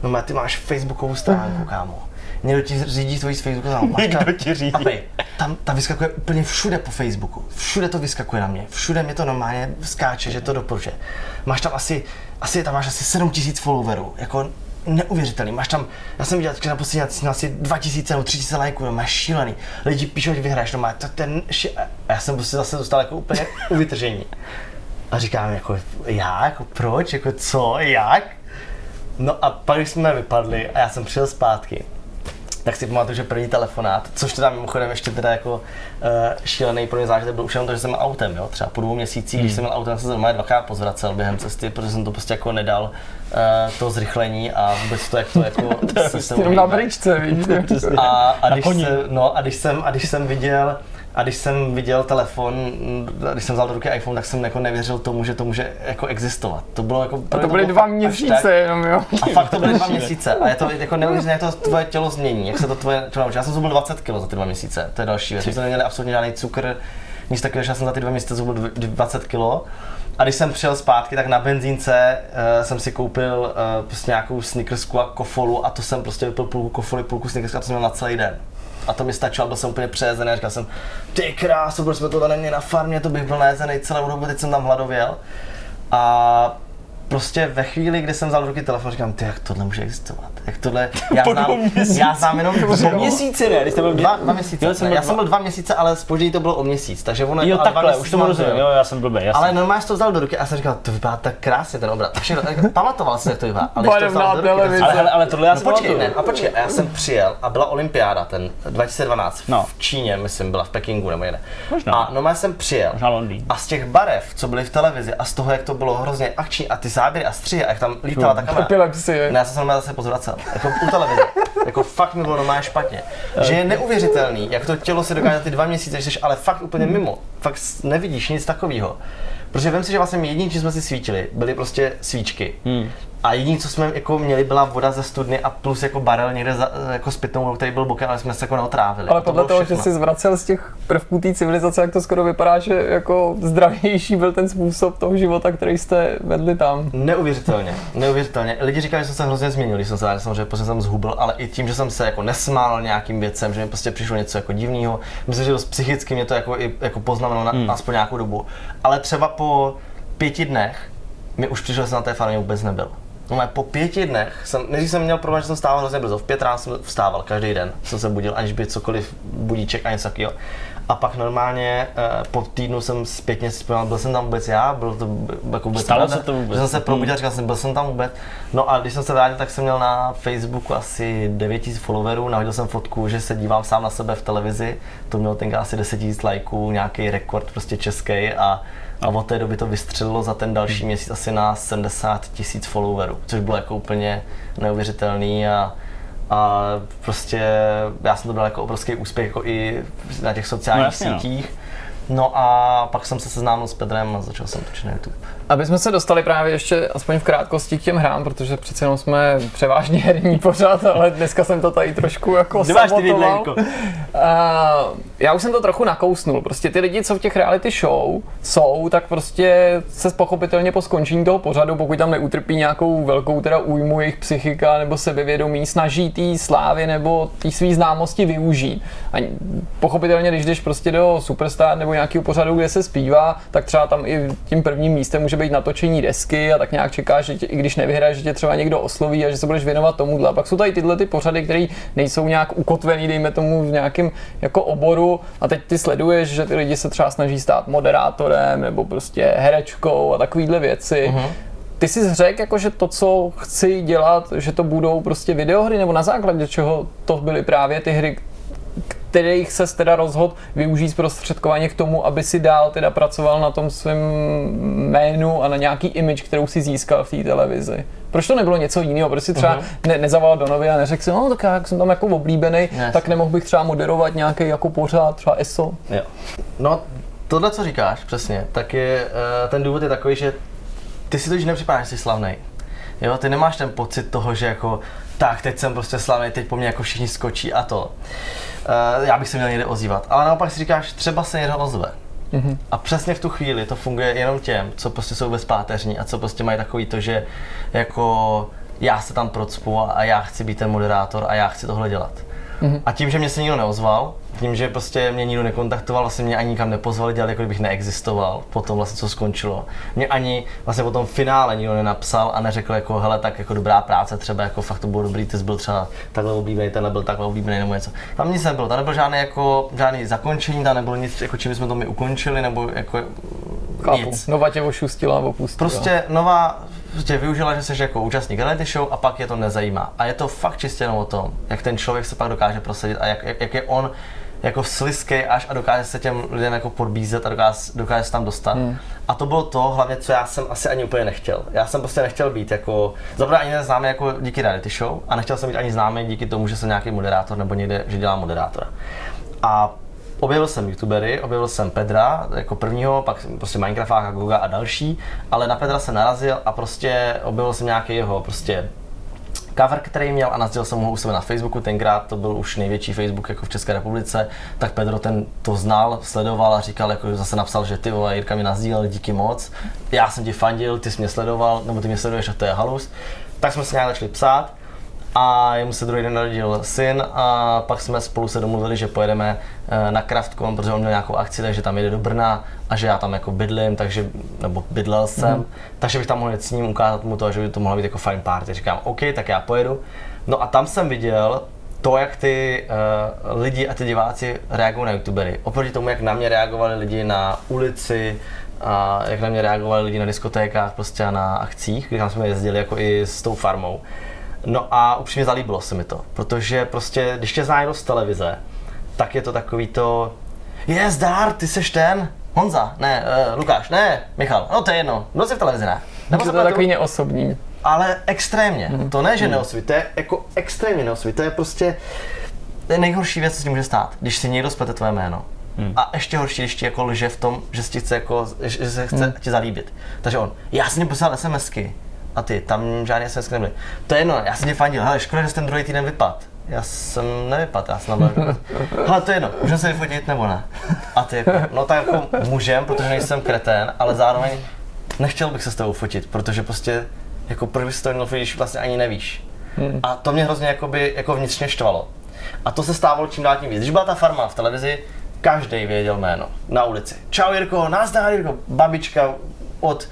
No má, ty máš facebookovou stránku, kámo. Někdo ti řídí tvojí z Facebooku stránku. Někdo ti řídí. A prý, tam, ta vyskakuje úplně všude po Facebooku. Všude to vyskakuje na mě. Všude mě to normálně skáče, že to doporučuje. Máš tam asi, asi tam máš asi 7000 followerů. Jako neuvěřitelný. Máš tam, já jsem viděl, že na poslední asi, asi 2000 nebo 3000 lajků, no, máš šílený. Lidi píšou, že vyhraješ, no má to ten ši... A já jsem prostě zase dostal jako úplně u vytržení. A říkám jako, já, jako proč, jako co, jak? No a pak když jsme vypadli a já jsem přijel zpátky, tak si pamatuju, že první telefonát, což teda mimochodem ještě teda jako uh, šílený pro mě zážitek byl už jenom to, že jsem autem, jo, třeba po dvou měsících, když jsem měl autem, jsem se normálně dvakrát pozvracel během cesty, protože jsem to prostě jako nedal uh, to zrychlení a vůbec to, jak to jako se sebou Jenom na hýbe. bričce, víš. A, a, když no, a, když jsem, a když jsem viděl A když jsem viděl telefon, když jsem vzal do ruky iPhone, tak jsem jako nevěřil tomu, že to může jako existovat. To bylo jako... A to byly dva měsíce jenom, jo. A fakt to byly dva měsíce. A je to jako neuvěřitelné, jak to tvoje tělo změní, jak se to tvoje tělo naučí. Já jsem zhubil 20 kg za ty dva měsíce, to je další věc. My jsme neměli absolutně žádný cukr, nic takového, že já jsem za ty dva měsíce zhubil 20 kg. A když jsem přijel zpátky, tak na benzínce uh, jsem si koupil uh, prostě nějakou snickersku a kofolu a to jsem prostě vypil půlku kofoly, půlku snickersku a to jsem měl na celý den. A to mi stačilo, byl jsem úplně přejezený a říkal jsem, ty krásu, proč jsme to neměli na farmě, to bych byl najezený celou dobu, teď jsem tam hladověl. A prostě ve chvíli, kdy jsem vzal ruky telefon, říkám, ty, jak tohle může existovat? Jak tohle, já znám, dvou já znám jenom Po měsíci ne, když jste byl dva, dva měsíce. Jo, jsem byl já jsem byl dva měsíce, ale spoždění to bylo o měsíc, takže ono Jo, takhle, už mám rozumím, to, jo, já jsem blbý, jasně. ale normálně jsi to vzal do ruky a jsem říkal, to vypadá tak krásně ten obraz. A Všechno, jako, pamatoval jsem, jak to vypadá. Ale když to vzal do ruky, tak ale, ale, tohle já No počkej, ne, a počkej, a já jsem přijel a byla olympiáda, ten 2012 v, No. v Číně, myslím, byla v Pekingu nebo někde. Možná. A normálně jsem přijel. Možná Londýn. A z těch barev, co byly v televizi a z toho, jak to bylo hrozně akční a ty záběry a střihy a jak tam lítala ta kamera. Epilepsie. Ne, já jsem se normálně zase pozvracel. Jako u televize. jako fakt mi bylo normálně špatně. Že je neuvěřitelný, jak to tělo si dokáže ty dva měsíce, že jsi ale fakt úplně mimo. Fakt nevidíš nic takového. Protože vím si, že vlastně jediný, čím jsme si svítili, byly prostě svíčky. Hmm. A jediný, co jsme jako měli, byla voda ze studny a plus jako barel někde za, jako s pitnou vodou, který byl bokem, ale jsme se jako neotrávili. Ale To podle bylo toho, že všechno. jsi zvracel z těch prvků té civilizace, jak to skoro vypadá, že jako zdravější byl ten způsob toho života, který jste vedli tam. Neuvěřitelně, neuvěřitelně. Lidi říkali, že jsem se hrozně změnil, když jsem se samozřejmě prostě jsem zhubil, ale i tím, že jsem se jako nesmál nějakým věcem, že mi prostě přišlo něco jako divného. Myslím, že dost psychicky mě to jako, i, jako poznamenalo na, Hmm. aspoň nějakou dobu. Ale třeba po pěti dnech mi už přišlo, že jsem na té farmě vůbec nebyl. No, po pěti dnech jsem, než jsem měl problém, že jsem stával hrozně brzo. V pět ráno jsem vstával každý den, jsem se budil, aniž by cokoliv budíček a něco takového. A pak normálně eh, po týdnu jsem zpětně si vzpomněl, byl jsem tam vůbec já, byl to jako vůbec Stalo se to vůbec? Jsem se Hmm. probudil, říkal jsem, byl jsem tam vůbec. No a když jsem se vrátil, tak jsem měl na Facebooku asi 9 000 followerů, nahodil jsem fotku, že se dívám sám na sebe v televizi, to mělo tenkrát asi 10 000 lajků, nějaký rekord prostě český a a od té doby to vystřelilo za ten další měsíc asi na 70 tisíc followerů, což bylo jako úplně neuvěřitelný a, a prostě já jsem to bral jako obrovský úspěch jako i na těch sociálních No jasně, no. sítích. No a pak jsem se seznámil s Pedrem a začal jsem točit na YouTube. Aby jsme se dostali právě ještě aspoň v krátkosti k těm hrám, protože přece jenom jsme převážně herní pořád, ale dneska jsem to tady trošku jako sabotoval. A já už jsem to trochu nakousnul. Prostě ty lidi, co v těch reality show jsou, tak prostě se pochopitelně po skončení toho pořadu, pokud tam neutrpí nějakou velkou teda újmu jejich psychika nebo sebevědomí, snaží té slávy nebo té své známosti využít. A pochopitelně, když jdeš prostě do Superstar nebo nějakého pořadu, kde se zpívá, tak třeba tam i tím prvním místem může být natočení desky a tak nějak čekáš, že tě, i když nevyhraješ, že tě třeba někdo osloví a že se budeš věnovat tomuhle. A pak jsou tady tyhle ty pořady, které nejsou nějak ukotvený, dejme tomu v nějakém jako oboru a teď ty sleduješ, že ty lidi se třeba snaží stát moderátorem nebo prostě herečkou a takovýhle věci. Uh-huh. Ty jsi řekl, jako, že to, co chci dělat, že to budou prostě videohry, nebo na základě čeho to byly právě ty hry, kterých se teda rozhodl využít zprostředkovaně k tomu, aby si dál teda pracoval na tom svém jménu a na nějaký image, kterou si získal v té televizi. Proč to nebylo něco jiného? Proč si třeba Mhm. ne, nezavolal do novy a neřekl si, no tak já jak jsem tam jako oblíbený, Yes. tak nemohl bych třeba moderovat nějaký jako pořád, třeba ESO. Jo. No, tohle, co říkáš, přesně, tak je, eh, ten důvod je takový, že ty si to už nepřipadáš, že jsi slavnej. Jo, ty nemáš ten pocit toho, že jako, tak, teď jsem prostě slavný, teď po mně jako všichni skočí a to. Uh, já bych se měl někde ozývat. Ale naopak si říkáš, třeba se někdo ozve. Mhm. A přesně v tu chvíli to funguje jenom těm, co prostě jsou bezpáteřní a co prostě mají takový to, že jako já se tam procpu a- a já chci být ten moderátor a já chci tohle dělat. Mhm. A tím, že mě se nikdo neozval, tím, že prostě mě nikdo nekontaktoval, vlastně mě ani nikam nepozvali, dělali, jako kdybych neexistoval, potom vlastně co skončilo. Mě ani vlastně po tom finále nikdo nenapsal a neřekl jako, hele, tak jako dobrá práce, třeba jako fakt to bylo dobrý, ty jsi byl třeba takhle oblíbený, tenhle byl takhle oblíbený nebo něco. Tam nic nebylo, tam nebylo žádný jako, žádný zakončení, tam nebylo nic, jako čím jsme to my ukončili, nebo jako Chápu. nic. Nova tě ošustila a opustila. Prostě nová tě využila, že jsi jako účastník reality show a pak je to nezajímá. A je to fakt čistě jenom o tom, jak ten člověk se pak dokáže prosadit a jak, jak, jak je on jako sliskej až a dokáže se těm lidem jako podbízet a dokáže, dokáže se tam dostat. Hmm. A to bylo to hlavně, co já jsem asi ani úplně nechtěl. Já jsem prostě nechtěl být jako, zaprvé ani neznámý jako díky reality show a nechtěl jsem být ani známý díky tomu, že jsem nějaký moderátor nebo někde, že dělám moderátora. A objevil jsem youtubery, objevil jsem Pedra jako prvního, pak prostě Minecraftáka, Goga a další, ale na Pedra jsem narazil a prostě objevil jsem nějaký jeho prostě cover, který měl a nazdílel jsem ho u sebe na Facebooku, tenkrát to byl už největší Facebook jako v České republice, tak Pedro ten to znal, sledoval a říkal, jako zase napsal, že ty vole, Jirka mi nazdílel, díky moc, já jsem ti fandil, ty jsi mě sledoval, nebo ty mě sleduješ a to je halus. Tak jsme se nějak začali psát a jemu se druhý den narodil syn a pak jsme spolu se domluvili, že pojedeme eh, na Craftcon, protože on měl nějakou akci, takže tam jede do Brna a že já tam jako bydlím, takže, nebo bydlel jsem, mm. takže bych tam mohl s ním, ukázat mu to, že by to mohla být jako fajn party. Říkám, OK, tak já pojedu. No a tam jsem viděl to, jak ty uh, lidi a ty diváci reagují na youtubery. Oproti tomu, jak na mě reagovali lidi na ulici, a jak na mě reagovali lidi na diskotékách prostě na akcích, kdy tam jsme jezdili jako i s tou farmou. No a upřímně zalíbilo se mi to, protože prostě, když tě zná z televize, tak je to takový to, je zdár, ty seš ten, Honza, ne, uh, Lukáš, ne, Michal, no to je jedno, byl jsi v televizi, ne? Nebo to je takový neosobní. Ale extrémně, hmm. to ne, že hmm. neosobní, to je jako extrémně neosobní, to je prostě to je nejhorší věc, co se může stát, když si někdo splete tvoje jméno. Hmm. A ještě horší, když ti jako lže v tom, že si chce jako, že se chce hmm. ti zalíbit. Takže on, já jsem mi poslal SMSky, a ty, tam žádný SMS nebyly. To je jedno, já jsem tě fandil, hele, škoda, že jsi ten druhý týden vypad. Já jsem nevypadl, já jsem. Ale to je jedno, můžeme se vyfotit nebo ne? A ty jako, no tak jako můžem, protože nejsem kretén, ale zároveň nechtěl bych se s tebou fotit, protože prostě jako proč bys to měl fotit, když vlastně ani nevíš. Hmm. A to mě hrozně jakoby, jako vnitřně štvalo. A to se stávalo čím dál tím víc. Když byla ta farma v televizi, každý věděl jméno na ulici. Čau Jirko, nazdar Jirko, babička od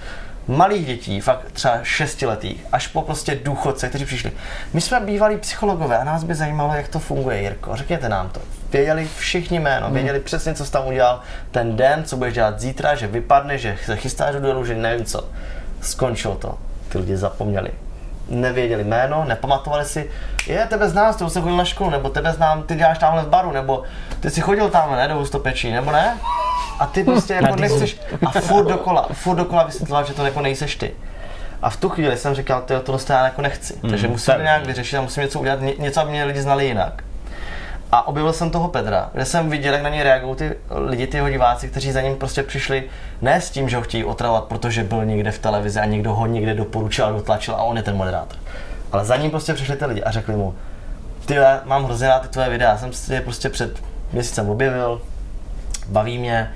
malých dětí, fakt třeba šestiletých, až po prostě důchodce, kteří přišli. My jsme bývalí psychologové a nás by zajímalo, jak to funguje, Jirko. Řekněte nám to. Věděli všichni jméno, hmm. věděli přesně, co jsi tam udělal ten den, co budeš dělat zítra, že vypadne, že se chystáš do duelu, že nevím co. Skončilo to. Ty lidi zapomněli nevěděli jméno, nepamatovali si, je, tebe znám, s tebou jsem chodil na školu, nebo tebe znám, ty děláš tamhle v baru, nebo ty jsi chodil tam, ne, do Hustopečí, nebo ne? A ty prostě jako nechceš, a furt dokola, furt dokola vysvětloval, že to jako nejseš ty. A v tu chvíli jsem říkal, to tohle já jako nechci, mm, takže musím nějak vyřešit a musím něco udělat, něco, aby mě lidi znali jinak. A objevil jsem toho Pedra, kde jsem viděl, jak na něj reagují ty lidi, ty jeho diváci, kteří za ním prostě přišli ne s tím, že ho chtějí otravovat, protože byl někde v televizi a někdo ho někde doporučil a dotlačil a on je ten moderátor. Ale za ním prostě přišli ty lidi a řekli mu, ty mám hrozně rád ty tvoje videa, jsem si je prostě před měsícem objevil, baví mě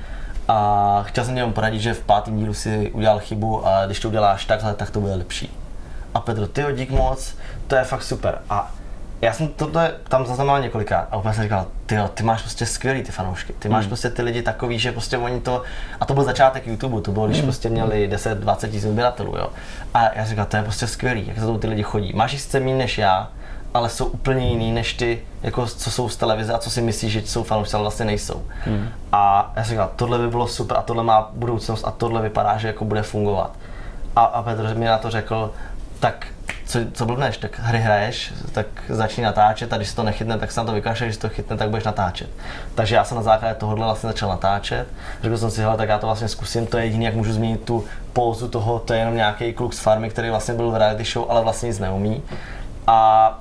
a chtěl jsem němu poradit, že v pátém dílu si udělal chybu a když to uděláš takhle, tak to bude lepší. A Petro, ty dík moc, to je fakt super. A já jsem tohle tam zaznamenal několikrát a úplně jsem říkal, ty, ty máš prostě skvělý ty fanoušky, ty máš hmm. prostě ty lidi takový, že prostě oni to, a to byl začátek YouTube, to bylo, když hmm. prostě měli 10-20 tisíc odběratelů, jo. A já jsem říkal, to je prostě skvělý, jak se to ty lidi chodí. Máš jich sice méně než já, ale jsou úplně jiný než ty, jako co jsou z televize a co si myslíš, že jsou fanoušci, ale vlastně nejsou. Hmm. A já jsem říkal, tohle by bylo super a tohle má budoucnost a tohle vypadá, že jako bude fungovat. A, a Petr mi na to řekl, tak co, co blbneš, tak hry hraješ, tak začni natáčet a když se to nechytne, tak se na to vykašleš, když to chytne, tak budeš natáčet. Takže já jsem na základě tohohle vlastně začal natáčet. Řekl jsem si, hele, tak já to vlastně zkusím, to je jediné, jak můžu změnit tu pózu toho, to je jenom nějaký kluk z farmy, který vlastně byl v reality show, ale vlastně nic neumí. A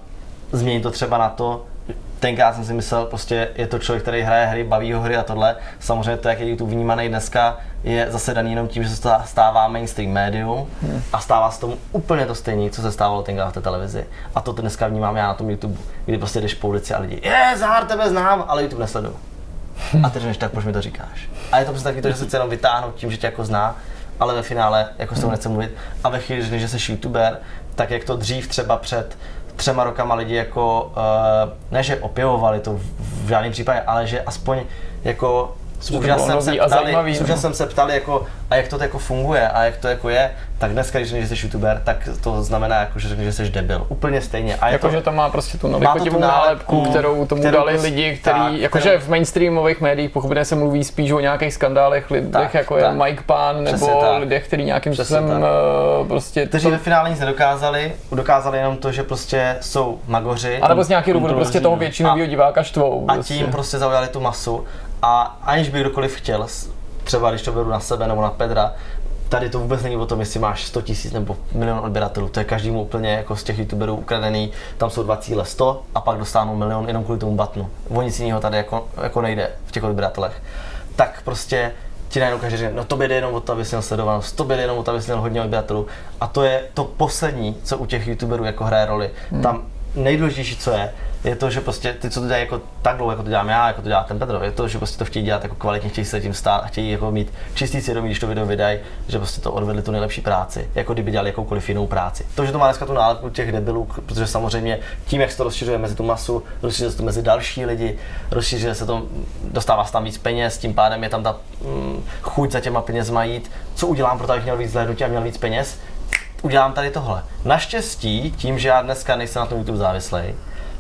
změnit to třeba na to, tenkrát jsem si myslel, prostě je to člověk, který hraje hry, baví ho hry a tohle. Samozřejmě to, jak je YouTube vnímaný dneska, je zase daný jenom tím, že se stává mainstream médium hmm. a stává se tomu úplně to stejné, co se stávalo tenkrát v té televizi. A to dneska vnímám já na tom YouTube, kdy prostě jdeš po ulici a lidi, je, Zahar, tebe znám, ale YouTube nesleduju. A ty řekneš, tak proč mi to říkáš? A je to prostě taky to, že se chce jenom vytáhnout tím, že tě jako zná, ale ve finále jako s tou nechce mluvit. A ve chvíli, že jsi YouTuber, tak jak to dřív třeba před třema rokama lidi jako, uh, ne že opěvovali to v žádném případě, ale že aspoň jako úžasem se, ptali, úžasem se ptali jako, a jak to jako funguje a jak to jako je, tak dneska, když řekneš, že jsi youtuber, tak to znamená, jako, že řekneš, že jsi debil. Úplně stejně. A jako, to, že to má prostě tu nelichotivou nálepku, kterou tomu kterou dali prostě, lidi, který, tak, jakože kterou, v mainstreamových médiích pochopitelně se mluví spíš o nějakých skandálech, lidech tak, jako tak, je Mike Pan, nebo tak. lidech, kteří nějakým způsobem uh, prostě... Kteří to... ve finále nic nedokázali, dokázali jenom to, že prostě jsou magoři. A nebo z nějaký důvodu prostě toho většinového diváka štvou. A prostě. tím prostě zaujali tu masu a aniž by kdokoliv chtěl, třeba když to beru na sebe nebo na Pedra, tady to vůbec není o tom, jestli máš 100 tisíc nebo milion odběratelů. To je každému úplně jako z těch youtuberů ukradený. Tam jsou dva cíle 100 a pak dostánou milion jenom kvůli tomu batnu. O nic jiného tady jako, jako nejde v těch odběratelech. Tak prostě ti najednou každý řekne, no to jde jenom o to, abys měl sledovanost, to jde jenom o to, abys měl hodně odběratelů. A to je to poslední, co u těch youtuberů jako hraje roli. Hmm. Tam nejdůležitější, co je, je to, že prostě ty, co to dělají jako tak dlouho, jako to dělám já, jako to dělá ten Petr, je to, že prostě to chtějí dělat jako kvalitně, chtějí se tím stát a chtějí jako mít čistý svědomí, když to video vydají, že prostě to odvedli tu nejlepší práci, jako kdyby dělali jakoukoliv jinou práci. To, že to má dneska tu nálepku těch debilů, protože samozřejmě tím, jak se to rozšiřuje mezi tu masu, rozšiřuje se to mezi další lidi, rozšiřuje se to, dostává se tam víc peněz, tím pádem je tam ta mm, chuť za těma penězma jít. Co udělám pro to, abych měl víc zhlédnutí a měl víc peněz? Udělám tady tohle. Naštěstí, tím, že já dneska nejsem na tom YouTube závislý,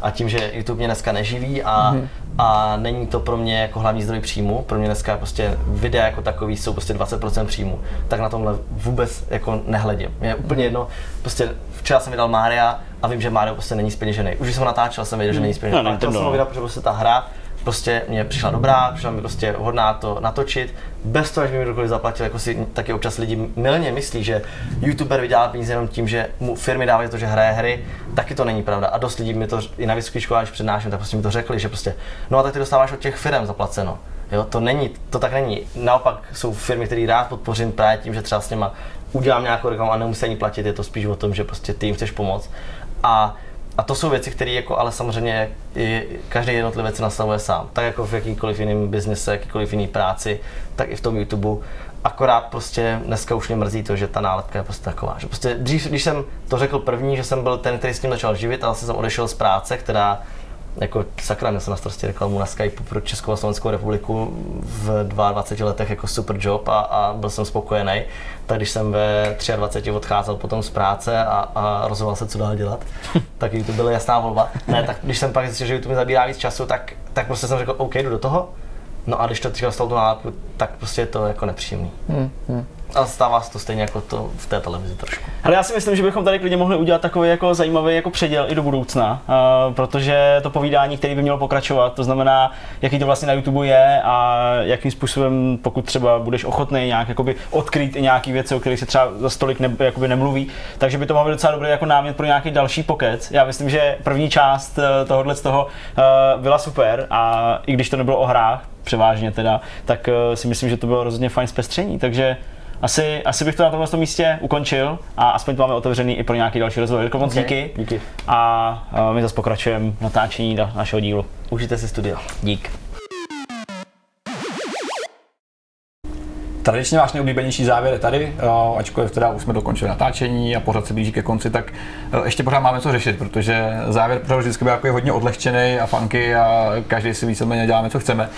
a tím, že YouTube mě dneska neživí a, mm-hmm. a není to pro mě jako hlavní zdroj příjmu, pro mě dneska prostě videa jako takový jsou prostě 20% příjmu, tak na tomhle vůbec jako nehledím. Mě je úplně jedno, prostě včera jsem vydal Mária a vím, že Mario prostě není speněžený. Už jsem ho natáčel, jsem věděl, že není speněžený. No, chtěl jsem ho vydat, protože prostě ta hra prostě mě přišla dobrá, přišla mi prostě hodná to natočit, bez toho, že mi kdokoliv zaplatil, jako si taky občas lidi milně myslí, že youtuber vydělá peníze jenom tím, že mu firmy dávají to, že hraje hry, taky to není pravda. A dost lidí mi to i na vysokých školách, když přednáším, tak prostě mi to řekli, že prostě, no a tak ty dostáváš od těch firm zaplaceno. Jo, to není, to tak není. Naopak jsou firmy, které rád podpořím právě tím, že třeba s nima udělám nějakou reklamu a nemusí ani platit, je to spíš o tom, že prostě ty jim chceš pomoct. A a to jsou věci, které jako ale samozřejmě každý jednotlivec nastavuje sám. Tak jako v jakýkoliv jiném biznise, jakýkoliv jiný práci, tak i v tom YouTube. Akorát prostě dneska už mě mrzí to, že ta nálepka je prostě taková. Že prostě dřív, když jsem to řekl první, že jsem byl ten, který s tím začal živit, ale jsem odešel z práce, která jako sakra, měl jsem na starosti reklamu na Skype pro Českou a Slovenskou republiku v 22 letech jako super job a, a byl jsem spokojený. Tak když jsem ve 23 odcházel potom z práce a, a rozhodoval se, co dál dělat, tak to byla jasná volba. Ne, tak když jsem pak zjistil, že YouTube mi zabírá víc času, tak, tak prostě jsem řekl, OK, jdu do toho. No a když to teďka dostal tu nálepku, tak prostě je to jako nepříjemný. Hmm, hmm. A stává se to stejně jako to v té televizi trošku. Ale já si myslím, že bychom tady klidně mohli udělat takový jako zajímavý jako předěl i do budoucna, uh, protože to povídání, který by mělo pokračovat, to znamená, jaký to vlastně na YouTube je a jakým způsobem, pokud třeba budeš ochotný nějak jakoby odkrýt i nějaké věci, o kterých se třeba za stolik ne, jakoby nemluví, takže by to mohlo být docela dobrý jako námět pro nějaký další pokec. Já myslím, že první část eh, tohohle z toho uh, byla super a i když to nebylo o hrách, převážně teda, tak uh, si myslím, že to bylo rozhodně fajn zpestření, takže asi, asi bych to na tomhle místě ukončil a aspoň to máme otevřený i pro nějaký další rozvoj. Jirko, moc okay. díky. díky. A my zase pokračujeme natáčení do našeho dílu. Užijte si studio. Dík. Tradičně váš nejoblíbenější závěr je tady, ačkoliv teda už jsme dokončili natáčení a pořád se blíží ke konci, tak ještě pořád máme co řešit, protože závěr pořád vždycky byl jako hodně odlehčený a funky a každý si víceméně děláme, co chceme.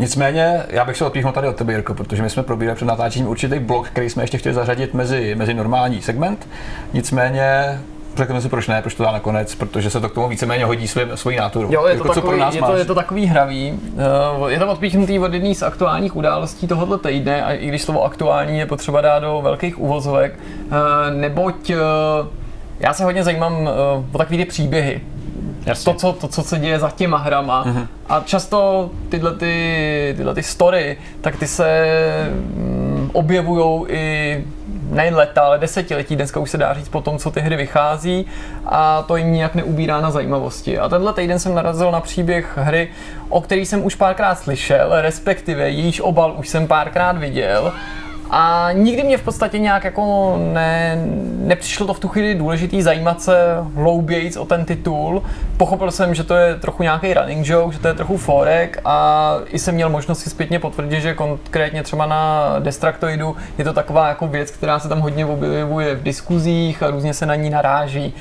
Nicméně, já bych se odpíchnul tady od tebe, Jirko, protože my jsme probírali před natáčením určitý blok, který jsme ještě chtěli zařadit mezi, mezi normální segment. Nicméně řekneme si, proč ne, proč to dá nakonec, protože se to k tomu víceméně hodí svým, svojí náturu. Jo, je to, Jirko, takový, je, to, je to takový hravý. Eh, je to odpíchnutý od jedné z aktuálních událostí tohoto týdne, a i když slovo aktuální je potřeba dát do velkých uvozovek, eh, neboť eh, já se hodně zajímám o takové ty příběhy. Jasně. To, co, to, co se děje za těma hrama. Mm-hmm. A často tyhle, ty, tyhle ty story, tak ty se mm, objevují i nejen leta, ale desetiletí, dneska už se dá říct po tom, co ty hry vychází a to jim nijak neubírá na zajímavosti. A tenhle týden jsem narazil na příběh hry, o který jsem už párkrát slyšel, respektive jejíž obal už jsem párkrát viděl a nikdy mě v podstatě nějak jako ne, nepřišlo to v tu chvíli důležitý zajímat se hloubějíc o ten titul. Pochopil jsem, že to je trochu nějaký running joke, že to je trochu forek a i jsem měl možnost si zpětně potvrdit, že konkrétně třeba na Destructoidu je to taková jako věc, která se tam hodně objevuje v diskuzích a různě se na ní naráží.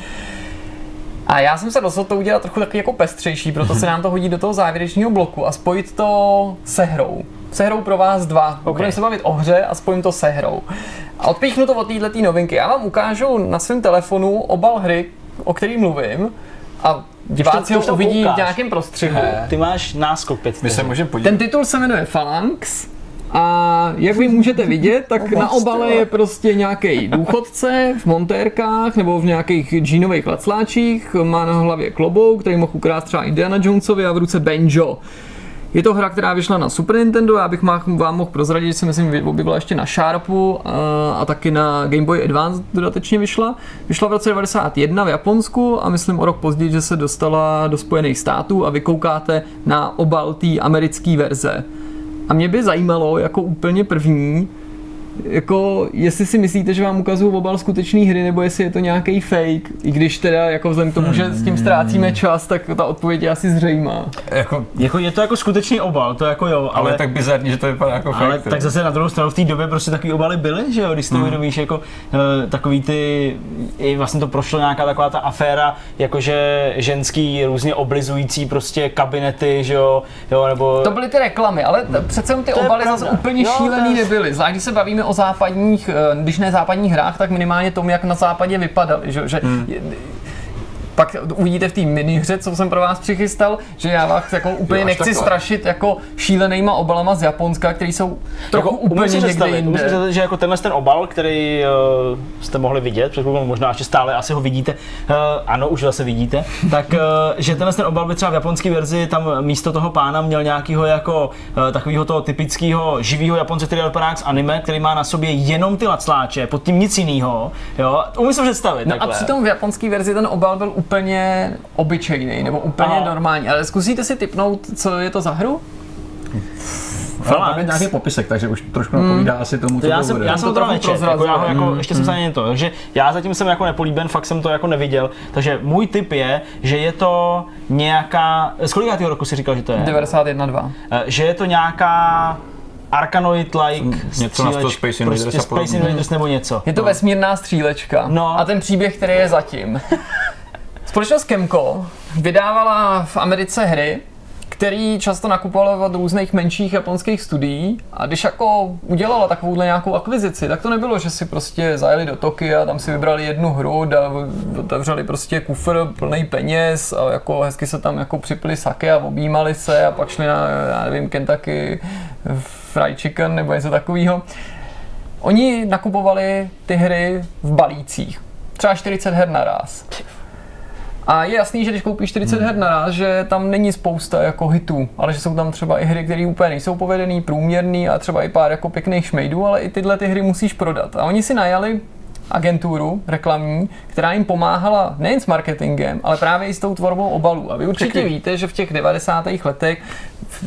A já jsem se rozhodl to udělat trochu taky jako pestřejší, proto se nám to hodí do toho závěrečného bloku a spojit to se hrou se hrou pro vás dva. Okay. Budeme se bavit o hře a spojím to se hrou. A odpíchnu to od této novinky. Já vám ukážu na svém telefonu obal hry, o který mluvím. A diváci ho uvidí v nějakém prostředí. Ty máš náskok pět. My se můžeme podívat. Ten titul se jmenuje Phalanx. A jak vy můžete vidět, tak na obale je prostě nějaký důchodce v montérkách nebo v nějakých džínových lacláčích, má na hlavě klobouk, který mohl ukrát třeba Indiana Jonesovi a v ruce banjo. Je to hra, která vyšla na Super Nintendo, já bych vám mohl prozradit, že si myslím, objevila ještě na Sharpu a, a taky na Game Boy Advance dodatečně vyšla. Vyšla v roce 91 v Japonsku a myslím o rok později, že se dostala do Spojených států a vykoukáte na obal té americké verze. A mě by zajímalo jako úplně první, jako jestli si myslíte, že vám ukazují obal skutečné hry, nebo jestli je to nějaký fake, i když teda jako vzhledem k tomu, že s tím ztrácíme čas, tak ta odpověď je asi zřejmá. Jako, Jako, je to jako skutečný obal, to jako jo, ale, ale, ale tak bizarní, že to vypadá jako ale fake. tak zase na druhou stranu v té době prostě takový obaly byly, že jo, když si to Hmm. uvědomíš, jako uh, takový ty, i vlastně to prošlo nějaká taková ta aféra, jakože ženský různě oblizující prostě kabinety, že jo, jo nebo... To byly ty reklamy, ale t- přece jenom ty obaly zase úplně Jo, šílený nebyly. Zvlášť když se bavíme o západních, eh, když ne západních hrách, tak minimálně tom, jak na západě vypadaly. Že, že Hmm. Pak uvidíte v té minihře, co jsem pro vás přichystal, že já vás jako úplně Jo, nechci takhle. strašit jako šílenýma obalama z Japonska, který jsou trochu jako, úplně někde si jinde. představit, že jako tenhle ten obal, který uh, jste mohli vidět, před chvilkou možná ještě stále asi ho vidíte, uh, ano, už zase vidíte, tak uh, že tenhle ten obal by třeba v japonské verzi tam místo toho pána měl nějakého jako uh, takového toho typického živého Japonce, který vypadá z anime, který má na sobě jenom ty lacláče, pod tím nic jiného, jo, umím si představit No a takhle. přitom v japonské verzi ten obal byl úplně obyčejný, nebo úplně Aha. normální. Ale zkusíte si typnout, co je to za hru? Ale tam je nějaký popisek, takže už trošku napovídá asi tomu, co To já to jsem, bude. já jsem To to nečet, jako já ho jako, ještě jsem se ani to, takže já zatím jsem jako nepolíben, fakt jsem to jako neviděl, takže můj tip je, že je to nějaká, z kolikátého roku si říkal, že to je? 91.2. Eh, Že je to nějaká Arkanoid-like Něco na stříleč- Space Invaders prostě a Space. Invaders nebo něco. Je to vesmírná střílečka. No. A ten příběh, který je zatím. Společnost Kemco vydávala v Americe hry, který často nakupovala od různých menších japonských studií a když jako udělala takovouhle nějakou akvizici, tak to nebylo, že si prostě zajeli do Tokia, tam si vybrali jednu hru, otevřeli prostě kufr plný peněz a jako hezky se tam jako připili sake a objímali se a pak šli na, já nevím, Kentucky Fried Chicken nebo něco takového. Oni nakupovali ty hry v balících. Třeba 40 her naraz. A je jasný, že když koupíš 40 her naraz, že tam není spousta jako hitů, ale že jsou tam třeba i hry, které úplně nejsou povedený, průměrný a třeba i pár jako pěkných šmejdů, ale i tyhle ty hry musíš prodat. A oni si najali agenturu reklamní, která jim pomáhala nejen s marketingem, ale právě i s tou tvorbou obalů. A vy určitě Pěkný. víte, že v těch 90. letech,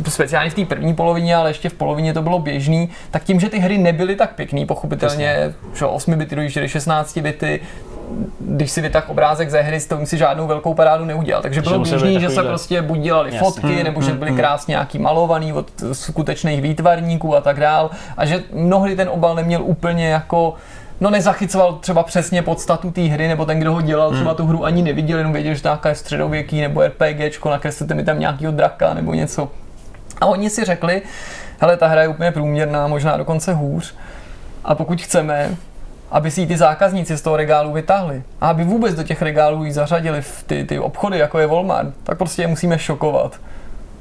speciálně v té první polovině, ale ještě v polovině to bylo běžný, tak tím, že ty hry nebyly tak pěkný, pochopitelně, že 8 bity dojížděly 16 bity, když si vytah obrázek ze hry, s tím si žádnou velkou parádu neudělal. Takže bylo běžný, že se prostě buď dělali Jasně. fotky, nebo že byly krásně nějaký malovaný od skutečných výtvarníků a tak dál. A že mnohdy ten obal neměl úplně jako No nezachycoval třeba přesně podstatu té hry, nebo ten, kdo ho dělal, třeba tu hru ani neviděl, jenom věděl, že nějaká je středověký nebo RPGčko, nakreslete mi tam nějakýho draka nebo něco. A oni si řekli, hele, ta hra je úplně průměrná, možná dokonce hůř. A pokud chceme, aby si ji ty zákazníci z toho regálu vytáhli a aby vůbec do těch regálů ji zařadili v ty, ty obchody, jako je Walmart, tak prostě je musíme šokovat.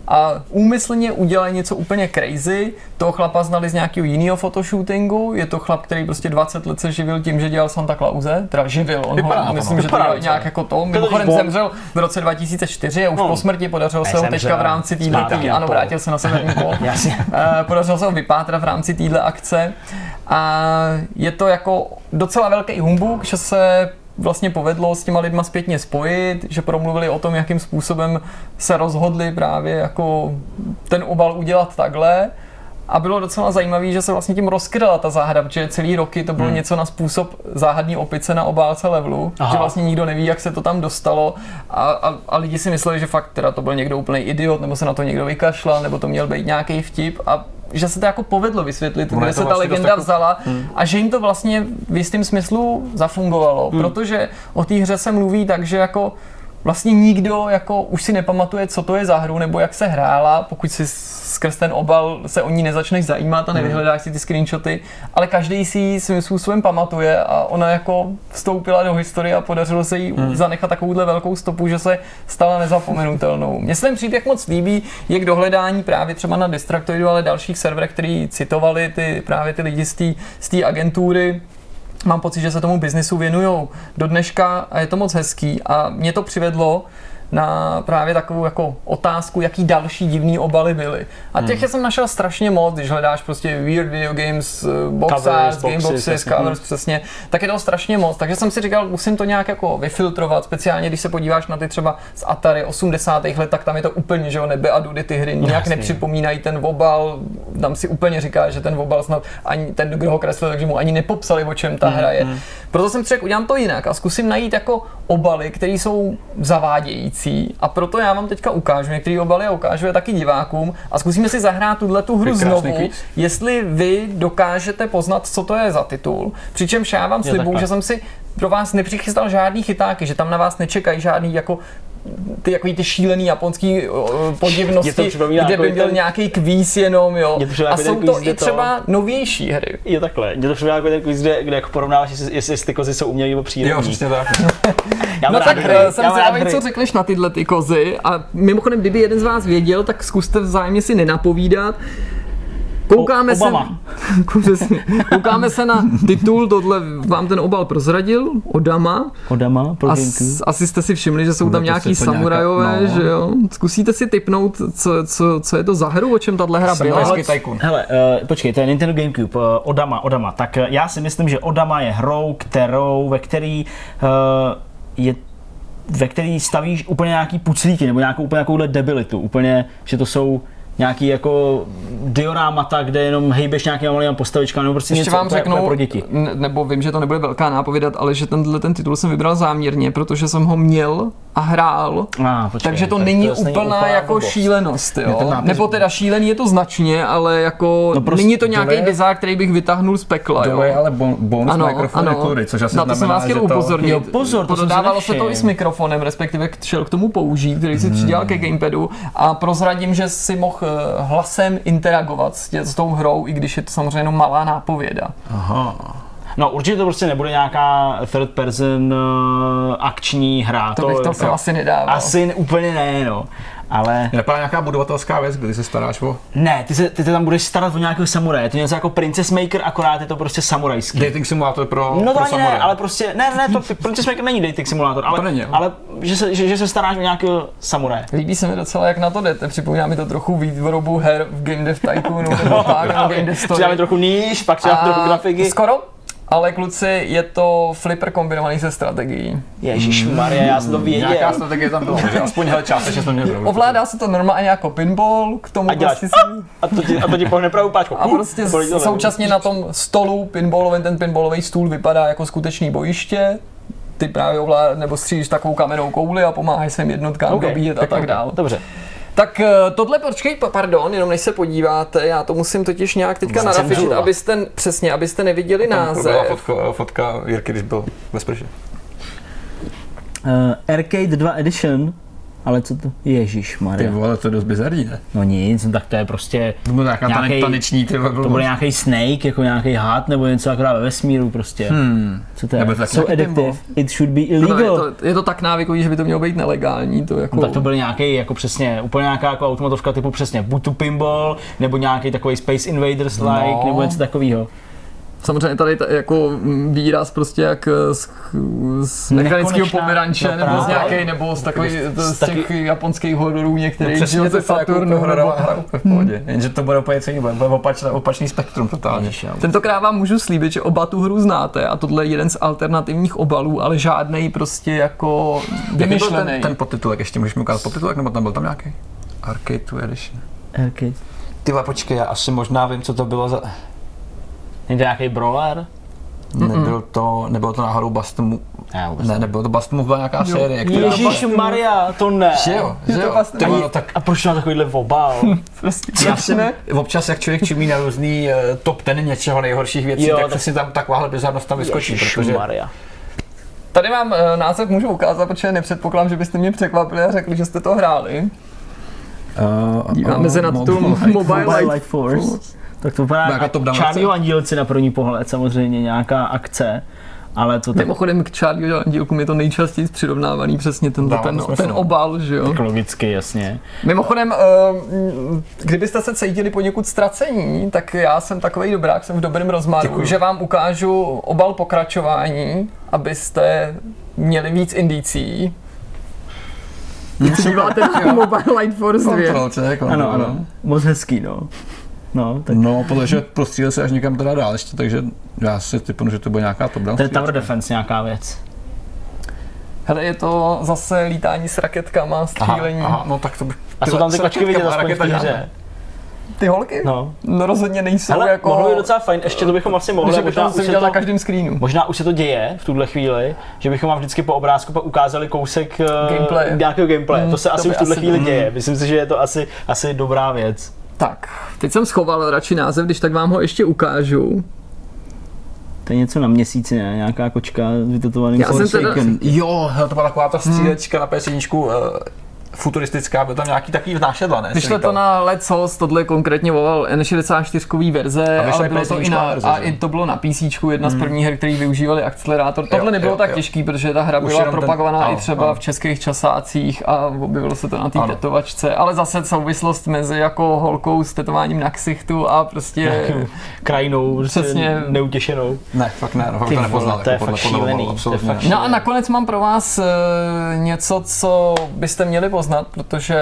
A úmyslně udělají něco úplně crazy. Toho chlapa znali z nějakého jiného fotoshootingu. Je to chlap, který prostě 20 let se živil tím, že dělal Santa Clause. Teda živil, on Vypadá ho, to, myslím, no. že to dělal to, nějak jako to. Mimochodem Bond. zemřel v roce 2004 a už No. po smrti podařilo se ho teďka v rámci Zpátky na ano, vrátil se na severní pol. Eh, podařilo se ho vypátrat v rámci téhle akce a je to jako docela velký humbuk, že se vlastně povedlo s těma lidma zpětně spojit, že promluvili o tom, jakým způsobem se rozhodli právě jako ten obal udělat takhle. A bylo docela zajímavé, že se vlastně tím rozkryla ta záhada, protože celý roky to bylo hmm. něco na způsob záhadní opice na obálce levelu, Aha. že vlastně nikdo neví, jak se to tam dostalo a, a, a lidi si mysleli, že fakt teda to byl někdo úplný idiot, nebo se na to někdo vykašlal, nebo to měl být nějaký vtip a že se to jako povedlo vysvětlit, kde se ta vlastně dost legenda jako- vzala a že jim to vlastně v jistém smyslu zafungovalo, protože o té hře se mluví tak, že jako vlastně nikdo jako už si nepamatuje, co to je za hru, nebo jak se hrála, pokud si skrz ten obal se o ní nezačneš zajímat a nevyhledáš si ty screenshoty, ale každý si ji svým způsobem pamatuje a ona jako vstoupila do historie a podařilo se jí zanechat takovouhle velkou stopu, že se stala nezapomenutelnou. Mně se ten příběh moc líbí, je k dohledání právě třeba na Distractoidu, ale dalších serverech, který citovali ty, právě ty lidi z té agentury, Mám pocit, že se tomu biznisu věnují do dneška a je to moc hezký. A mě to přivedlo na právě takovou jako otázku, jaký další divný obaly byly. A těch Hmm. jsem našel strašně moc, když hledáš prostě weird video games, eh, box Covers, arts, game boxy, boxes, jasně. covers, přesně, tak je toho strašně moc. Takže jsem si říkal, musím to nějak jako vyfiltrovat, speciálně když se podíváš na ty třeba z Atari 80. let, tak tam je to úplně, že jo, nebe a dudy ty hry nějak jasně. nepřipomínají ten obal, tam si úplně říká, že ten obal snad ani ten, kdo ho kreslil, takže mu ani nepopsali, o čem ta hra je. Proto jsem si řekl, udělám to jinak a zkusím najít jako obaly, které jsou zavádějící a proto já vám teďka ukážu některé obaly a ukážu je taky divákům. A zkusíme si zahrát tuhle tu hru znovu, jestli vy dokážete poznat, co to je za titul. Přičemž já vám slibuju, že jsem si pro vás nepřichystal žádný chytáky, že tam na vás nečekají žádný jako ty jako ty šílený japonský podivnosti, to kde by byl ten- nějaký kvíz jenom, jo. To A ten jsou to kvíz, i to- třeba novější hry. Je takhle. Mě to připomíná jako ten quiz, kde, kde jako porovnáváš, jestli, jestli ty kozy jsou umělý nebo přírodní. Jo, přesně tak. No tak hry, eh, jsem zvědavý, co řekneš na tyhle ty kozy a mimochodem, kdyby jeden z vás věděl, tak zkuste vzájemně si nenapovídat. Koukáme O- se, Obama. Přesně. koukáme se na titul, tohle vám ten obal prozradil, Odama. Odama pro As, asi jste si všimli, že jsou tam nějaký se samurajové, nějaká- no. že jo? Zkusíte si typnout, co, co, co je to za hru, o čem tahle hra byla? Hele, uh, počkej, to je Nintendo Gamecube, uh, Odama, Odama. Tak uh, já si myslím, že Odama je hrou, kterou, ve který uh, je ve který stavíš úplně nějaký puclíky, nebo nějakou úplně nějakouhle debilitu, úplně, že to jsou nějaký jako diorámata, kde jenom hejbeš nějakýma malýma postavičkami, nebo prostě Ještě něco vám řeknu, pro děti. nebo vím, že to nebude velká nápovědat, ale že tenhle ten titul jsem vybral záměrně, protože jsem ho měl a hrál, Ah, počkej, takže to tak není není úplná úplná jako blbost. šílenost, jo? nápis- Nebo teda šílený je to značně, ale jako No prostě není to nějaký je- bizár, který bych vytáhnul z pekla, jo? To je ale bon- bonus Ano, mikrofon ano. Recordy, což asi Na to jsem vás chtěl to... upozornit. Jo, pozor, to Dodávalo se to i s mikrofonem, respektive k- šel k tomu použít, který si přidělal ke gamepadu a prozradím, že si mohl hlasem interagovat s, tě, s tou hrou, i když je to samozřejmě jenom malá nápověda. Aha. No určitě to prostě nebude nějaká third person uh, akční hra. To bych to jako- sem asi nedával. Asi úplně ne, no. Ale Napadá nějaká budovatelská věc, kdy se staráš o ne, ty se, ty se tam budeš starat o nějakého samuraje. To je něco jako Princess Maker, akorát je to prostě samurajský. dating simulátor pro, No to pro ani ne, samuraje. ale prostě, ne, ne, to Princess Maker není dating simulátor, ale, To není, ale že, se, že, že se staráš o nějakého samuraje. Líbí se mi docela, jak na to jdete. Připomíná mi to trochu výrobu her v Game Dev Tycoonu nebo tak, nebo Game Dev Story. Přidáme trochu níž, pak přidáme trochu grafiky. Skoro, ale kluci, je to flipper kombinovaný se strategií. Ježíš Maria, já jsem to věděl. Nějaká strategie tam byla, že aspoň hele částečně jsme měli pravdu. Ovládá se to normálně jako pinball, k tomu A děláš prostě si... A to ti, a to ti pohne pravou páčku. A prostě to, současně na tom stolu pinballovém, ten pinballový stůl vypadá jako skutečný bojiště. Ty právě ovlád, nebo střílíš takovou kamennou kouli a pomáháš svým jednotkám Ok, dobíjet a tak dál. Dobře. Tak eh, tohle, počkej, pa- pardon, jenom než se podíváte, já to musím totiž nějak teďka narafičit, abyste, přesně, abyste neviděli Tam byla název. fotka, fotka Jirky, když byl ve sprše. Uh, Arcade 2 Edition, ale co to? Ježíš Ty Maria. vole, to je dost bizarní, ne? No nic, no tak to je prostě To byl nějaká Nějaký- nějaký, taneční, ty vole, To bude nějaký snake, jako nějaký had, nebo něco akorát ve vesmíru prostě. Hmm. Co to je? Nebo to taky so addictive, it should be No, illegal. je, to, je to tak návykový, že by to mělo být nelegální, to jako... No, tak to byl nějaký, jako přesně, úplně nějaká jako automatovka typu přesně buď tu pinball, nebo nějaký takový Space Invaders like, No. nebo něco takového. Samozřejmě tady ta, jako výraz prostě jak eh, z, z mechanického Nekonečná pomeranče, no nebo z právě. nějaký, nebo z takový, z taky- těch japonských hororů některých, No že ze jako Saturnu, hororová nebo... hra v pohodě. Jenže to bude úplně celý, bude opačný, opačný spektrum totálně. Tentokrát vám můžu slíbit, že oba tu hru znáte a tohle je jeden z alternativních obalů, ale žádnej prostě jako vymyšlený. ten, ten podtitulek, ještě můžeš mi ukázat podtitulek, nebo tam byl tam nějaký? Arcade 2 Edition. Okay. Ty počkej, já asi možná vím, co to bylo za... Není to nějaký brawler? Nebyl to, nebylo to náhodou Já vůbec ne, nebylo to Bust Move, byla nějaká série, která... Ježíš Maria, to ne. Že jo, že to jo. Ty Ani- no tak A proč má takovýhle obal? Prostě, já jsem ne? občas, jak člověk čumí na různý uh, top ten něčeho nejhorších věcí, Jo, jo, tak tak- přesně tam takováhle bizarnost tam vyskočí, protože... Maria. Tady vám eh, název můžu ukázat, protože nepředpokládám, že byste mě překvapili a řekli, že jste to hráli. Uh, Díváme se na tu Mobile Light Light Force. Tak to vypadá Nějaká jako Charlieho andílci na první pohled, samozřejmě nějaká akce. Ale to tak Mimochodem k Charlie dílkům je to nejčastěji přirovnávaný přesně ten, Dává ten, smysl. ten obal, že jo. logicky, jasně. Mimochodem, eh, kdybyste se cítili poněkud ztracení, tak já jsem takový dobrák, jsem v dobrém rozmaru, Děkuju. že vám ukážu obal pokračování, abyste měli víc indicí. Díváte Mobile Light Force 2. Kontrolce, kontrol, Ano, ano. Moc hezký, no. No, tak No, protože prostřílel se až někam teda dál ještě, takže já si typnu, že to bude nějaká top down. to je Tower Defense nějaká věc. Hele, je to zase lítání s raketkama, Aha, střílení. aha, no tak to by... A jsou tam ty s kočky vidět aspoň v té hře. Ty holky? No. No rozhodně nejsou Hele, jako... mohlo by docela fajn, ještě to bychom asi mohli, že možná už, se to, na každém screenu. možná už se to děje v tuhle chvíli, že bychom vám vždycky po obrázku pak ukázali kousek eh, Gameplaye. nějakého gameplay. Mm, to se to asi už v tuhle asi- chvíli mm. děje. Myslím si, že je to asi, asi dobrá věc. Tak, teď jsem schoval radši název, když tak vám ho ještě ukážu. To je něco na měsíci, ne? Nějaká kočka s vytetovaným Já jsem teda-. Jo, to byla taková ta střílečka na PS1, uh, futuristická, byl tam nějaký takový nášedla, ne? Vyšlo to na Lecos, tohle konkrétně volal N64 verze, A ale bylo to i PS1 na, verze, a i to bylo na PC, jedna z prvních her, který využívali akcelerátor. Tohle nebylo jo, tak jo. těžký, protože ta hra Už byla jenom ten- propagovaná i třeba ano. v českých časácích a objevilo se to na té tetovačce, ale zase souvislost mezi jako holkou s tetováním na ksichtu a prostě Krajinou, prostě Přesně. neutěšenou. Ne, fakt ne, no, fakt to nepoznal. to je fakt šílený. No a nakonec mám pro vás e, něco, co byste měli poznat, protože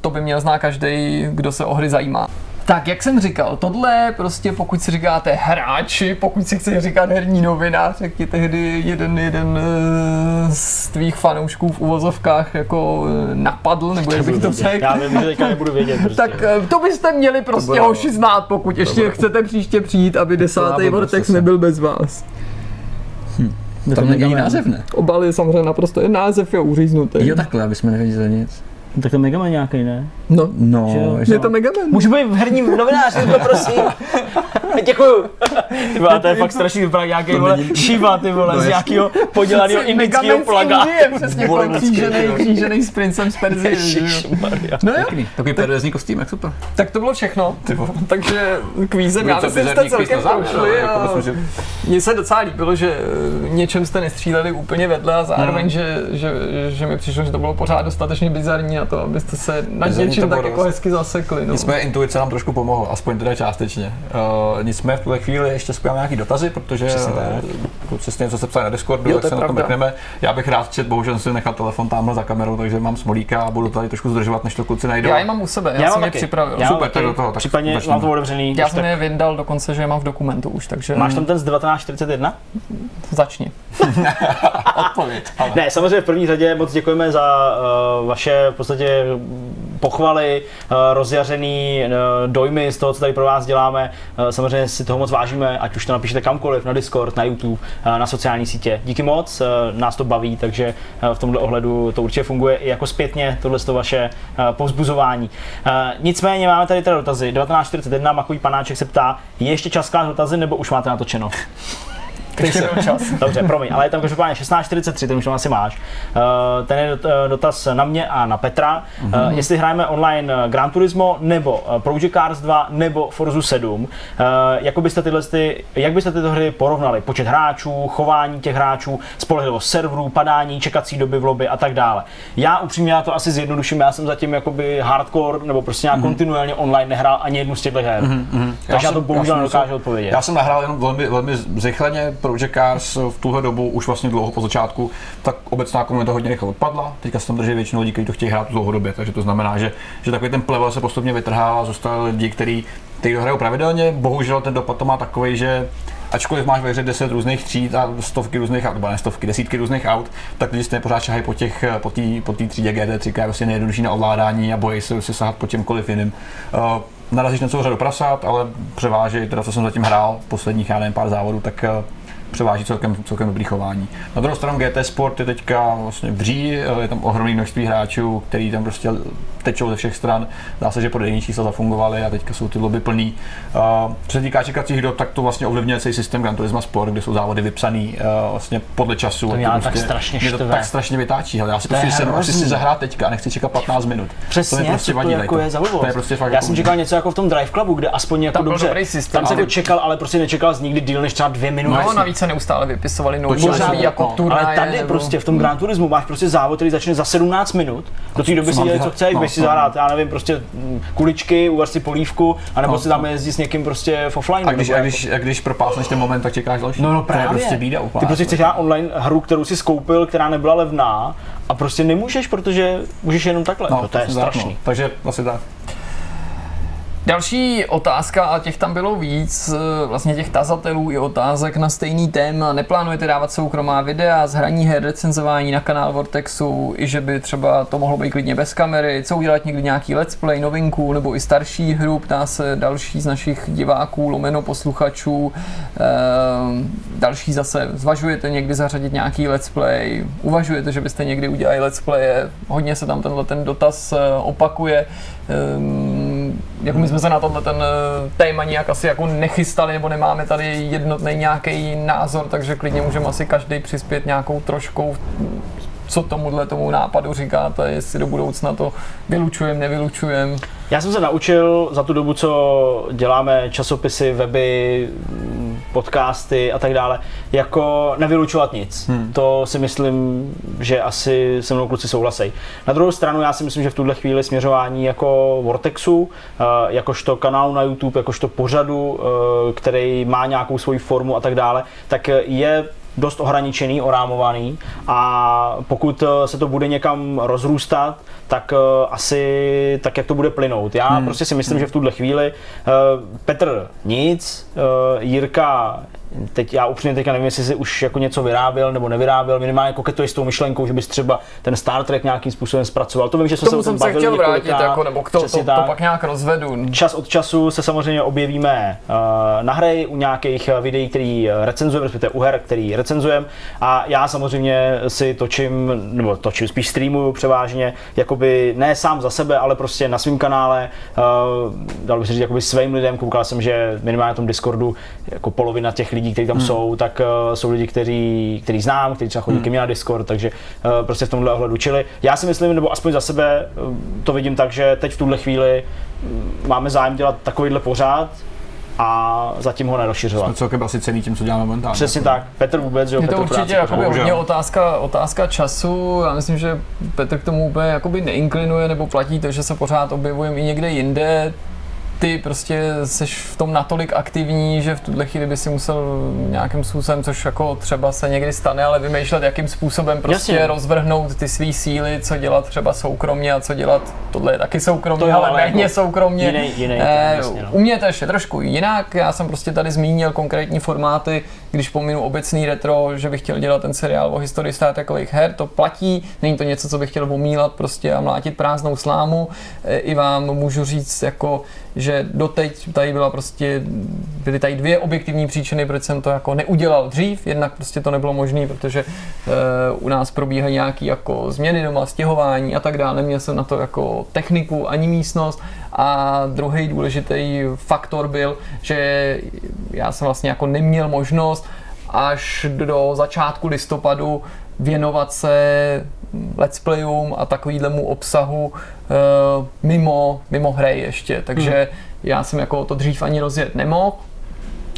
to by měl znát každý, kdo se o hry zajímá. Tak, jak jsem říkal, tohle prostě pokud si říkáte hráči, pokud si chceš říkat herní novinář, jak ti tehdy jeden, jeden e, z tvých fanoušků v uvozovkách jako e, napadl, nebo jak bych to řekl. Já vím, že teďka nebudu vědět. Prostě. Tak e, to byste měli prostě bude- hoši znát, pokud ještě chcete příště přijít, aby desátý blbost Vortex nebyl bez vás. Tam není ani název, ne? Obal je samozřejmě naprosto, je název je uříznutý. Jo, takhle, aby jsme nevěděli nic. Tak to je Mega Man nějaký, ne? No, No, Že je to Mega Man. Můžu být v herním novináři, to prosím. Děkuju. Ty vole, to je fakt strašný vypadá nějaký vole, Shiva, ty vole, z nějakého podělaného indického plaga. je přesně Vole, jako křížený, s princem z Perzie. No jo, Takový perverzní kostým, jak super. tak to bylo všechno. Takže kvízem, já to myslím, jste celkem prošli jako a mně se docela líbilo, že eh, něčem jste nestříleli úplně vedle a zároveň, že, že, že mi přišlo, že to bylo pořád dostatečně bizarní na to, abyste se Bizarní něčím tak jako hezky zasekli. No. Nicméně intuice nám trošku pomohla, aspoň teda částečně. Uh, nicméně v tuhle chvíli ještě spojíme nějaký dotazy, protože Přesně uh, přesně něco se psali na Discordu, Jo, tak se na to pravda. mrkneme. Já bych rád čet, bohužel jsem si nechal telefon tamhle za kamerou, takže mám smolíka a budu tady trošku zdržovat, než to kluci najdou. Já je mám u sebe, já, Já jsem mám je připravil. Já Super, tak do toho, tak Případně mám to otevřený. Já jsem je vyndal dokonce, že je mám v dokumentu už, takže Máš tam ten z 1941? začni. odpověď. Ne, samozřejmě v první řadě moc děkujeme za uh, vaše podstatě pochvaly, uh, rozjařený uh, dojmy z toho, co tady pro vás děláme. Uh, samozřejmě si toho moc vážíme, ať už to napíšete kamkoliv, na Discord, na YouTube, na sociální sítě. Díky moc, nás to baví, takže v tomhle ohledu to určitě funguje i jako zpětně, tohle to vaše povzbuzování. Nicméně máme tady teda dotazy. 1941, Makový panáček se ptá, je ještě čas dotazy, nebo už máte natočeno? Ještě byl čas. Dobře, promiň, ale je tam každopádně 1643, ten už asi máš. Uh, ten je eh, dotaz na mě a na Petra. Mhm. Uh, jestli hrajeme online eh, Gran Turismo, nebo eh, Project Cars 2, nebo Forza 7. Uh, jako byste tyhle, ty, jak byste tyto hry porovnali? Počet hráčů, chování těch hráčů, spolehlivost serverů, padání, čekací doby v lobby a tak dále. Já upřímně já to asi zjednoduším, já jsem zatím jakoby hardcore nebo prostě nějak kontinuálně online nehrál ani jednu z těchto her. Takže já, to jsem- bohužel nedokážu odpovědět. Já jsem nahrál jenom velmi, velmi zrychleně Project Cars v tuhle dobu, už vlastně dlouho po začátku, tak obecná komunita hodně rychle odpadla. Teďka se tam drží většinou lidí, kteří to chtějí hrát dlouhodobě, takže to znamená, že, že takový ten plevel se postupně vytrhá a zůstali lidi, kteří to hrajou pravidelně. Bohužel ten dopad to má takový, že ačkoliv máš ve hře 10 různých tříd a stovky různých aut, ne stovky, desítky různých aut, tak lidi stejně pořád šahají po těch, po té po té třídě GT3, která je vlastně nejjednodušší na ovládání a bojí se si sahat po čemkoliv jiným. Uh, narazíš na celou řadu prasat, ale převáží, teda co jsem zatím hrál, posledních, já nevím, pár závodů, tak uh, převáží celkem, celkem dobrý chování. Na druhou stranu GT Sport je teďka vlastně vří, je tam ohromné množství hráčů, který tam prostě tečou ze všech stran. Dá se, že podejní čísla zafungovaly a teďka jsou ty lobby plný. Uh, co se týká čekacích dob, tak to vlastně ovlivňuje celý systém Gran Turismo Sport, kde jsou závody vypsaný uh, vlastně podle času. To A mě to ale tak strašně mě to štve. tak strašně vytáčí. Hele, já si To prostě sednu a chci si zahrát teďka a nechci čekat 15 minut. Přesně, to mi prostě vadí. to jako je. To je prostě fakt Já jako jsem čekal něco jako v tom Drive Clubu, kde aspoň jako Tam dobře. dobrý systém, tam se ale- jako čekal, ale prostě nečekal z nikdy díl než třeba dvě minuty. No, navíc se neustále vypisovali nový jako no. turnaje. Ale tady nebo... prostě v tom Gran Turismu máš prostě závod, který začne za 17 minut. Do té doby si dělej, co chceš, No, běž si no. zahrát, já nevím, prostě kuličky, uvař si polívku, anebo No, si tam no. jezdí s někým prostě v offline. A když, a jako- když, a když propásneš ten moment, tak čekáš další. No, no To právě. je prostě bída úplná. Ty prostě chceš hrát online hru, kterou si skoupil, která nebyla levná a prostě nemůžeš, protože můžeš jenom takhle. No, to je přesně tak, strašný. No. Takže asi tak. Další otázka, a těch tam bylo víc, eh, vlastně těch tazatelů i otázek na stejný téma. Neplánujete dávat soukromá videa z hraní her, recenzování na kanál Vortexu, i že by třeba to mohlo být klidně bez kamery, co udělat někdy nějaký let's play, novinku, nebo i starší hru, ptá se další z našich diváků, lomeno posluchačů. Ehm, další zase, zvažujete někdy zařadit nějaký let's play, uvažujete, že byste někdy udělali let's play, hodně se tam tenhle ten dotaz eh, opakuje. Ehm, jako my jsme se na tohle ten eh, téma nějak asi jako nechystali, nebo nemáme tady jednotný nějaký názor, takže klidně můžeme asi každý přispět nějakou troškou, co tomuhle tomu nápadu říkáte, jestli do budoucna to vylučujem, nevylučujem. Já jsem se naučil za tu dobu, co děláme časopisy, weby, podcasty a tak dále, jako nevylučovat nic. Hmm. To si myslím, že asi se mnou kluci souhlasí. Na druhou stranu já si myslím, že v tuhle chvíli směřování jako Vortexu, eh, jakožto kanálu na YouTube, jakožto pořadu, eh, který má nějakou svoji formu a tak dále, tak je dost ohraničený, orámovaný a pokud eh, se to bude někam rozrůstat, tak eh, asi tak, jak to bude plynout. Já hmm. prostě si myslím, že v tuhle chvíli eh, Petr nic, Jirka teď já upřímně teďka nevím, jestli si už jako něco vyráběl nebo nevyráběl, minimálně koketuje s tou myšlenkou, že bys třeba ten Star Trek nějakým způsobem zpracoval. To vím, že jsme se o tom bavili chtěl vrátit, jako, nebo k to, to, to, pak nějak rozvedu. Čas od času se samozřejmě objevíme uh, na hry u nějakých eh, videí, který eh, recenzujeme, respektive u her, který recenzujeme. A já samozřejmě si točím, nebo točím, spíš streamuju převážně, jakoby ne sám za sebe, ale prostě na svém kanále, uh, dal bych si říct, jakoby svým lidem, koukal jsem, že minimálně na tom Discordu jako polovina těch lidí, kteří tam hmm. jsou, tak uh, jsou lidi, kteří, který znám, kteří třeba chodí hmm. ke mně na Discord, takže uh, prostě v tomhle ohledu. Čili já si myslím, nebo aspoň za sebe uh, to vidím tak, že teď v tuhle chvíli mm, máme zájem dělat takovýhle pořád a zatím ho Jsme nerozšiřovat. celkem asi cený tím, co děláme momentálně. Přesně tak. Petr vůbec, že jo, Je to Petr určitě jakoby hodně otázka, otázka času. Já myslím, že Petr k tomu úplně jakoby neinklinuje, nebo platí to, že se pořád objevujeme i někde jinde. Ty prostě seš v tom natolik aktivní, že v tuhle chvíli by si musel nějakým způsobem, což jako třeba se někdy stane, ale vymýšlet, jakým způsobem prostě Jasně. rozvrhnout ty své síly, co dělat třeba soukromně a co dělat, tohle je taky soukromně, To ale ale méně jako soukromně. jiný- jiný, Eh, jasně, no. u mě to ještě trošku jinak, já jsem prostě tady zmínil konkrétní formáty, když pominu obecný retro, že bych chtěl dělat ten seriál o historii Star Trekových her, to platí, není to něco, co bych chtěl omílat prostě a mlátit prázdnou slámu. E, I vám můžu říct, jako, že doteď tady byla prostě, byly tady dvě objektivní příčiny, proč jsem to jako neudělal dřív, jednak prostě to nebylo možné, protože e, u nás probíhají nějaké jako změny doma, stěhování a tak dále, neměl jsem na to jako techniku ani místnost. A druhý důležitý faktor byl, že já jsem vlastně jako neměl možnost až do začátku listopadu věnovat se let's playům a takovýhlemu obsahu uh, mimo, mimo hry ještě, takže hmm. já jsem jako to dřív ani rozjet nemohl,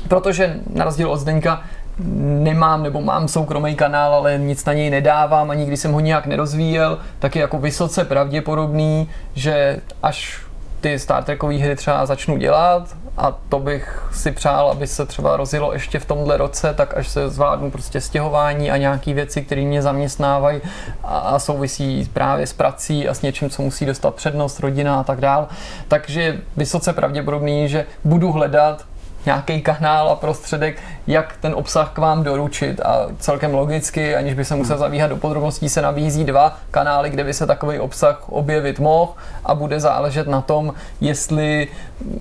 protože na rozdíl od Zdeňka nemám nebo mám soukromý kanál, ale nic na něj nedávám a nikdy jsem ho nějak nerozvíjel, tak je jako vysoce pravděpodobný, že až ty Star Trekové hry třeba začnu dělat a to bych si přál, aby se třeba rozjelo ještě v tomhle roce, tak až se zvládnu prostě stěhování a nějaký věci, které mě zaměstnávají a, a souvisí právě s prací a s něčím, co musí dostat přednost, rodina a tak dál. Takže vysoce pravděpodobný, že budu hledat nějaký kanál a prostředek, jak ten obsah k vám doručit. A celkem logicky, aniž by se musel zavíhat do podrobností, se nabízí dva kanály, kde by se takový obsah objevit mohl. A bude záležet na tom, jestli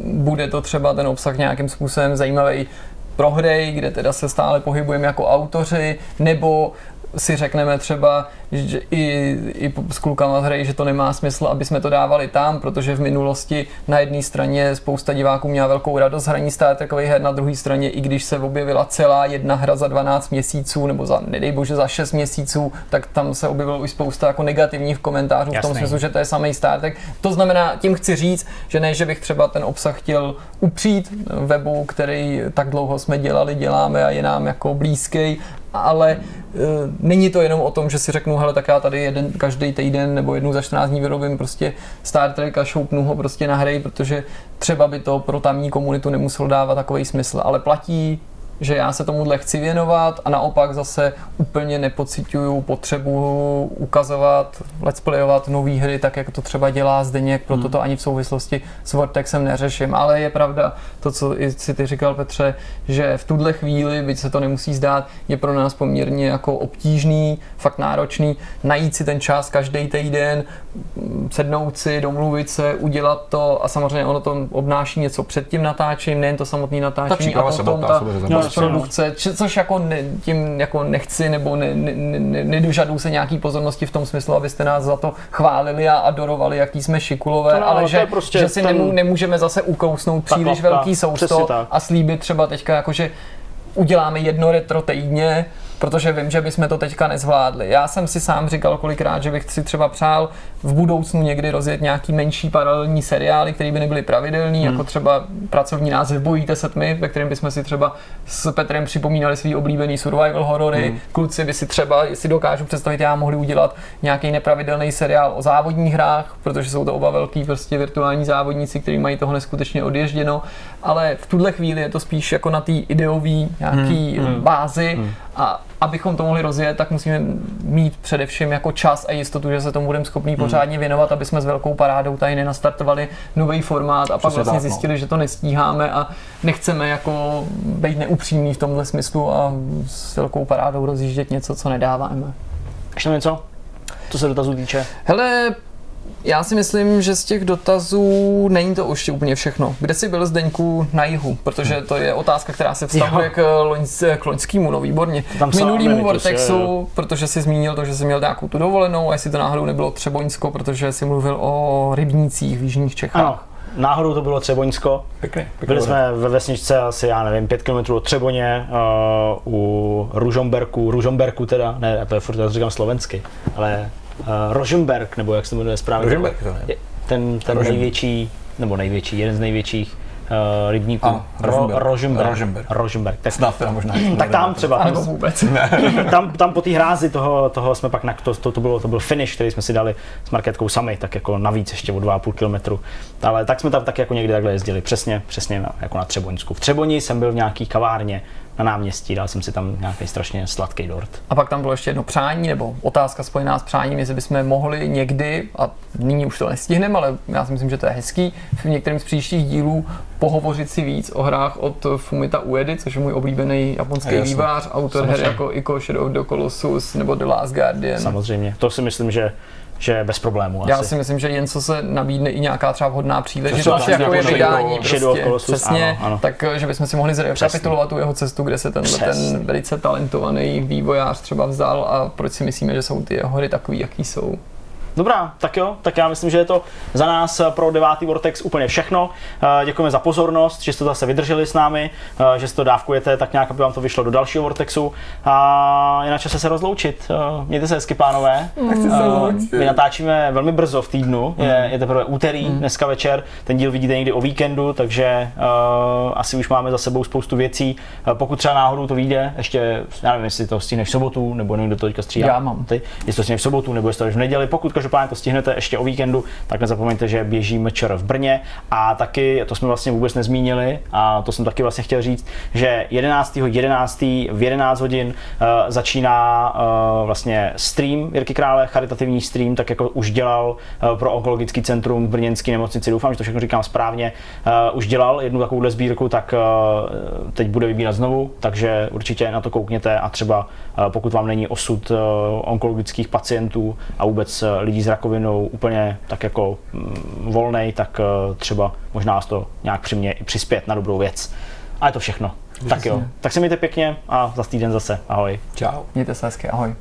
bude to třeba ten obsah nějakým způsobem zajímavý pro hry, kde teda se stále pohybujeme jako autoři, nebo si řekneme třeba, že i, i s klukama z hry, že to nemá smysl, aby jsme to dávali tam, protože v minulosti na jedné straně spousta diváků měla velkou radost hraní Star Trekových her, na druhé straně, i když se objevila celá jedna hra za 12 měsíců, nebo za, nedej bože, za 6 měsíců, tak tam se objevilo i spousta jako negativních komentářů v tom Jasný. smyslu, že to je samý Star Trek. To znamená, tím chci říct, že ne, že bych třeba ten obsah chtěl upřít webu, který tak dlouho jsme dělali, děláme a je nám jako blízký, ale e, není to jenom o tom, že si řeknu, hele, tak já tady jeden každý týden nebo jednou za 14 dní vyrobím prostě Star Trek a šoupnu ho prostě na hry, protože třeba by to pro tamní komunitu nemuselo dávat takový smysl, ale platí, že já se tomuhle chci věnovat a naopak zase úplně nepocituju potřebu ukazovat, let's playovat nové hry, tak jak to třeba dělá Zdeněk, proto to ani v souvislosti s Vortexem neřeším. Ale je pravda to, co i si ty říkal Petře, že v tuhle chvíli, byť se to nemusí zdát, je pro nás poměrně jako obtížný, fakt náročný, najít si ten čas každý týden, sednout si, domluvit se, udělat to a samozřejmě ono to obnáší něco před tím natáčením, nejen to samotné Ta natáčení a příprava se potom ta, ta. Produkce, či- což jako ne, tím jako nechci nebo ne, ne, ne, nedožaduju se nějaký pozornosti v tom smyslu, abyste nás za to chválili a adorovali, jaký jsme šikulové, no, ale že, prostě že si ten- nemů, nemůžeme zase ukousnout příliš velký sousto a slíbit třeba teďka jako, že uděláme jedno retro týdně, protože vím, že bychom to teďka nezvládli. Já jsem si sám říkal kolikrát, že bych si třeba přál v budoucnu někdy rozjet nějaký menší paralelní seriály, které by nebyly pravidelný, hmm. jako třeba pracovní název Bojíte se tmy, ve kterém bychom si třeba s Petrem připomínali svý oblíbený survival horory. Hmm. Kluci by si třeba, jestli dokážu představit, já mohli udělat nějaký nepravidelný seriál o závodních hrách, protože jsou to oba velký prostě virtuální závodníci, kteří mají toho neskutečně odježděno, ale v tuhle chvíli je to spíš jako na té ideové nějaký hmm. bázi a abychom to mohli rozjet, tak musíme mít především jako čas a jistotu, že se tomu budeme schopni pořádně věnovat, aby jsme s velkou parádou tady nenastartovali nový formát a pak vlastně tak, no. zjistili, že to nestíháme a nechceme jako být neupřímní v tomhle smyslu a s velkou parádou rozjíždět něco, co nedáváme. Ještě něco? Co se dotazů týče? Hele, já si myslím, že z těch dotazů není to ještě úplně všechno. Kde jsi byl Zdeňku na jihu? Protože to je otázka, která se vztahuje k, loňs, k loňskému, no výborně. Tam K minulýmu Vortexu, jo, jo. protože jsi zmínil to, že jsi měl nějakou tu dovolenou a jestli to náhodou nebylo Třeboňsko, protože jsi mluvil o rybnících v jižních Čechách. Ano, náhodou to bylo Třeboňsko. Pěkný. Byli jsme ve vesničce asi, já nevím, 5 km od Třeboně, uh, u Ružomberku, Ružomberku teda, ne, to je furt, já to říkám slovensky, ale Rožemberg, nebo jak se to jmenuje správně. Rožemberg to je. Ten, ten Rožemberg. největší, nebo největší, jeden z největších uh, rybníků. Ano, Rožemberg. Rožemberg. Rožemberg. Rožemberg. Tak, Snad teda možná. tak tam třeba. Nebo vůbec. tam, tam po té hrázi toho, toho jsme pak, na, to, to, to, bylo, to byl finish, který jsme si dali s marketkou sami, tak jako navíc ještě o 2,5 kilometru. Ale tak jsme tam tak jako někdy takhle jezdili, přesně, přesně na, jako na Třeboňsku. V Třeboni jsem byl v nějaký kavárně na náměstí, dal jsem si tam nějaký strašně sladký dort. A pak tam bylo ještě jedno přání, nebo otázka spojená s přáním, jestli bychom mohli někdy, a nyní už to nestihneme, ale já si myslím, že to je hezký, v některém z příštích dílů pohovořit si víc o hrách od Fumita Uedy, což je můj oblíbený japonský Jasně. vývář, autor her jako Ico Shadow of the Colossus nebo The Last Guardian. Samozřejmě. To si myslím, že, že bez problémů Já asi. si myslím, že jen co se nabídne i nějaká třeba vhodná příležitost, Třeba jako je jako vydání prostě, přesně, ano, ano. tak že bychom si mohli zrekapitulovat tu jeho cestu, kde se Přesně. ten velice talentovaný vývojář třeba vzal a proč si myslíme, že jsou ty jeho hry takový, jaký jsou. Dobrá, tak jo, tak já myslím, že je to za nás eh, pro devátý Vortex úplně všechno. Eh, Děkujeme za pozornost, že jste to zase vydrželi s námi, eh, že si to dávkujete tak nějak, aby vám to vyšlo do dalšího Vortexu. A je na čase se rozloučit. Mějte se hezky, pánové. Eh, My natáčíme velmi brzo v týdnu, je, je teprve úterý, dneska večer. Ten díl vidíte někdy o víkendu, takže uh, asi už máme za sebou spoustu věcí. Pokud třeba náhodou to vyjde, ještě, já nevím, jestli to stihneš v sobotu, nebo nevím, kdo to teďka střídá. Já mám. Ty, jestli to stihneš v sobotu, nebo jestli to v neděli. Pokud každopádně to stihnete ještě o víkendu, tak nezapomeňte, že běží mečer v Brně a taky, to jsme vlastně vůbec nezmínili, a to jsem taky vlastně chtěl říct, že 11. 11. v 11 hodin uh, začíná uh, vlastně stream Jirky Krále, charitativní stream, tak jako už dělal uh, pro onkologický centrum v Brněnské nemocnici, doufám, že to všechno říkám správně, uh, už dělal jednu takovouhle sbírku, tak uh, teď bude vybírat znovu, takže určitě na to koukněte a třeba uh, pokud vám není osud uh, onkologických pacientů a vůbec uh, lidí s rakovinou úplně tak jako mm, volnej, tak uh, třeba možná to nějak přimě i přispět na dobrou věc. A je to všechno. Tak jo, tak se mějte pěkně a za týden zase. Ahoj. Čau. Mějte se hezky, ahoj.